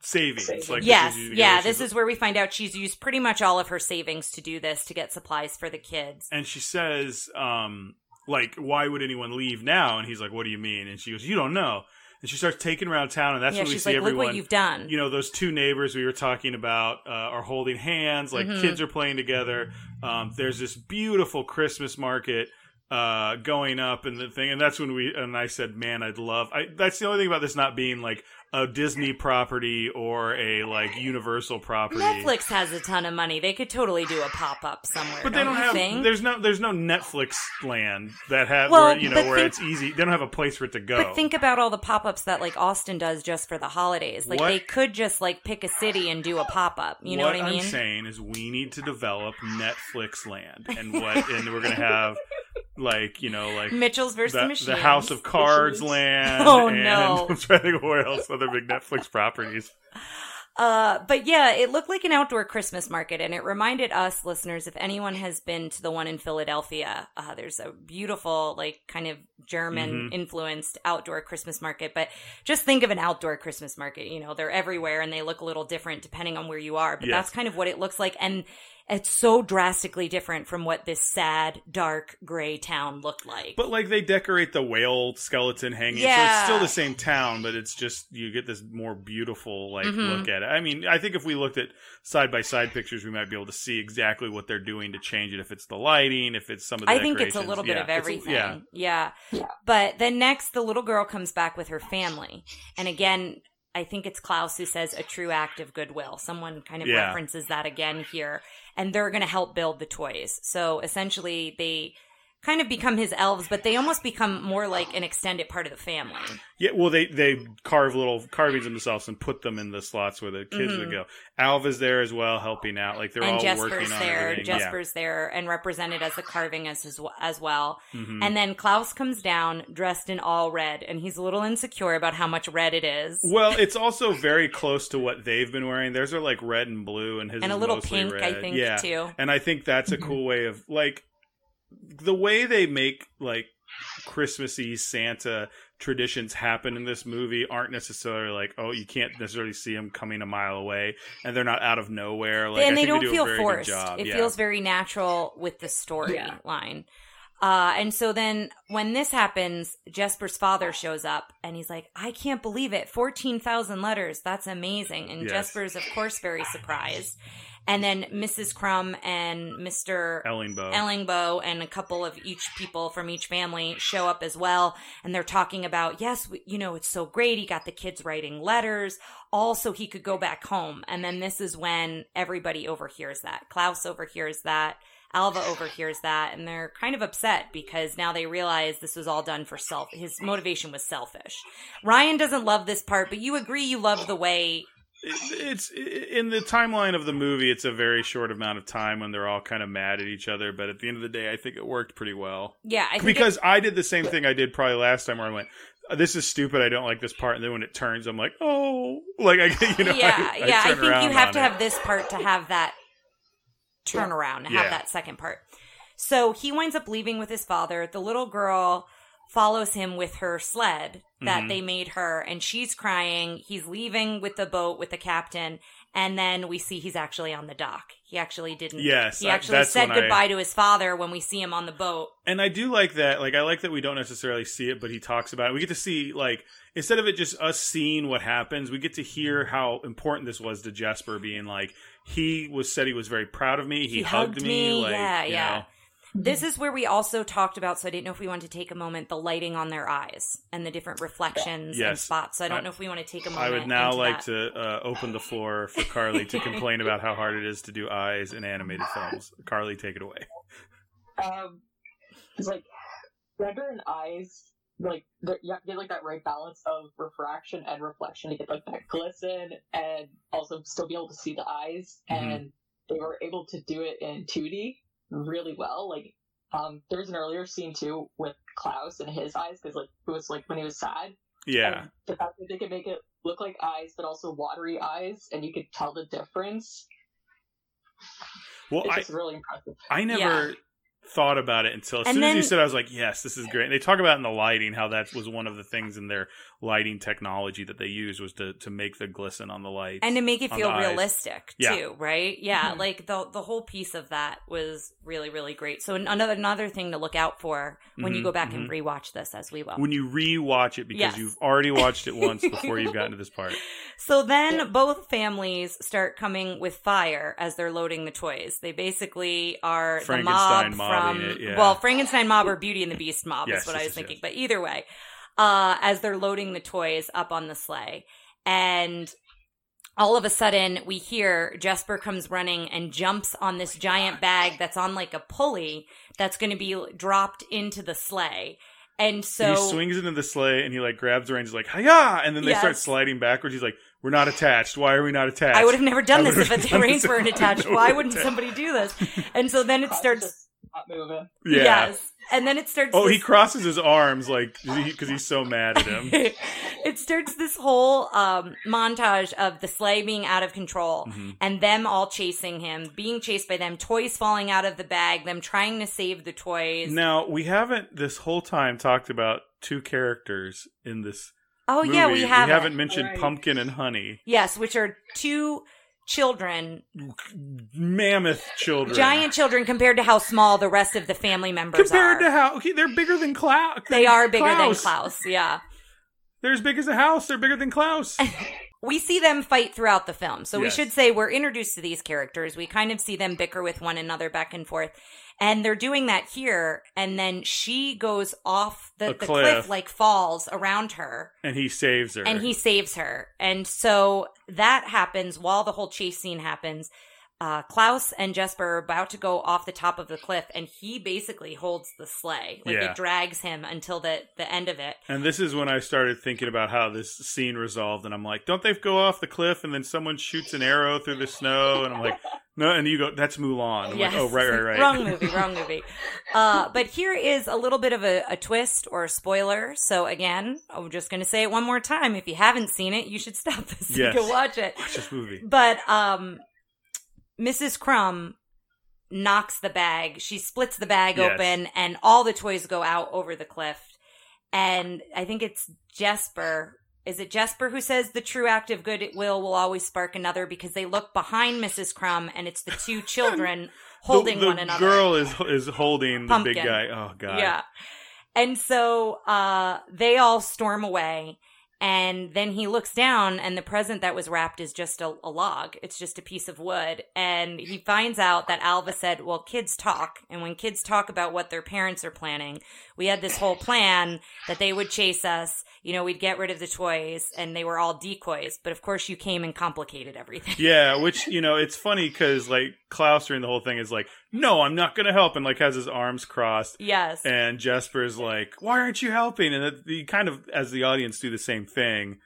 [SPEAKER 1] savings.
[SPEAKER 3] Savings.
[SPEAKER 1] Like
[SPEAKER 2] yes,
[SPEAKER 1] she's using-
[SPEAKER 2] yeah,
[SPEAKER 1] she's-
[SPEAKER 2] this is where we find out she's used pretty much all of her savings to do this to get supplies for the kids.
[SPEAKER 1] and she says um like, why would anyone leave now? And he's like, what do you mean? And she goes, you don't know. And she starts taking around town, and that's
[SPEAKER 2] yeah,
[SPEAKER 1] when we see
[SPEAKER 2] like,
[SPEAKER 1] everyone.
[SPEAKER 2] look what you've done.
[SPEAKER 1] you know those two neighbors we were talking about uh, are holding hands like
[SPEAKER 2] Mhm.
[SPEAKER 1] kids are playing together um, there's this beautiful christmas market uh, going up and the thing and that's when we and i said man i'd love I, that's the only thing about this not being like a disney property or a like universal property
[SPEAKER 2] Netflix has a ton of money. They could totally do a pop up somewhere.
[SPEAKER 1] but they don't
[SPEAKER 2] you
[SPEAKER 1] have
[SPEAKER 2] think?
[SPEAKER 1] there's no there's no netflix land that has
[SPEAKER 2] Well,
[SPEAKER 1] where you know where
[SPEAKER 2] think-
[SPEAKER 1] it's easy they don't have a place for it to go
[SPEAKER 2] But think about all the pop ups that like Austin does just for the holidays. Like
[SPEAKER 1] What-
[SPEAKER 2] they could just like pick a city and do a pop up. You know what, I mean?
[SPEAKER 1] What I'm saying is we need to develop Netflix land, and what, and we're gonna have like you know like
[SPEAKER 2] Mitchell's versus the,
[SPEAKER 1] the,
[SPEAKER 2] Machines.
[SPEAKER 1] the House of Cards
[SPEAKER 3] Machines.
[SPEAKER 1] land.
[SPEAKER 2] Oh,
[SPEAKER 1] and
[SPEAKER 2] no.
[SPEAKER 1] I'm trying to think of where else other big Netflix properties.
[SPEAKER 2] Uh, but yeah, it looked like an outdoor Christmas market, and it reminded us listeners if anyone has been to the one in Philadelphia, uh, there's a beautiful, like, kind of German
[SPEAKER 1] Mhm.
[SPEAKER 2] influenced outdoor Christmas market. But just think of an outdoor Christmas market. You know, they're everywhere and they look a little different depending on where you are. But
[SPEAKER 1] Yes.
[SPEAKER 2] that's kind of what it looks like. And it's so drastically different from what this sad, dark, gray town looked like.
[SPEAKER 1] But like they decorate the whale skeleton hanging, so it's still the same town, but it's just you get this more beautiful like
[SPEAKER 2] Mhm.
[SPEAKER 1] look at it. I mean, I think if we looked at side by side pictures, we might be able to see exactly what they're doing to change it. If it's the lighting, if it's some of the
[SPEAKER 2] I think it's a little bit
[SPEAKER 1] Yeah,
[SPEAKER 2] of
[SPEAKER 1] a-
[SPEAKER 2] everything.
[SPEAKER 1] yeah,
[SPEAKER 2] yeah.
[SPEAKER 3] Yeah.
[SPEAKER 2] But then next, the little girl comes back with her family. And again, I think it's Klaus who says a true act of goodwill. Someone kind of
[SPEAKER 1] Yeah.
[SPEAKER 2] references that again here. And they're going to help build the toys. So essentially, they kind of become his elves, but they almost become more like an extended part of the family.
[SPEAKER 1] Yeah, well, they they carve little carvings themselves and put them in the slots where the kids
[SPEAKER 2] Mhm.
[SPEAKER 1] would go. Alva's there as well, helping out. Like they're
[SPEAKER 2] and
[SPEAKER 1] all
[SPEAKER 2] Jesper's
[SPEAKER 1] working on
[SPEAKER 2] there.
[SPEAKER 1] everything.
[SPEAKER 2] Jesper's there and represented as the carving as, as, as well.
[SPEAKER 1] yeah. Mhm.
[SPEAKER 2] And then Klaus comes down dressed in all red, and he's a little insecure about how much red it is.
[SPEAKER 1] well, it's also very close to what they've been wearing. Theirs are like red and blue, and his
[SPEAKER 2] and a little pink, I
[SPEAKER 1] red.
[SPEAKER 2] think,
[SPEAKER 1] yeah.
[SPEAKER 2] too.
[SPEAKER 1] And I think that's a cool way of like the way they make like Christmassy Santa traditions happen in this movie aren't necessarily like oh you can't necessarily see them coming a mile away and they're not out of nowhere like
[SPEAKER 2] and they don't
[SPEAKER 1] do
[SPEAKER 2] feel forced. It
[SPEAKER 1] yeah.
[SPEAKER 2] feels very natural with the
[SPEAKER 3] Yeah.
[SPEAKER 2] storyline. Uh, and so then when this happens, Jesper's father shows up and he's like, I can't believe it. 14,000 letters. That's amazing. And
[SPEAKER 1] Yes.
[SPEAKER 2] Jesper's, of course, very surprised. And then Mrs. Krum and Mr.
[SPEAKER 1] Ellingboe.
[SPEAKER 2] Ellingboe and a couple of each people from each family show up as well. And they're talking about, yes, we, you know, it's so great. He got the kids writing letters. Also, he could go back home. And then this is when everybody overhears that. Klaus overhears that. Alva overhears that. And they're kind of upset because now they realize this was all done for self. His motivation was selfish. Ryan doesn't love this part, but you agree you love the way.
[SPEAKER 1] It- it's in the timeline of the movie it's a very short amount of time when they're all kind of mad at each other but at the end of the day i think it worked pretty well
[SPEAKER 2] Yeah, I think
[SPEAKER 1] because i did the same thing i did probably last time where i went this is stupid i don't like this part and then when it turns i'm like oh like i you know
[SPEAKER 2] yeah,
[SPEAKER 1] I, I
[SPEAKER 2] yeah. I think you have to
[SPEAKER 1] it.
[SPEAKER 2] have this part to have that turnaround, to have
[SPEAKER 1] Yeah.
[SPEAKER 2] that second part. So he winds up leaving with his father. The little girl follows him with her sled that
[SPEAKER 1] Mhm.
[SPEAKER 2] they made her, and she's crying. He's leaving with the boat with the captain, and then we see he's actually on the dock. He actually didn't.
[SPEAKER 1] Yes,
[SPEAKER 2] he actually
[SPEAKER 1] that's
[SPEAKER 2] said
[SPEAKER 1] when I-
[SPEAKER 2] goodbye to his father when we see him on the boat.
[SPEAKER 1] and i do like that like i like that we don't necessarily see it but he talks about it we get to see like instead of it just us seeing what happens we get to hear how important this was to jesper being like he was said he was very proud of me he,
[SPEAKER 2] He
[SPEAKER 1] hugged,
[SPEAKER 2] hugged
[SPEAKER 1] me,
[SPEAKER 2] me,
[SPEAKER 1] like
[SPEAKER 2] yeah,
[SPEAKER 1] you
[SPEAKER 2] yeah.
[SPEAKER 1] know.
[SPEAKER 2] This is where we also talked about, so I didn't know if we wanted to take a moment, the lighting on their eyes and the different reflections and spots. So I don't
[SPEAKER 1] I-
[SPEAKER 2] know if we want to take a moment.
[SPEAKER 1] I would now like
[SPEAKER 2] that.
[SPEAKER 1] to uh, open the floor for Carly to complain about how hard it is to do eyes in animated films. Carly, take it away.
[SPEAKER 3] Um, it's like render and eyes, like they're- you have to get like that right balance of refraction and reflection to get like that glisten and also still be able to see the eyes.
[SPEAKER 1] Mhm.
[SPEAKER 3] And they were able to do it in 2D really well. Like, um, there's an earlier scene too with Klaus and his eyes because like it was like when he was sad.
[SPEAKER 1] Yeah,
[SPEAKER 3] the fact that they could make it look like eyes, but also watery eyes, and you could tell the difference.
[SPEAKER 1] well,
[SPEAKER 3] It's
[SPEAKER 1] I
[SPEAKER 3] just really impressive.
[SPEAKER 1] I never thought about it until as
[SPEAKER 2] And
[SPEAKER 1] soon as you said, I was like, yes, this is great. And they talk about in the lighting how that was one of the things in their lighting technology that they used was to to make the glisten on the lights
[SPEAKER 2] and to make it feel
[SPEAKER 1] the eyes.
[SPEAKER 2] realistic
[SPEAKER 1] Yeah.
[SPEAKER 2] too, right? Yeah,
[SPEAKER 3] Mhm.
[SPEAKER 2] like the the whole piece of that was really really great. So another another thing to look out for when you
[SPEAKER 1] Mhm,
[SPEAKER 2] go back and rewatch this, as we will.
[SPEAKER 1] when you rewatch it because
[SPEAKER 2] Yes.
[SPEAKER 1] you've already watched it once before you've gotten to this part.
[SPEAKER 2] So then both families start coming with fire as they're loading the toys. They basically are the mob
[SPEAKER 1] Frankenstein mobbing
[SPEAKER 2] from
[SPEAKER 1] it, yeah.
[SPEAKER 2] well, Frankenstein mob or Beauty and the Beast mob
[SPEAKER 1] Yes,
[SPEAKER 2] is what
[SPEAKER 1] yes,
[SPEAKER 2] I was
[SPEAKER 1] yes,
[SPEAKER 2] thinking.
[SPEAKER 1] yes.
[SPEAKER 2] But either way, uh, as they're loading the toys up on the sleigh, and all of a sudden we hear Jesper comes running and jumps on this giant bag that's on like a pulley that's going to be dropped into the sleigh. And so
[SPEAKER 1] he swings into the sleigh and he like grabs the reins, he's like, hiya! And then they start sliding backwards. He's like, we're not attached. Why are we not attached?
[SPEAKER 2] I would have never done
[SPEAKER 1] I
[SPEAKER 2] this if the reins weren't attached. Why wouldn't
[SPEAKER 1] was
[SPEAKER 2] somebody do this? And so then it starts.
[SPEAKER 3] Just not moving.
[SPEAKER 1] Yeah.
[SPEAKER 2] Yes, and then it starts.
[SPEAKER 1] Oh, he crosses his arms like because he's so mad at him.
[SPEAKER 2] it starts this whole um, montage of the sleigh being out of control
[SPEAKER 1] Mhm.
[SPEAKER 2] and them all chasing him, being chased by them, toys falling out of the bag, them trying to save the toys.
[SPEAKER 1] Now we haven't this whole time talked about two characters in this.
[SPEAKER 2] oh yeah, we haven't.
[SPEAKER 1] We haven't mentioned
[SPEAKER 3] Right.
[SPEAKER 1] Pumpkin and Honey,
[SPEAKER 2] Yes, which are two children,
[SPEAKER 1] mammoth children,
[SPEAKER 2] giant children compared to how small the rest of the family members are.
[SPEAKER 1] compared
[SPEAKER 2] are.
[SPEAKER 1] to how okay, they're bigger than Klaus.
[SPEAKER 2] they are bigger
[SPEAKER 1] Klaus.
[SPEAKER 2] than Klaus. Yeah.
[SPEAKER 1] They're as big as a house. They're bigger than Klaus.
[SPEAKER 2] we see them fight throughout the film. So we should say we're introduced to these characters. We kind of see them bicker with one another back and forth. And they're doing that here. And then she goes off the, the
[SPEAKER 1] cliff.
[SPEAKER 2] cliff, like falls around her
[SPEAKER 1] and he saves her.
[SPEAKER 2] and he saves her. And so that happens while the whole chase scene happens. Uh, Klaus and Jesper are about to go off the top of the cliff, and he basically holds the sleigh. Like
[SPEAKER 1] Yeah.
[SPEAKER 2] it drags him until the, the end of it.
[SPEAKER 1] And this is when I started thinking about how this scene resolved, and I'm like, don't they go off the cliff and then someone shoots an arrow through the snow? And I'm like, no, and you go, that's Mulan. I'm
[SPEAKER 2] Yes.
[SPEAKER 1] like, oh, right, right, right.
[SPEAKER 2] wrong movie, wrong movie. Uh, but here is a little bit of a, a twist or a spoiler. So again, I'm just going to say it one more time. If you haven't seen it, you should stop this
[SPEAKER 1] Yes.
[SPEAKER 2] and go watch it.
[SPEAKER 1] Watch this movie.
[SPEAKER 2] But um, Mrs. Krum knocks the bag. She splits the bag
[SPEAKER 1] Yes.
[SPEAKER 2] open, and all the toys go out over the cliff. And I think it's Jesper. Is it Jesper who says the true act of good will will always spark another because they look behind Mrs. Krum and it's the two children holding
[SPEAKER 1] the, the
[SPEAKER 2] one another.
[SPEAKER 1] The girl is is holding the big guy. Oh god.
[SPEAKER 2] Yeah. And so uh they all storm away and then he looks down and the present that was wrapped is just a, a log. It's just a piece of wood and he finds out that Alva said, "Well, kids talk and when kids talk about what their parents are planning, we had this whole plan that they would chase us, you know, we'd get rid of the toys and they were all decoys, but of course you came and complicated everything."
[SPEAKER 1] Yeah, which you know, it's funny because like Klaus during the whole thing is like, "No, I'm not going to help," and like has his arms crossed,
[SPEAKER 2] yes.
[SPEAKER 1] and Jesper's like, "Why aren't you helping?" And the, you kind of, as the audience, do the same thing.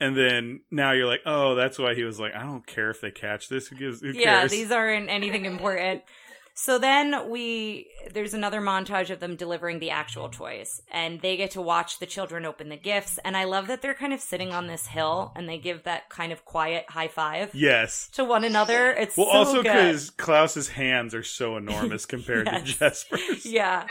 [SPEAKER 1] And then now you're like, "Oh, that's why he was like, I don't care if they catch this. Who gives? Who
[SPEAKER 2] yeah,
[SPEAKER 1] cares?"
[SPEAKER 2] these aren't anything important. So then we there's another montage of them delivering the actual toys and they get to watch the children open the gifts and I love that they're kind of sitting on this hill and they give that kind of quiet high five
[SPEAKER 1] yes.
[SPEAKER 2] to one another. It's
[SPEAKER 1] Well,
[SPEAKER 2] so
[SPEAKER 1] also because Klaus's hands are so enormous compared
[SPEAKER 2] Yes.
[SPEAKER 1] to Jesper's.
[SPEAKER 2] Yeah.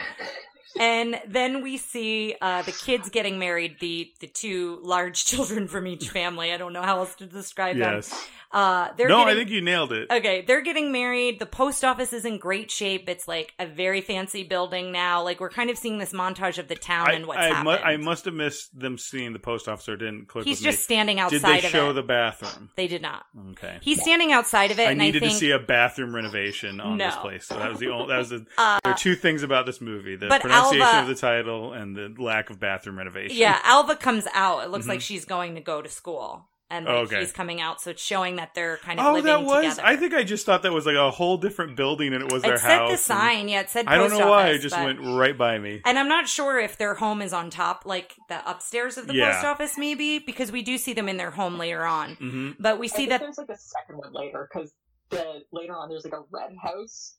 [SPEAKER 2] And then we see uh, the kids getting married, the the two large children from each family. I don't know how else to describe them.
[SPEAKER 1] Yes.
[SPEAKER 2] Uh, they're
[SPEAKER 1] No,
[SPEAKER 2] getting,
[SPEAKER 1] I think you nailed it.
[SPEAKER 2] Okay, they're getting married. The post office is in great shape. It's like a very fancy building now. Like we're kind of seeing this montage of the town
[SPEAKER 1] I,
[SPEAKER 2] and what's
[SPEAKER 1] I, mu-
[SPEAKER 2] happened.
[SPEAKER 1] I must have missed them seeing the post office or didn't click
[SPEAKER 2] He's just
[SPEAKER 1] me.
[SPEAKER 2] standing outside
[SPEAKER 1] Did they
[SPEAKER 2] of
[SPEAKER 1] show
[SPEAKER 2] it.
[SPEAKER 1] the bathroom?
[SPEAKER 2] They did not.
[SPEAKER 1] Okay.
[SPEAKER 2] He's standing outside of it,
[SPEAKER 1] I
[SPEAKER 2] and
[SPEAKER 1] needed
[SPEAKER 2] I think
[SPEAKER 1] to see a bathroom renovation on this place. So that was the only. That was the.
[SPEAKER 2] Uh,
[SPEAKER 1] there are two things about this movie: the
[SPEAKER 2] but
[SPEAKER 1] pronunciation
[SPEAKER 2] Alva-
[SPEAKER 1] of the title and the lack of bathroom renovation.
[SPEAKER 2] yeah, Alva comes out. It looks
[SPEAKER 1] Mhm.
[SPEAKER 2] like she's going to go to school, and like,
[SPEAKER 1] Okay.
[SPEAKER 2] he's coming out. So it's showing that they're kind of
[SPEAKER 1] Oh,
[SPEAKER 2] living
[SPEAKER 1] that was.
[SPEAKER 2] together.
[SPEAKER 1] I think I just thought that was like a whole different building, and it was their
[SPEAKER 2] it said
[SPEAKER 1] house.
[SPEAKER 2] the sign. Yeah, it said.
[SPEAKER 1] I don't
[SPEAKER 2] post
[SPEAKER 1] know why it just
[SPEAKER 2] but-
[SPEAKER 1] went right by me.
[SPEAKER 2] And I'm not sure if their home is on top, like the upstairs of the
[SPEAKER 1] Yeah.
[SPEAKER 2] post office, maybe because we do see them in their home later on.
[SPEAKER 1] hmm
[SPEAKER 2] But we
[SPEAKER 3] I
[SPEAKER 2] see
[SPEAKER 3] think
[SPEAKER 2] that
[SPEAKER 3] there's like a second one later because the later on there's like a red house.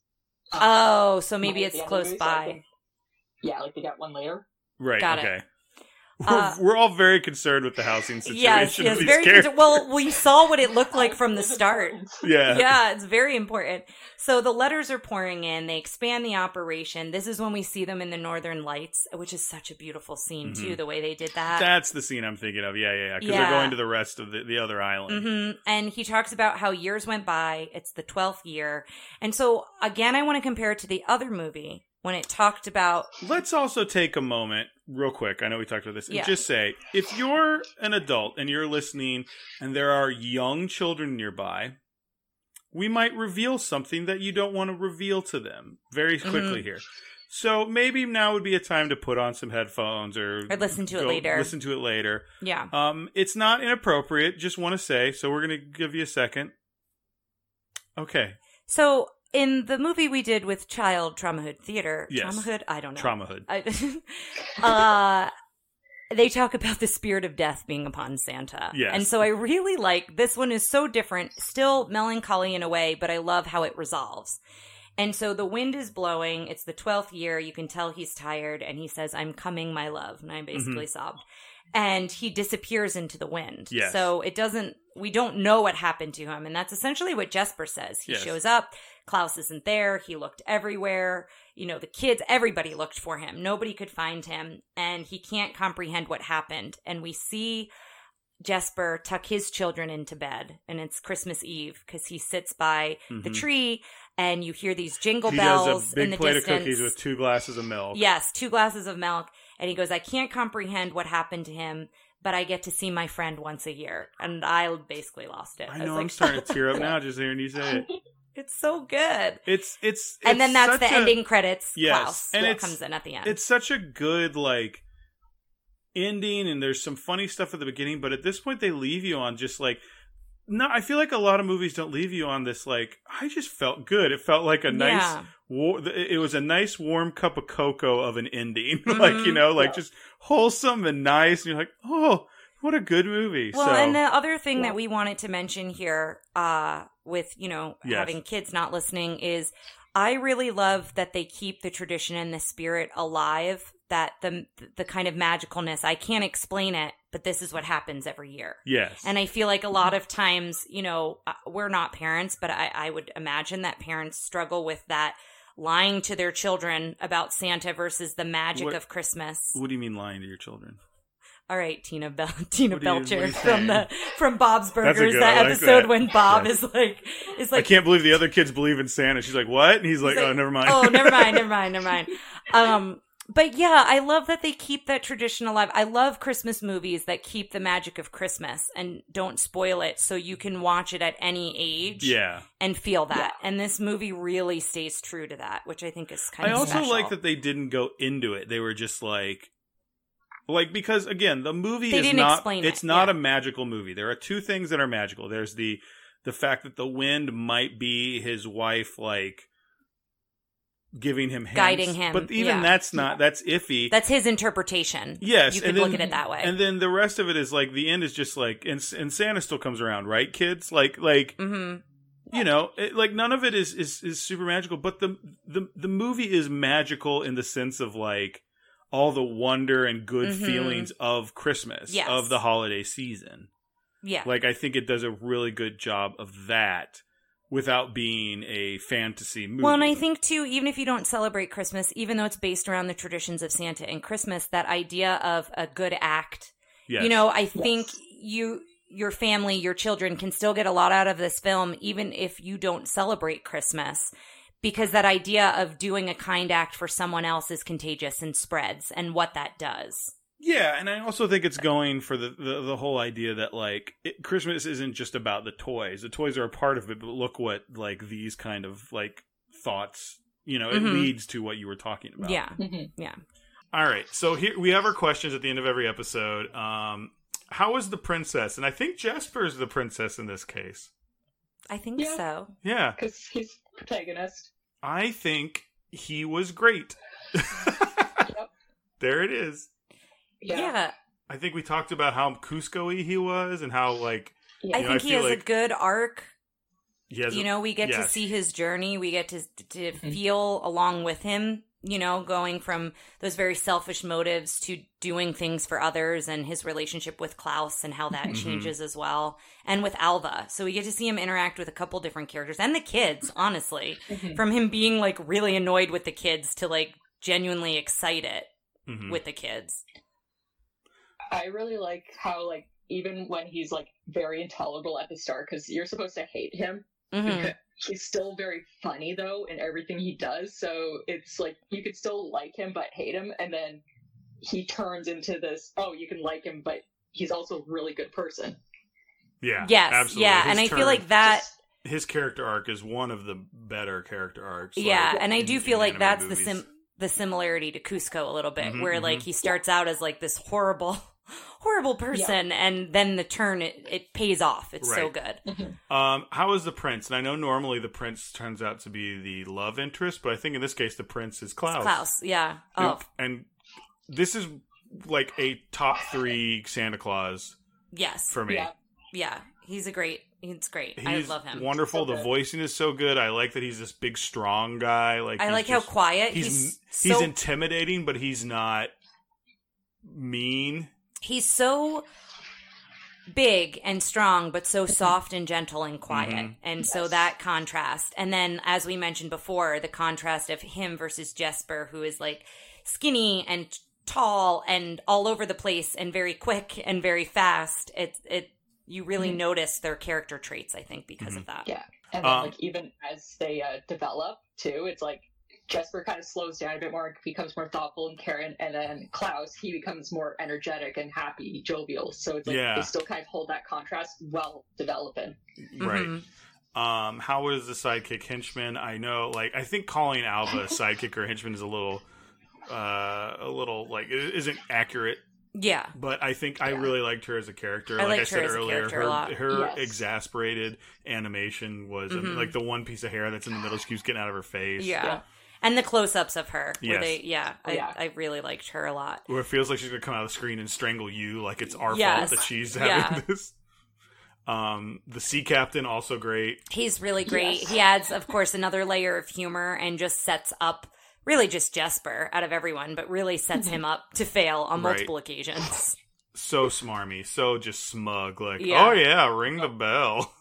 [SPEAKER 3] um,
[SPEAKER 2] Oh, so maybe it's
[SPEAKER 3] the end of the
[SPEAKER 2] close
[SPEAKER 3] movie, so
[SPEAKER 2] by.
[SPEAKER 3] Think- yeah, like they got one later.
[SPEAKER 1] Right.
[SPEAKER 2] Got it.
[SPEAKER 1] okay. we're,
[SPEAKER 2] Uh,
[SPEAKER 1] we're all very concerned with the housing situation
[SPEAKER 2] Yes,
[SPEAKER 1] of
[SPEAKER 2] yes,
[SPEAKER 1] these
[SPEAKER 2] very.
[SPEAKER 1] characters.
[SPEAKER 2] Well, we saw what it looked like from the start.
[SPEAKER 1] yeah.
[SPEAKER 2] yeah, it's very important. So the letters are pouring in. They expand the operation. This is when we see them in the Northern Lights, which is such a beautiful scene too. The way they did that.
[SPEAKER 1] That's the scene I'm thinking of. Yeah, yeah, yeah. Because
[SPEAKER 2] Yeah.
[SPEAKER 1] they're going to the rest of the, the other island.
[SPEAKER 2] hmm And he talks about how years went by. It's the 12th year. And so, again, I want to compare it to the other movie when it talked about.
[SPEAKER 1] Let's also take a moment, real quick. I know we talked about this, and
[SPEAKER 2] Yeah.
[SPEAKER 1] just say if you're an adult and you're listening, and there are young children nearby, we might reveal something that you don't want to reveal to them very
[SPEAKER 2] Mm-hmm.
[SPEAKER 1] quickly here. So maybe now would be a time to put on some headphones or
[SPEAKER 2] Or listen to it later.
[SPEAKER 1] Listen to it later.
[SPEAKER 2] Yeah.
[SPEAKER 1] Um, it's not inappropriate. Just want to say. So we're gonna give you a second. Okay,
[SPEAKER 2] So, in the movie we did with Child Traumahood Theater,
[SPEAKER 1] Yes.
[SPEAKER 2] Traumahood? I don't know.
[SPEAKER 1] Traumahood.
[SPEAKER 2] I, uh, they talk about the spirit of death being upon Santa.
[SPEAKER 1] Yes.
[SPEAKER 2] And so I really like this one is so different, still melancholy in a way, but I love how it resolves. And so the wind is blowing. It's the 12th year. You can tell he's tired. And he says, I'm coming, my love. And I basically sobbed. And he disappears into the wind.
[SPEAKER 1] Mm-hmm. Yes.
[SPEAKER 2] So it doesn't, we don't know what happened to him. And that's essentially what Jesper says. He
[SPEAKER 1] Yes.
[SPEAKER 2] shows up. Klaus isn't there. He looked everywhere. You know, the kids, everybody looked for him. Nobody could find him. And he can't comprehend what happened. And we see Jesper tuck his children into bed. And it's Christmas Eve because he sits by the tree and you hear these jingle
[SPEAKER 1] Mm-hmm. he
[SPEAKER 2] bells
[SPEAKER 1] does a
[SPEAKER 2] in
[SPEAKER 1] big
[SPEAKER 2] the
[SPEAKER 1] plate
[SPEAKER 2] distance.
[SPEAKER 1] of cookies with two glasses of milk.
[SPEAKER 2] Yes, two glasses of milk. And he goes, I can't comprehend what happened to him, but I get to see my friend once a year. And I basically lost it.
[SPEAKER 1] I
[SPEAKER 2] was
[SPEAKER 1] know.
[SPEAKER 2] like,
[SPEAKER 1] I'm starting to tear up now just hearing you say it.
[SPEAKER 2] it's so good.
[SPEAKER 1] It's it's,
[SPEAKER 2] and then that's the
[SPEAKER 1] a-
[SPEAKER 2] ending credits.
[SPEAKER 1] Yes,
[SPEAKER 2] Klaus
[SPEAKER 1] and it's-
[SPEAKER 2] comes in at the end.
[SPEAKER 1] It's such a good like ending, and there's some funny stuff at the beginning, but at this point they leave you on just like. No, I feel like a lot of movies don't leave you on this. Like, I just felt good. It felt like a nice,
[SPEAKER 2] Yeah.
[SPEAKER 1] war- it was a nice warm cup of cocoa of an ending. like, you know, like just wholesome and nice. And you're like, oh, what a good movie.
[SPEAKER 2] Well,
[SPEAKER 1] so,
[SPEAKER 2] and the other thing
[SPEAKER 3] Yeah.
[SPEAKER 2] that we wanted to mention here, uh, with you know
[SPEAKER 1] Yes.
[SPEAKER 2] having kids not listening, is I really love that they keep the tradition and the spirit alive. That the the kind of magicalness I can't explain it, but this is what happens every year.
[SPEAKER 1] yes.
[SPEAKER 2] And I feel like a lot of times, you know, uh, we're not parents, but I, I would imagine that parents struggle with that lying to their children about Santa versus the magic
[SPEAKER 1] What-
[SPEAKER 2] of Christmas.
[SPEAKER 1] what do you mean lying to your children?
[SPEAKER 2] All right, Tina Bel- Tina
[SPEAKER 1] you-
[SPEAKER 2] Belcher from the from Bob's Burgers.
[SPEAKER 1] good-
[SPEAKER 2] that
[SPEAKER 1] like
[SPEAKER 2] episode
[SPEAKER 1] that.
[SPEAKER 2] when Bob is like is like I
[SPEAKER 1] can't believe the other kids believe in Santa. She's like, what? And he's like,
[SPEAKER 2] like,
[SPEAKER 1] oh, never mind.
[SPEAKER 2] oh, never mind, never mind, never mind. Um, but yeah, I love that they keep that tradition alive. I love Christmas movies that keep the magic of Christmas and don't spoil it, so you can watch it at any age.
[SPEAKER 1] yeah.
[SPEAKER 2] and feel that. And this movie really stays true to that, which I think is kind
[SPEAKER 1] I
[SPEAKER 2] of I
[SPEAKER 1] also
[SPEAKER 2] special.
[SPEAKER 1] like that they didn't go into it. They were just like like because again, the movie
[SPEAKER 2] They
[SPEAKER 1] is not it's
[SPEAKER 2] it,
[SPEAKER 1] not
[SPEAKER 2] yeah.
[SPEAKER 1] a magical movie. There are two things that are magical. There's the the fact that the wind might be his wife like giving him hints,
[SPEAKER 2] Guiding him,
[SPEAKER 1] But even
[SPEAKER 2] yeah.
[SPEAKER 1] that's not that's iffy.
[SPEAKER 2] That's his interpretation.
[SPEAKER 1] Yes,
[SPEAKER 2] you could
[SPEAKER 1] and
[SPEAKER 2] look at it that way.
[SPEAKER 1] and then the rest of it is like the end is just like and, and Santa still comes around, right, kids? Like like
[SPEAKER 2] hmm
[SPEAKER 1] you know it, like none of it is, is is super magical but the the the movie is magical in the sense of like all the wonder and good
[SPEAKER 2] Mhm.
[SPEAKER 1] feelings of christmas
[SPEAKER 2] Yes.
[SPEAKER 1] of the holiday season
[SPEAKER 2] Yeah.
[SPEAKER 1] like i think it does a really good job of that without being a fantasy movie
[SPEAKER 2] Well, and I think too, even if you don't celebrate Christmas, even though it's based around the traditions of Santa and Christmas, that idea of a good act,
[SPEAKER 1] Yes.
[SPEAKER 2] you know, I think you, your family, your children can still get a lot out of this film, even if you don't celebrate Christmas. Because that idea of doing a kind act for someone else is contagious and spreads, and what that does.
[SPEAKER 1] Yeah, and I also think it's going for the the, the whole idea that like it, Christmas isn't just about the toys. The toys are a part of it, but look what like these kind of like thoughts. You know, it
[SPEAKER 2] Mhm.
[SPEAKER 1] leads to what you were talking about.
[SPEAKER 2] Yeah,
[SPEAKER 3] Mhm.
[SPEAKER 2] yeah.
[SPEAKER 1] All right, so here we have our questions at the end of every episode. Um, how is the princess? And I think Jesper is the princess in this case.
[SPEAKER 2] I think
[SPEAKER 3] Yeah.
[SPEAKER 2] so.
[SPEAKER 1] Yeah,
[SPEAKER 3] because he's protagonist.
[SPEAKER 1] I think he was great. there it is.
[SPEAKER 3] Yeah,
[SPEAKER 2] yeah.
[SPEAKER 1] I think we talked about how Kuzco-y he was and how like
[SPEAKER 2] I
[SPEAKER 1] You know,
[SPEAKER 2] think
[SPEAKER 1] I
[SPEAKER 2] he
[SPEAKER 1] feel
[SPEAKER 2] has a good arc.
[SPEAKER 1] he has.
[SPEAKER 2] You know, we get to see his journey. We get to to
[SPEAKER 3] Mhm.
[SPEAKER 2] feel along with him. you know, going from those very selfish motives to doing things for others and his relationship with Klaus and how that
[SPEAKER 1] Mhm.
[SPEAKER 2] changes as well. And with Alva. So we get to see him interact with a couple different characters and the kids, honestly.
[SPEAKER 3] Mhm.
[SPEAKER 2] From him being like really annoyed with the kids to like genuinely excited
[SPEAKER 1] Mhm.
[SPEAKER 2] with the kids.
[SPEAKER 3] I really like how like even when he's like very intolerable at the start because you're supposed to hate him.
[SPEAKER 2] hmm
[SPEAKER 3] He's still very funny though in everything he does. So it's like you could still like him but hate him, and then he turns into this. Oh, you can like him, but he's also a really good person.
[SPEAKER 1] yeah,
[SPEAKER 2] Yes,
[SPEAKER 1] absolutely.
[SPEAKER 2] yeah,
[SPEAKER 1] His
[SPEAKER 2] and I
[SPEAKER 1] turn-
[SPEAKER 2] feel like that.
[SPEAKER 3] Just-
[SPEAKER 1] his character arc is one of the better character arcs. like,
[SPEAKER 2] yeah, and I do
[SPEAKER 1] in
[SPEAKER 2] feel like that's
[SPEAKER 1] movies.
[SPEAKER 2] the sim the similarity to Kuzco a little bit,
[SPEAKER 1] Mhm,
[SPEAKER 2] where like
[SPEAKER 1] mhm.
[SPEAKER 2] he starts out as like this horrible, horrible person, and then the turn it, it pays off. It's so
[SPEAKER 1] Right.
[SPEAKER 2] good.
[SPEAKER 1] Um, how is the prince? And I know normally the prince turns out to be the love interest, but I think in this case the prince is Klaus.
[SPEAKER 2] Klaus, yeah.
[SPEAKER 1] And,
[SPEAKER 2] Oh,
[SPEAKER 1] and this is like a top three Santa Claus
[SPEAKER 2] yes,
[SPEAKER 1] for me.
[SPEAKER 3] Yeah.
[SPEAKER 2] yeah. He's a great. He's great. I love him.
[SPEAKER 1] wonderful.
[SPEAKER 3] So
[SPEAKER 1] the
[SPEAKER 3] good.
[SPEAKER 1] voicing is so good. I like that he's this big, strong guy. Like
[SPEAKER 2] I
[SPEAKER 1] he's
[SPEAKER 2] like how quiet
[SPEAKER 1] he's
[SPEAKER 2] he's.
[SPEAKER 1] he's, intimidating, but he's not mean.
[SPEAKER 2] He's so big and strong but so soft and gentle and quiet
[SPEAKER 1] Mhm.
[SPEAKER 2] and so that contrast and then as we mentioned before the contrast of him versus jesper who is like skinny and tall and all over the place and very quick and very fast it it you really
[SPEAKER 3] Mhm.
[SPEAKER 2] notice their character traits i think because of that
[SPEAKER 3] Yeah. And then,
[SPEAKER 1] Um,
[SPEAKER 3] like, even as they uh, develop, too, it's like Jesper kind of slows down a bit more, and becomes more thoughtful and caring, and then Klaus, he becomes more energetic and happy, jovial. So it's like
[SPEAKER 1] Yeah.
[SPEAKER 3] they still kind of hold that contrast while developing.
[SPEAKER 1] Right.
[SPEAKER 2] Mhm.
[SPEAKER 1] Um, how is the sidekick henchman? I know, like, I think calling Alva a sidekick or henchman is a little, uh, a little like it isn't accurate.
[SPEAKER 2] yeah
[SPEAKER 1] But I think I really liked her as a character.
[SPEAKER 2] I
[SPEAKER 1] like I
[SPEAKER 2] liked her
[SPEAKER 1] said
[SPEAKER 2] as a
[SPEAKER 1] earlier,
[SPEAKER 2] a
[SPEAKER 1] her
[SPEAKER 2] lot.
[SPEAKER 1] her
[SPEAKER 3] Yes.
[SPEAKER 1] exasperated animation was and,
[SPEAKER 2] Mhm.
[SPEAKER 1] like the one piece of hair that's in the middle. She keeps getting out of her face.
[SPEAKER 2] yeah,
[SPEAKER 3] Yeah.
[SPEAKER 2] And the close-ups of her where
[SPEAKER 1] Yes.
[SPEAKER 2] they yeah,
[SPEAKER 3] Oh,
[SPEAKER 2] I,
[SPEAKER 3] yeah.
[SPEAKER 2] I really liked her a lot
[SPEAKER 1] Where it feels like she's gonna come out of the screen and strangle you, like it's our
[SPEAKER 2] Yes.
[SPEAKER 1] fault that she's
[SPEAKER 2] Yeah.
[SPEAKER 1] having this. Um, the sea captain also great.
[SPEAKER 2] He's really great.
[SPEAKER 3] Yes.
[SPEAKER 2] He adds, of course, another layer of humor and just sets up really just Jesper out of everyone, but really sets him up to fail on
[SPEAKER 1] Right.
[SPEAKER 2] multiple occasions.
[SPEAKER 1] So smarmy, so just smug. Like,
[SPEAKER 2] Yeah.
[SPEAKER 1] oh yeah, ring the bell.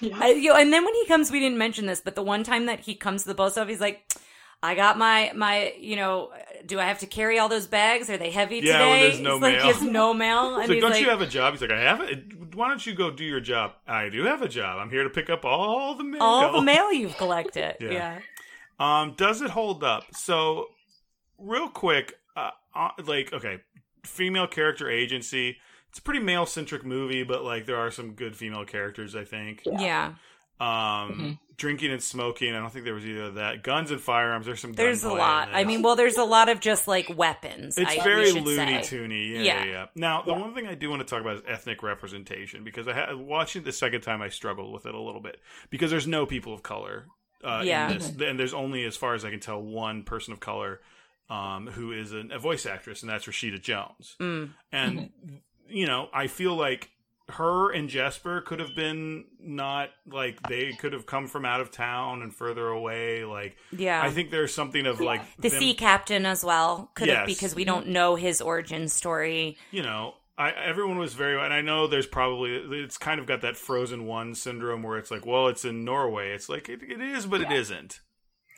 [SPEAKER 3] Yeah.
[SPEAKER 2] I, you know, and then when he comes, we didn't mention this, but the one time that he comes to the post office, he's like, I got my my you know. Do I have to carry all those bags? Are they heavy
[SPEAKER 1] Yeah,
[SPEAKER 2] today?
[SPEAKER 1] when there's no
[SPEAKER 2] He's like,
[SPEAKER 1] mail.
[SPEAKER 2] He has no mail, and
[SPEAKER 1] He's like,
[SPEAKER 2] he's
[SPEAKER 1] don't
[SPEAKER 2] like,
[SPEAKER 1] you have a job? He's like, I have it. Why don't you go do your job? I do have a job. I'm here to pick up all the mail.
[SPEAKER 2] all the mail you've collected.
[SPEAKER 1] Yeah.
[SPEAKER 2] yeah.
[SPEAKER 1] Um, does it hold up? So, real quick, uh, uh, like, okay, female character agency. It's a pretty male centric movie, but like there are some good female characters. I think.
[SPEAKER 3] Yeah.
[SPEAKER 2] yeah.
[SPEAKER 1] Um,
[SPEAKER 3] Mhm.
[SPEAKER 1] Drinking and smoking. I don't think there was either of that. Guns and firearms. There's some.
[SPEAKER 2] There's a lot. I mean, well, there's a lot of just like weapons.
[SPEAKER 1] It's
[SPEAKER 2] I,
[SPEAKER 1] very
[SPEAKER 2] say.
[SPEAKER 1] Toony. Yeah,
[SPEAKER 2] Yeah.
[SPEAKER 1] yeah, yeah. Now, the
[SPEAKER 3] Yeah.
[SPEAKER 1] one thing I do want to talk about is ethnic representation because I had watching it the second time I struggled with it a little bit because there's no people of color. Uh,
[SPEAKER 2] Yeah.
[SPEAKER 1] In this, and there's only, as far as I can tell, one person of color um, who is an, a voice actress, and that's Rashida Jones.
[SPEAKER 2] Mm.
[SPEAKER 1] And you know, I feel like her and Jesper could have been not like they could have come from out of town and further away. Like
[SPEAKER 2] Yeah.
[SPEAKER 1] I think there's something of like
[SPEAKER 2] the
[SPEAKER 1] them-
[SPEAKER 2] sea captain as well could have because we don't know his origin story.
[SPEAKER 1] you know, I everyone was very, and I know there's probably it's kind of got that Frozen One syndrome where it's like, well, it's in Norway. It's like it, it is, but it
[SPEAKER 3] Yeah.
[SPEAKER 1] isn't.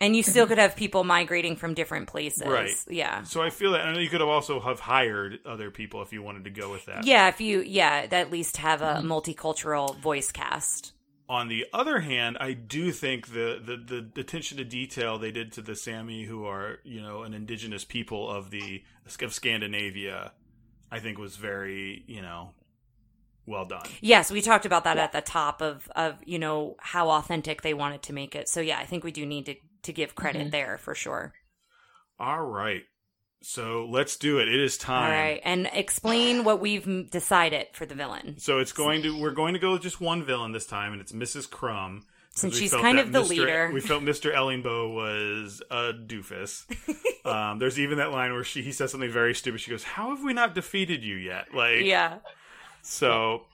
[SPEAKER 2] And you still could have people migrating from different places.
[SPEAKER 1] Right.
[SPEAKER 2] Yeah.
[SPEAKER 1] So I feel that, and you could have also have hired other people if you wanted to go with that.
[SPEAKER 2] Yeah, if you yeah, at least have a
[SPEAKER 1] Mm-hmm.
[SPEAKER 2] multicultural voice cast.
[SPEAKER 1] On the other hand, I do think the, the the attention to detail they did to the Sámi, who are you know an indigenous people of the of Scandinavia, I think was very you know well done.
[SPEAKER 2] Yes, we talked about that at the top of of, you know, how authentic they wanted to make it. So yeah, I think we do need to to give credit
[SPEAKER 3] Mhm.
[SPEAKER 2] there for sure.
[SPEAKER 1] All right, so let's do it. It is time.
[SPEAKER 2] All right. And explain what we've decided for the villain.
[SPEAKER 1] So it's going to we're going to go with just one villain this time, and it's Mrs. Krum.
[SPEAKER 2] Since she's kind of the
[SPEAKER 1] Mr.
[SPEAKER 2] leader.
[SPEAKER 1] We felt Mr. Ellingboe was a doofus. um, there's even that line where she he says something very stupid. She goes, "How have we not defeated you yet?" Like,
[SPEAKER 2] Yeah.
[SPEAKER 1] So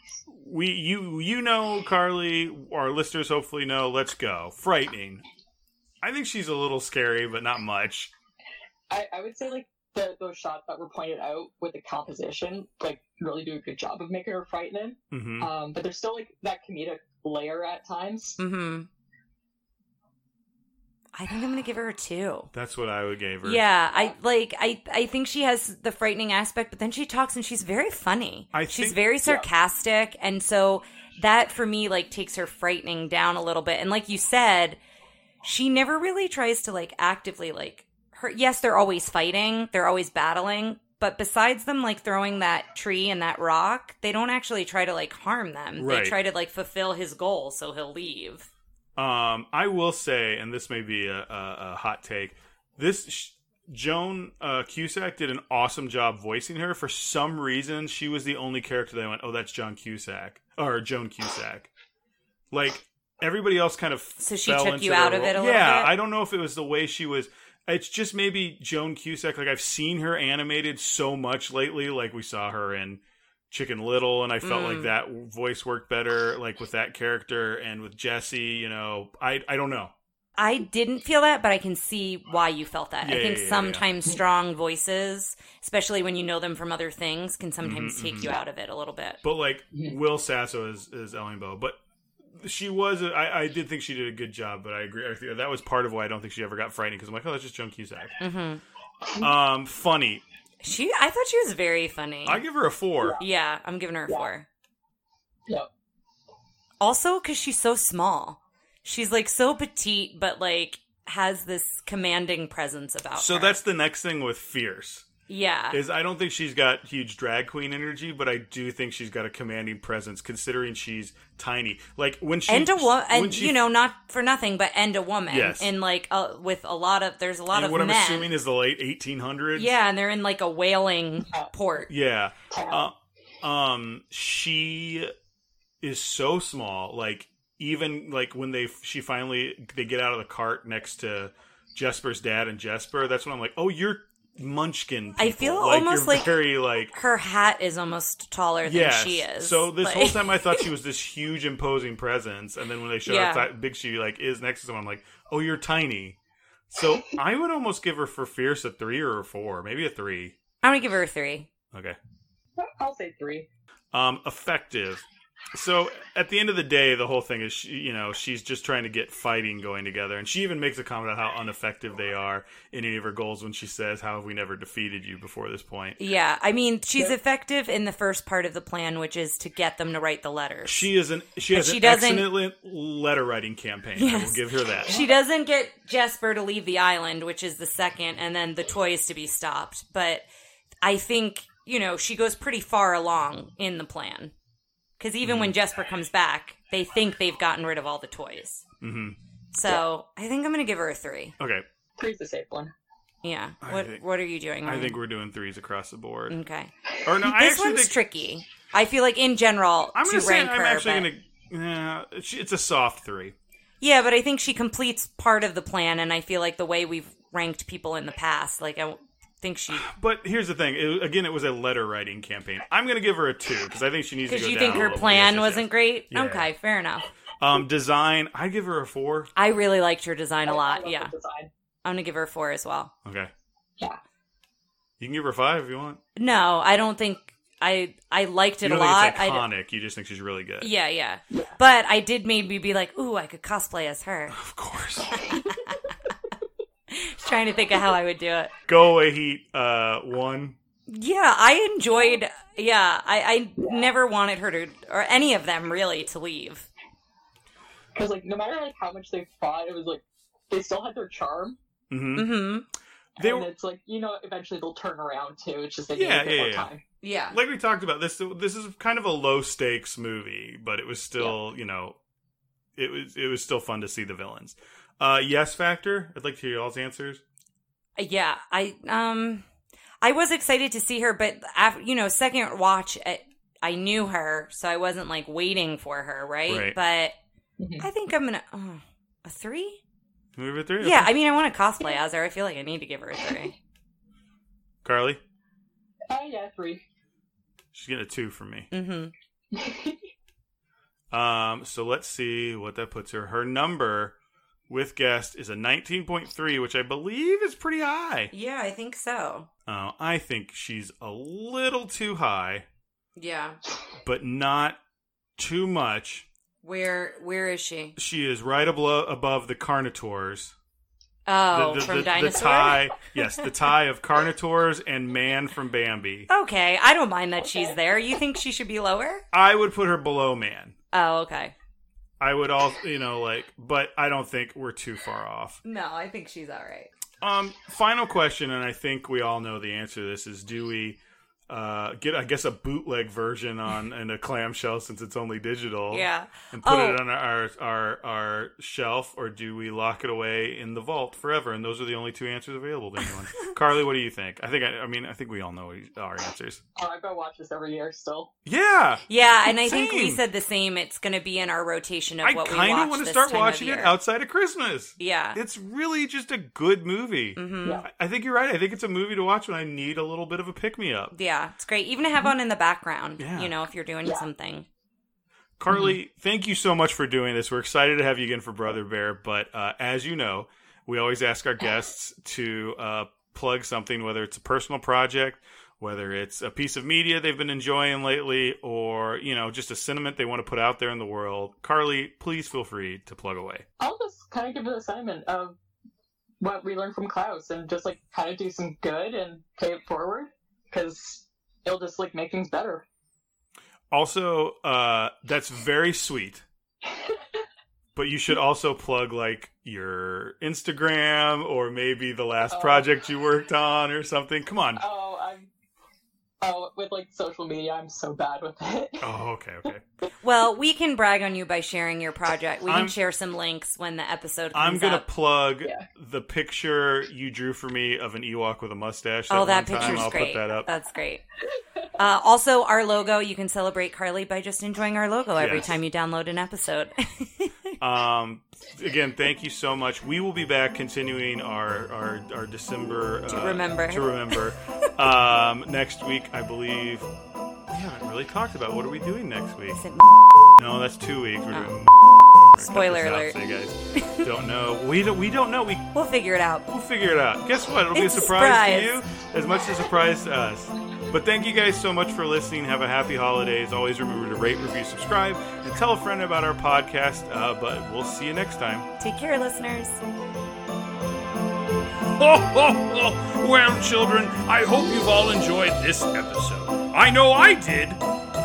[SPEAKER 1] we you you know Carly, our listeners hopefully know. Let's go. Frightening. I think she's a little scary, but not much.
[SPEAKER 3] I, I would say like the, those shots that were pointed out with the composition, like really do a good job of making her frightening.
[SPEAKER 1] hmm
[SPEAKER 3] Um, but there's still like that comedic layer at times.
[SPEAKER 2] Mm-hmm. I think I'm gonna give her a two.
[SPEAKER 1] That's what I would give her.
[SPEAKER 2] Yeah, I like I I think she has the frightening aspect, but then she talks and she's very funny.
[SPEAKER 1] I
[SPEAKER 2] she's
[SPEAKER 1] think-
[SPEAKER 2] very sarcastic, and so that for me like takes her frightening down a little bit. And like you said, she never really tries to like actively like her. Yes, they're always fighting, they're always battling, but besides them like throwing that tree and that rock, they don't actually try to like harm them.
[SPEAKER 1] Right.
[SPEAKER 2] They try to like fulfill his goal, so he'll leave.
[SPEAKER 1] Um, I will say, and this may be a, a, a hot take. This sh- Joan uh, Cusack did an awesome job voicing her. For some reason, she was the only character that I went, "Oh, that's John Cusack or Joan Cusack." Like everybody else, kind of.
[SPEAKER 2] So she
[SPEAKER 1] fell
[SPEAKER 2] took
[SPEAKER 1] into
[SPEAKER 2] you
[SPEAKER 1] the
[SPEAKER 2] out of
[SPEAKER 1] role.
[SPEAKER 2] it a little
[SPEAKER 1] Yeah,
[SPEAKER 2] bit?
[SPEAKER 1] I don't know if it was the way she was. It's just maybe Joan Cusack. Like I've seen her animated so much lately. Like we saw her in Chicken Little, and I felt like
[SPEAKER 2] Mm.
[SPEAKER 1] that voice worked better, like with that character and with Jesse. You know, I I don't know.
[SPEAKER 2] I didn't feel that, but I can see why you felt that.
[SPEAKER 1] Yeah,
[SPEAKER 2] I think
[SPEAKER 1] yeah, yeah,
[SPEAKER 2] sometimes strong voices, especially when you know them from other things, can sometimes
[SPEAKER 1] Mhm,
[SPEAKER 2] take
[SPEAKER 1] mhm.
[SPEAKER 2] you out of it a little bit.
[SPEAKER 1] But like Will Sasso is is Ellingboe, but she was. a- I I did think she did a good job, but I agree. I that was part of why I don't think she ever got frightening because I'm like, oh, that's just Joan Cusack.
[SPEAKER 2] hmm
[SPEAKER 1] Um, funny.
[SPEAKER 2] She, I thought she was very funny.
[SPEAKER 1] I give her a four.
[SPEAKER 2] yeah, I'm giving her a
[SPEAKER 3] Yeah.
[SPEAKER 2] four.
[SPEAKER 3] Yep.
[SPEAKER 2] Also, because she's so small, she's like so petite, but like has this commanding presence about
[SPEAKER 1] So
[SPEAKER 2] her.
[SPEAKER 1] that's the next thing with fierce
[SPEAKER 2] yeah.
[SPEAKER 1] is I don't think she's got huge drag queen energy, but I do think she's got a commanding presence considering she's tiny. Like when she
[SPEAKER 2] and a woman, and
[SPEAKER 1] she-
[SPEAKER 2] you know, not for nothing, but and a woman,
[SPEAKER 1] Yes.
[SPEAKER 2] and like uh, with a lot of there's a lot
[SPEAKER 1] and
[SPEAKER 2] of
[SPEAKER 1] what
[SPEAKER 2] men.
[SPEAKER 1] I'm assuming is the late 1800s.
[SPEAKER 2] Yeah, and they're in like a whaling port.
[SPEAKER 1] Yeah. Uh, um, she is so small. Like even like when they she finally they get out of the cart next to Jesper's dad and Jesper. That's when I'm like, oh, you're Munchkin.
[SPEAKER 2] I feel
[SPEAKER 1] like,
[SPEAKER 2] almost
[SPEAKER 1] you're
[SPEAKER 2] like-
[SPEAKER 1] very like.
[SPEAKER 2] Her hat is almost taller than
[SPEAKER 1] Yes.
[SPEAKER 2] she is.
[SPEAKER 1] So this
[SPEAKER 2] Like-
[SPEAKER 1] whole time I thought she was this huge imposing presence, and then when they show
[SPEAKER 2] Yeah.
[SPEAKER 1] how big she like is next to someone, I'm like, oh, you're tiny. So I would almost give her for fierce a three or a four, maybe a three.
[SPEAKER 2] I'm gonna give her a three.
[SPEAKER 1] Okay.
[SPEAKER 3] I'll say three.
[SPEAKER 1] Um, effective. So at the end of the day, the whole thing is, she, you know, she's just trying to get fighting going together, and she even makes a comment about how ineffective they are in any of her goals when she says, "How have we never defeated you before this point?"
[SPEAKER 2] Yeah, I mean, she's
[SPEAKER 3] Yeah.
[SPEAKER 2] effective in the first part of the plan, which is to get them to write the letters.
[SPEAKER 1] She is an she has
[SPEAKER 2] she
[SPEAKER 1] an
[SPEAKER 2] doesn't-
[SPEAKER 1] excellent letter writing campaign. I will give her that.
[SPEAKER 2] She doesn't get Jesper to leave the island, which is the second, and then the toys to be stopped. But I think, you know, she goes pretty far along in the plan. Because even
[SPEAKER 1] Mm-hmm.
[SPEAKER 2] when Jesper comes back, they think they've gotten rid of all the toys.
[SPEAKER 1] hmm
[SPEAKER 2] So I think I'm going to give her a three.
[SPEAKER 1] Okay,
[SPEAKER 3] Three's the safe one.
[SPEAKER 2] Yeah.
[SPEAKER 1] I
[SPEAKER 2] What
[SPEAKER 1] think-
[SPEAKER 2] What are you doing?
[SPEAKER 1] I think we're doing threes across the board.
[SPEAKER 2] Okay.
[SPEAKER 1] Or no, I
[SPEAKER 2] this
[SPEAKER 1] actually
[SPEAKER 2] one's
[SPEAKER 1] think
[SPEAKER 2] tricky. I feel like in general,
[SPEAKER 1] I'm
[SPEAKER 2] to
[SPEAKER 1] gonna say
[SPEAKER 2] rank
[SPEAKER 1] I'm
[SPEAKER 2] her,
[SPEAKER 1] actually
[SPEAKER 2] but-
[SPEAKER 1] gonna. Yeah, it's a soft three.
[SPEAKER 2] Yeah, but I think she completes part of the plan, and I feel like the way we've ranked people in the past, like I think she
[SPEAKER 1] But here's the thing. It, again, it was a letter writing campaign. I'm going to give her a two because I think she needs to
[SPEAKER 2] because you
[SPEAKER 1] down
[SPEAKER 2] think her plan
[SPEAKER 1] Yes, yes,
[SPEAKER 2] wasn't
[SPEAKER 1] yes.
[SPEAKER 2] great.
[SPEAKER 1] Yeah.
[SPEAKER 2] Okay, fair enough.
[SPEAKER 1] Um, design. I give her a four.
[SPEAKER 2] I really liked her design a
[SPEAKER 3] I- I
[SPEAKER 2] lot.
[SPEAKER 3] love
[SPEAKER 2] Yeah,
[SPEAKER 3] design.
[SPEAKER 2] I'm gonna give her a four as well.
[SPEAKER 1] Okay.
[SPEAKER 3] Yeah.
[SPEAKER 1] You can give her a five if you want.
[SPEAKER 2] No, I don't think I I liked
[SPEAKER 1] You
[SPEAKER 2] it
[SPEAKER 1] don't
[SPEAKER 2] a lot.
[SPEAKER 1] think it's
[SPEAKER 2] I d-
[SPEAKER 1] iconic. you just think she's really good.
[SPEAKER 2] yeah, yeah, but I did maybe be like, ooh, I could cosplay as her.
[SPEAKER 1] Of course.
[SPEAKER 2] Trying to think of how I would do it.
[SPEAKER 1] Go away, Heat. Uh, one.
[SPEAKER 2] Yeah, I enjoyed. Yeah, I, I never wanted her to, or any of them really, to leave.
[SPEAKER 3] Because like no matter like how much they fought, it was like they still had their charm.
[SPEAKER 1] hmm
[SPEAKER 2] hmm
[SPEAKER 1] They
[SPEAKER 3] and
[SPEAKER 1] were-
[SPEAKER 3] it's like you know eventually they'll turn around too. It's just they
[SPEAKER 1] Yeah,
[SPEAKER 3] need a bit
[SPEAKER 1] yeah,
[SPEAKER 3] more
[SPEAKER 1] yeah.
[SPEAKER 3] time.
[SPEAKER 2] Yeah.
[SPEAKER 1] Like we talked about this. This is kind of a low stakes movie, but it was still, you know, it was it was still fun to see the villains. Uh, yes, factor. I'd like to hear y'all's answers.
[SPEAKER 2] Yeah, I um I was excited to see her, but after, you know, second watch it, I knew her, so I wasn't like waiting for her, right?
[SPEAKER 1] Right.
[SPEAKER 2] But
[SPEAKER 3] Mhm.
[SPEAKER 2] I think I'm gonna oh, a three.
[SPEAKER 1] Movie three.
[SPEAKER 2] Yeah,
[SPEAKER 1] Okay.
[SPEAKER 2] I mean, I want to cosplay as her. I feel like I need to give her a three.
[SPEAKER 1] Carly,
[SPEAKER 3] Oh yeah, three.
[SPEAKER 1] she's getting a two from me.
[SPEAKER 2] hmm
[SPEAKER 1] Um, so let's see what that puts her. Her number with guest is a 19.3, which I believe is pretty high.
[SPEAKER 2] Yeah, I think so.
[SPEAKER 1] Uh, I think she's a little too high,
[SPEAKER 2] Yeah.
[SPEAKER 1] but not too much.
[SPEAKER 2] Where where is she?
[SPEAKER 1] She is right above, above the Carnotaurs.
[SPEAKER 2] Oh,
[SPEAKER 1] the, the,
[SPEAKER 2] from
[SPEAKER 1] the,
[SPEAKER 2] Dinosaur.
[SPEAKER 1] the tie, yes, the tie of Carnotaurs and Man from Bambi.
[SPEAKER 2] Okay, I don't mind that she's there. You think she should be lower?
[SPEAKER 1] I would put her below Man.
[SPEAKER 2] Oh, okay.
[SPEAKER 1] I would all, you know, like, but I don't think we're too far off.
[SPEAKER 2] No, I think she's all right.
[SPEAKER 1] Um, final question, and I think we all know the answer to this is: Do we uh, get, I guess, a bootleg version on in a clamshell since it's only digital?
[SPEAKER 2] Yeah.
[SPEAKER 1] and put
[SPEAKER 2] Oh.
[SPEAKER 1] it on our, our our shelf, or do we lock it away in the vault forever? And those are the only two answers available to anyone. Carly, what do you think? I think I, I mean I think we all know our answers.
[SPEAKER 3] Oh, I go watch this every year still.
[SPEAKER 1] Yeah,
[SPEAKER 2] Yeah, and I think we said the same. It's going to be in our rotation of
[SPEAKER 1] I
[SPEAKER 2] what we watch.
[SPEAKER 1] I kind of want to start watching it outside of Christmas.
[SPEAKER 2] Yeah.
[SPEAKER 1] It's really just a good movie.
[SPEAKER 2] hmm
[SPEAKER 3] Yeah.
[SPEAKER 1] I- I think you're right. I think it's a movie to watch when I need a little bit of a pick me up.
[SPEAKER 2] Yeah, it's great. Even to have on in the background,
[SPEAKER 1] Yeah.
[SPEAKER 2] you know, if you're doing
[SPEAKER 3] Yeah.
[SPEAKER 2] something.
[SPEAKER 1] Carly, thank you so much for doing this. We're excited to have you again for Brother Bear. But uh, as you know, we always ask our guests to uh, plug something, whether it's a personal project, whether it's a piece of media they've been enjoying lately, or you know, just a sentiment they want to put out there in the world. Carly, please feel free to plug away.
[SPEAKER 3] I'll just kind of give an assignment of what we learned from Klaus and just like kind of do some good and pay it forward because it'll just like make things better.
[SPEAKER 1] Also, uh, that's very sweet. But you should also plug like your Instagram or maybe the last
[SPEAKER 3] Oh.
[SPEAKER 1] project you worked on or something. Come on.
[SPEAKER 3] Oh. Oh, with like social media, I'm so bad with it.
[SPEAKER 1] Oh, okay, okay.
[SPEAKER 2] Well, we can brag on you by sharing your project. We can
[SPEAKER 1] I'm-
[SPEAKER 2] share some links when the episode
[SPEAKER 1] I'm gonna
[SPEAKER 2] up.
[SPEAKER 1] plug
[SPEAKER 3] Yeah.
[SPEAKER 1] the picture you drew for me of an Ewok with a mustache.
[SPEAKER 2] oh, that
[SPEAKER 1] one time.
[SPEAKER 2] picture's
[SPEAKER 1] I'll
[SPEAKER 2] great.
[SPEAKER 1] put that up.
[SPEAKER 2] That's great. Uh, also, our logo, you can celebrate Carly by just enjoying our logo every
[SPEAKER 1] Yes.
[SPEAKER 2] time you download an episode.
[SPEAKER 1] Um, again, thank you so much. We will be back continuing our our, our December
[SPEAKER 2] To
[SPEAKER 1] uh,
[SPEAKER 2] remember.
[SPEAKER 1] to remember um, next week. I believe we haven't really talked about what are we doing next week. No, that's two weeks. We're
[SPEAKER 2] Oh.
[SPEAKER 1] doing.
[SPEAKER 2] Spoiler alert.
[SPEAKER 1] so you guys don't know. We don't. We don't know. We
[SPEAKER 2] We'll figure it out.
[SPEAKER 1] We'll figure it out. Guess what? It'll be
[SPEAKER 2] It's
[SPEAKER 1] a
[SPEAKER 2] a
[SPEAKER 1] surprise, to you as much as a surprise to us. But thank you guys so much for listening. Have a happy holidays. Always remember to rate, review, subscribe, and tell a friend about our podcast. Uh, but we'll see you next time.
[SPEAKER 2] Take care, listeners.
[SPEAKER 4] Ho, ho, ho. Well, children, I hope you've all enjoyed this episode. I know I did.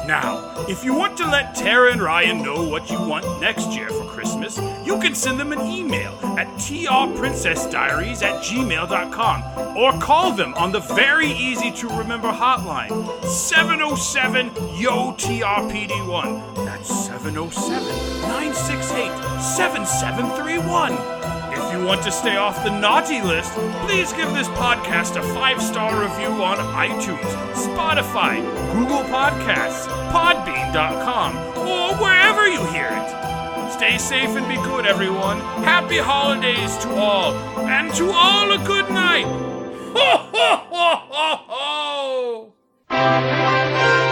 [SPEAKER 4] Now, if you want to let Tara and Ryan know what you want next year for Christmas, you can send them an email at trprincessdiaries at gmail.com or call them on the very easy to remember hotline 707 YO TRPD1. That's 707 968 7731. If you want to stay off the naughty list, please give this podcast a five star review on iTunes, Spotify, Google Podcasts, Podbean.com, or wherever you hear it. Stay safe and be good, everyone. Happy holidays to all, and to all a good night. Ho, ho, ho, ho, ho!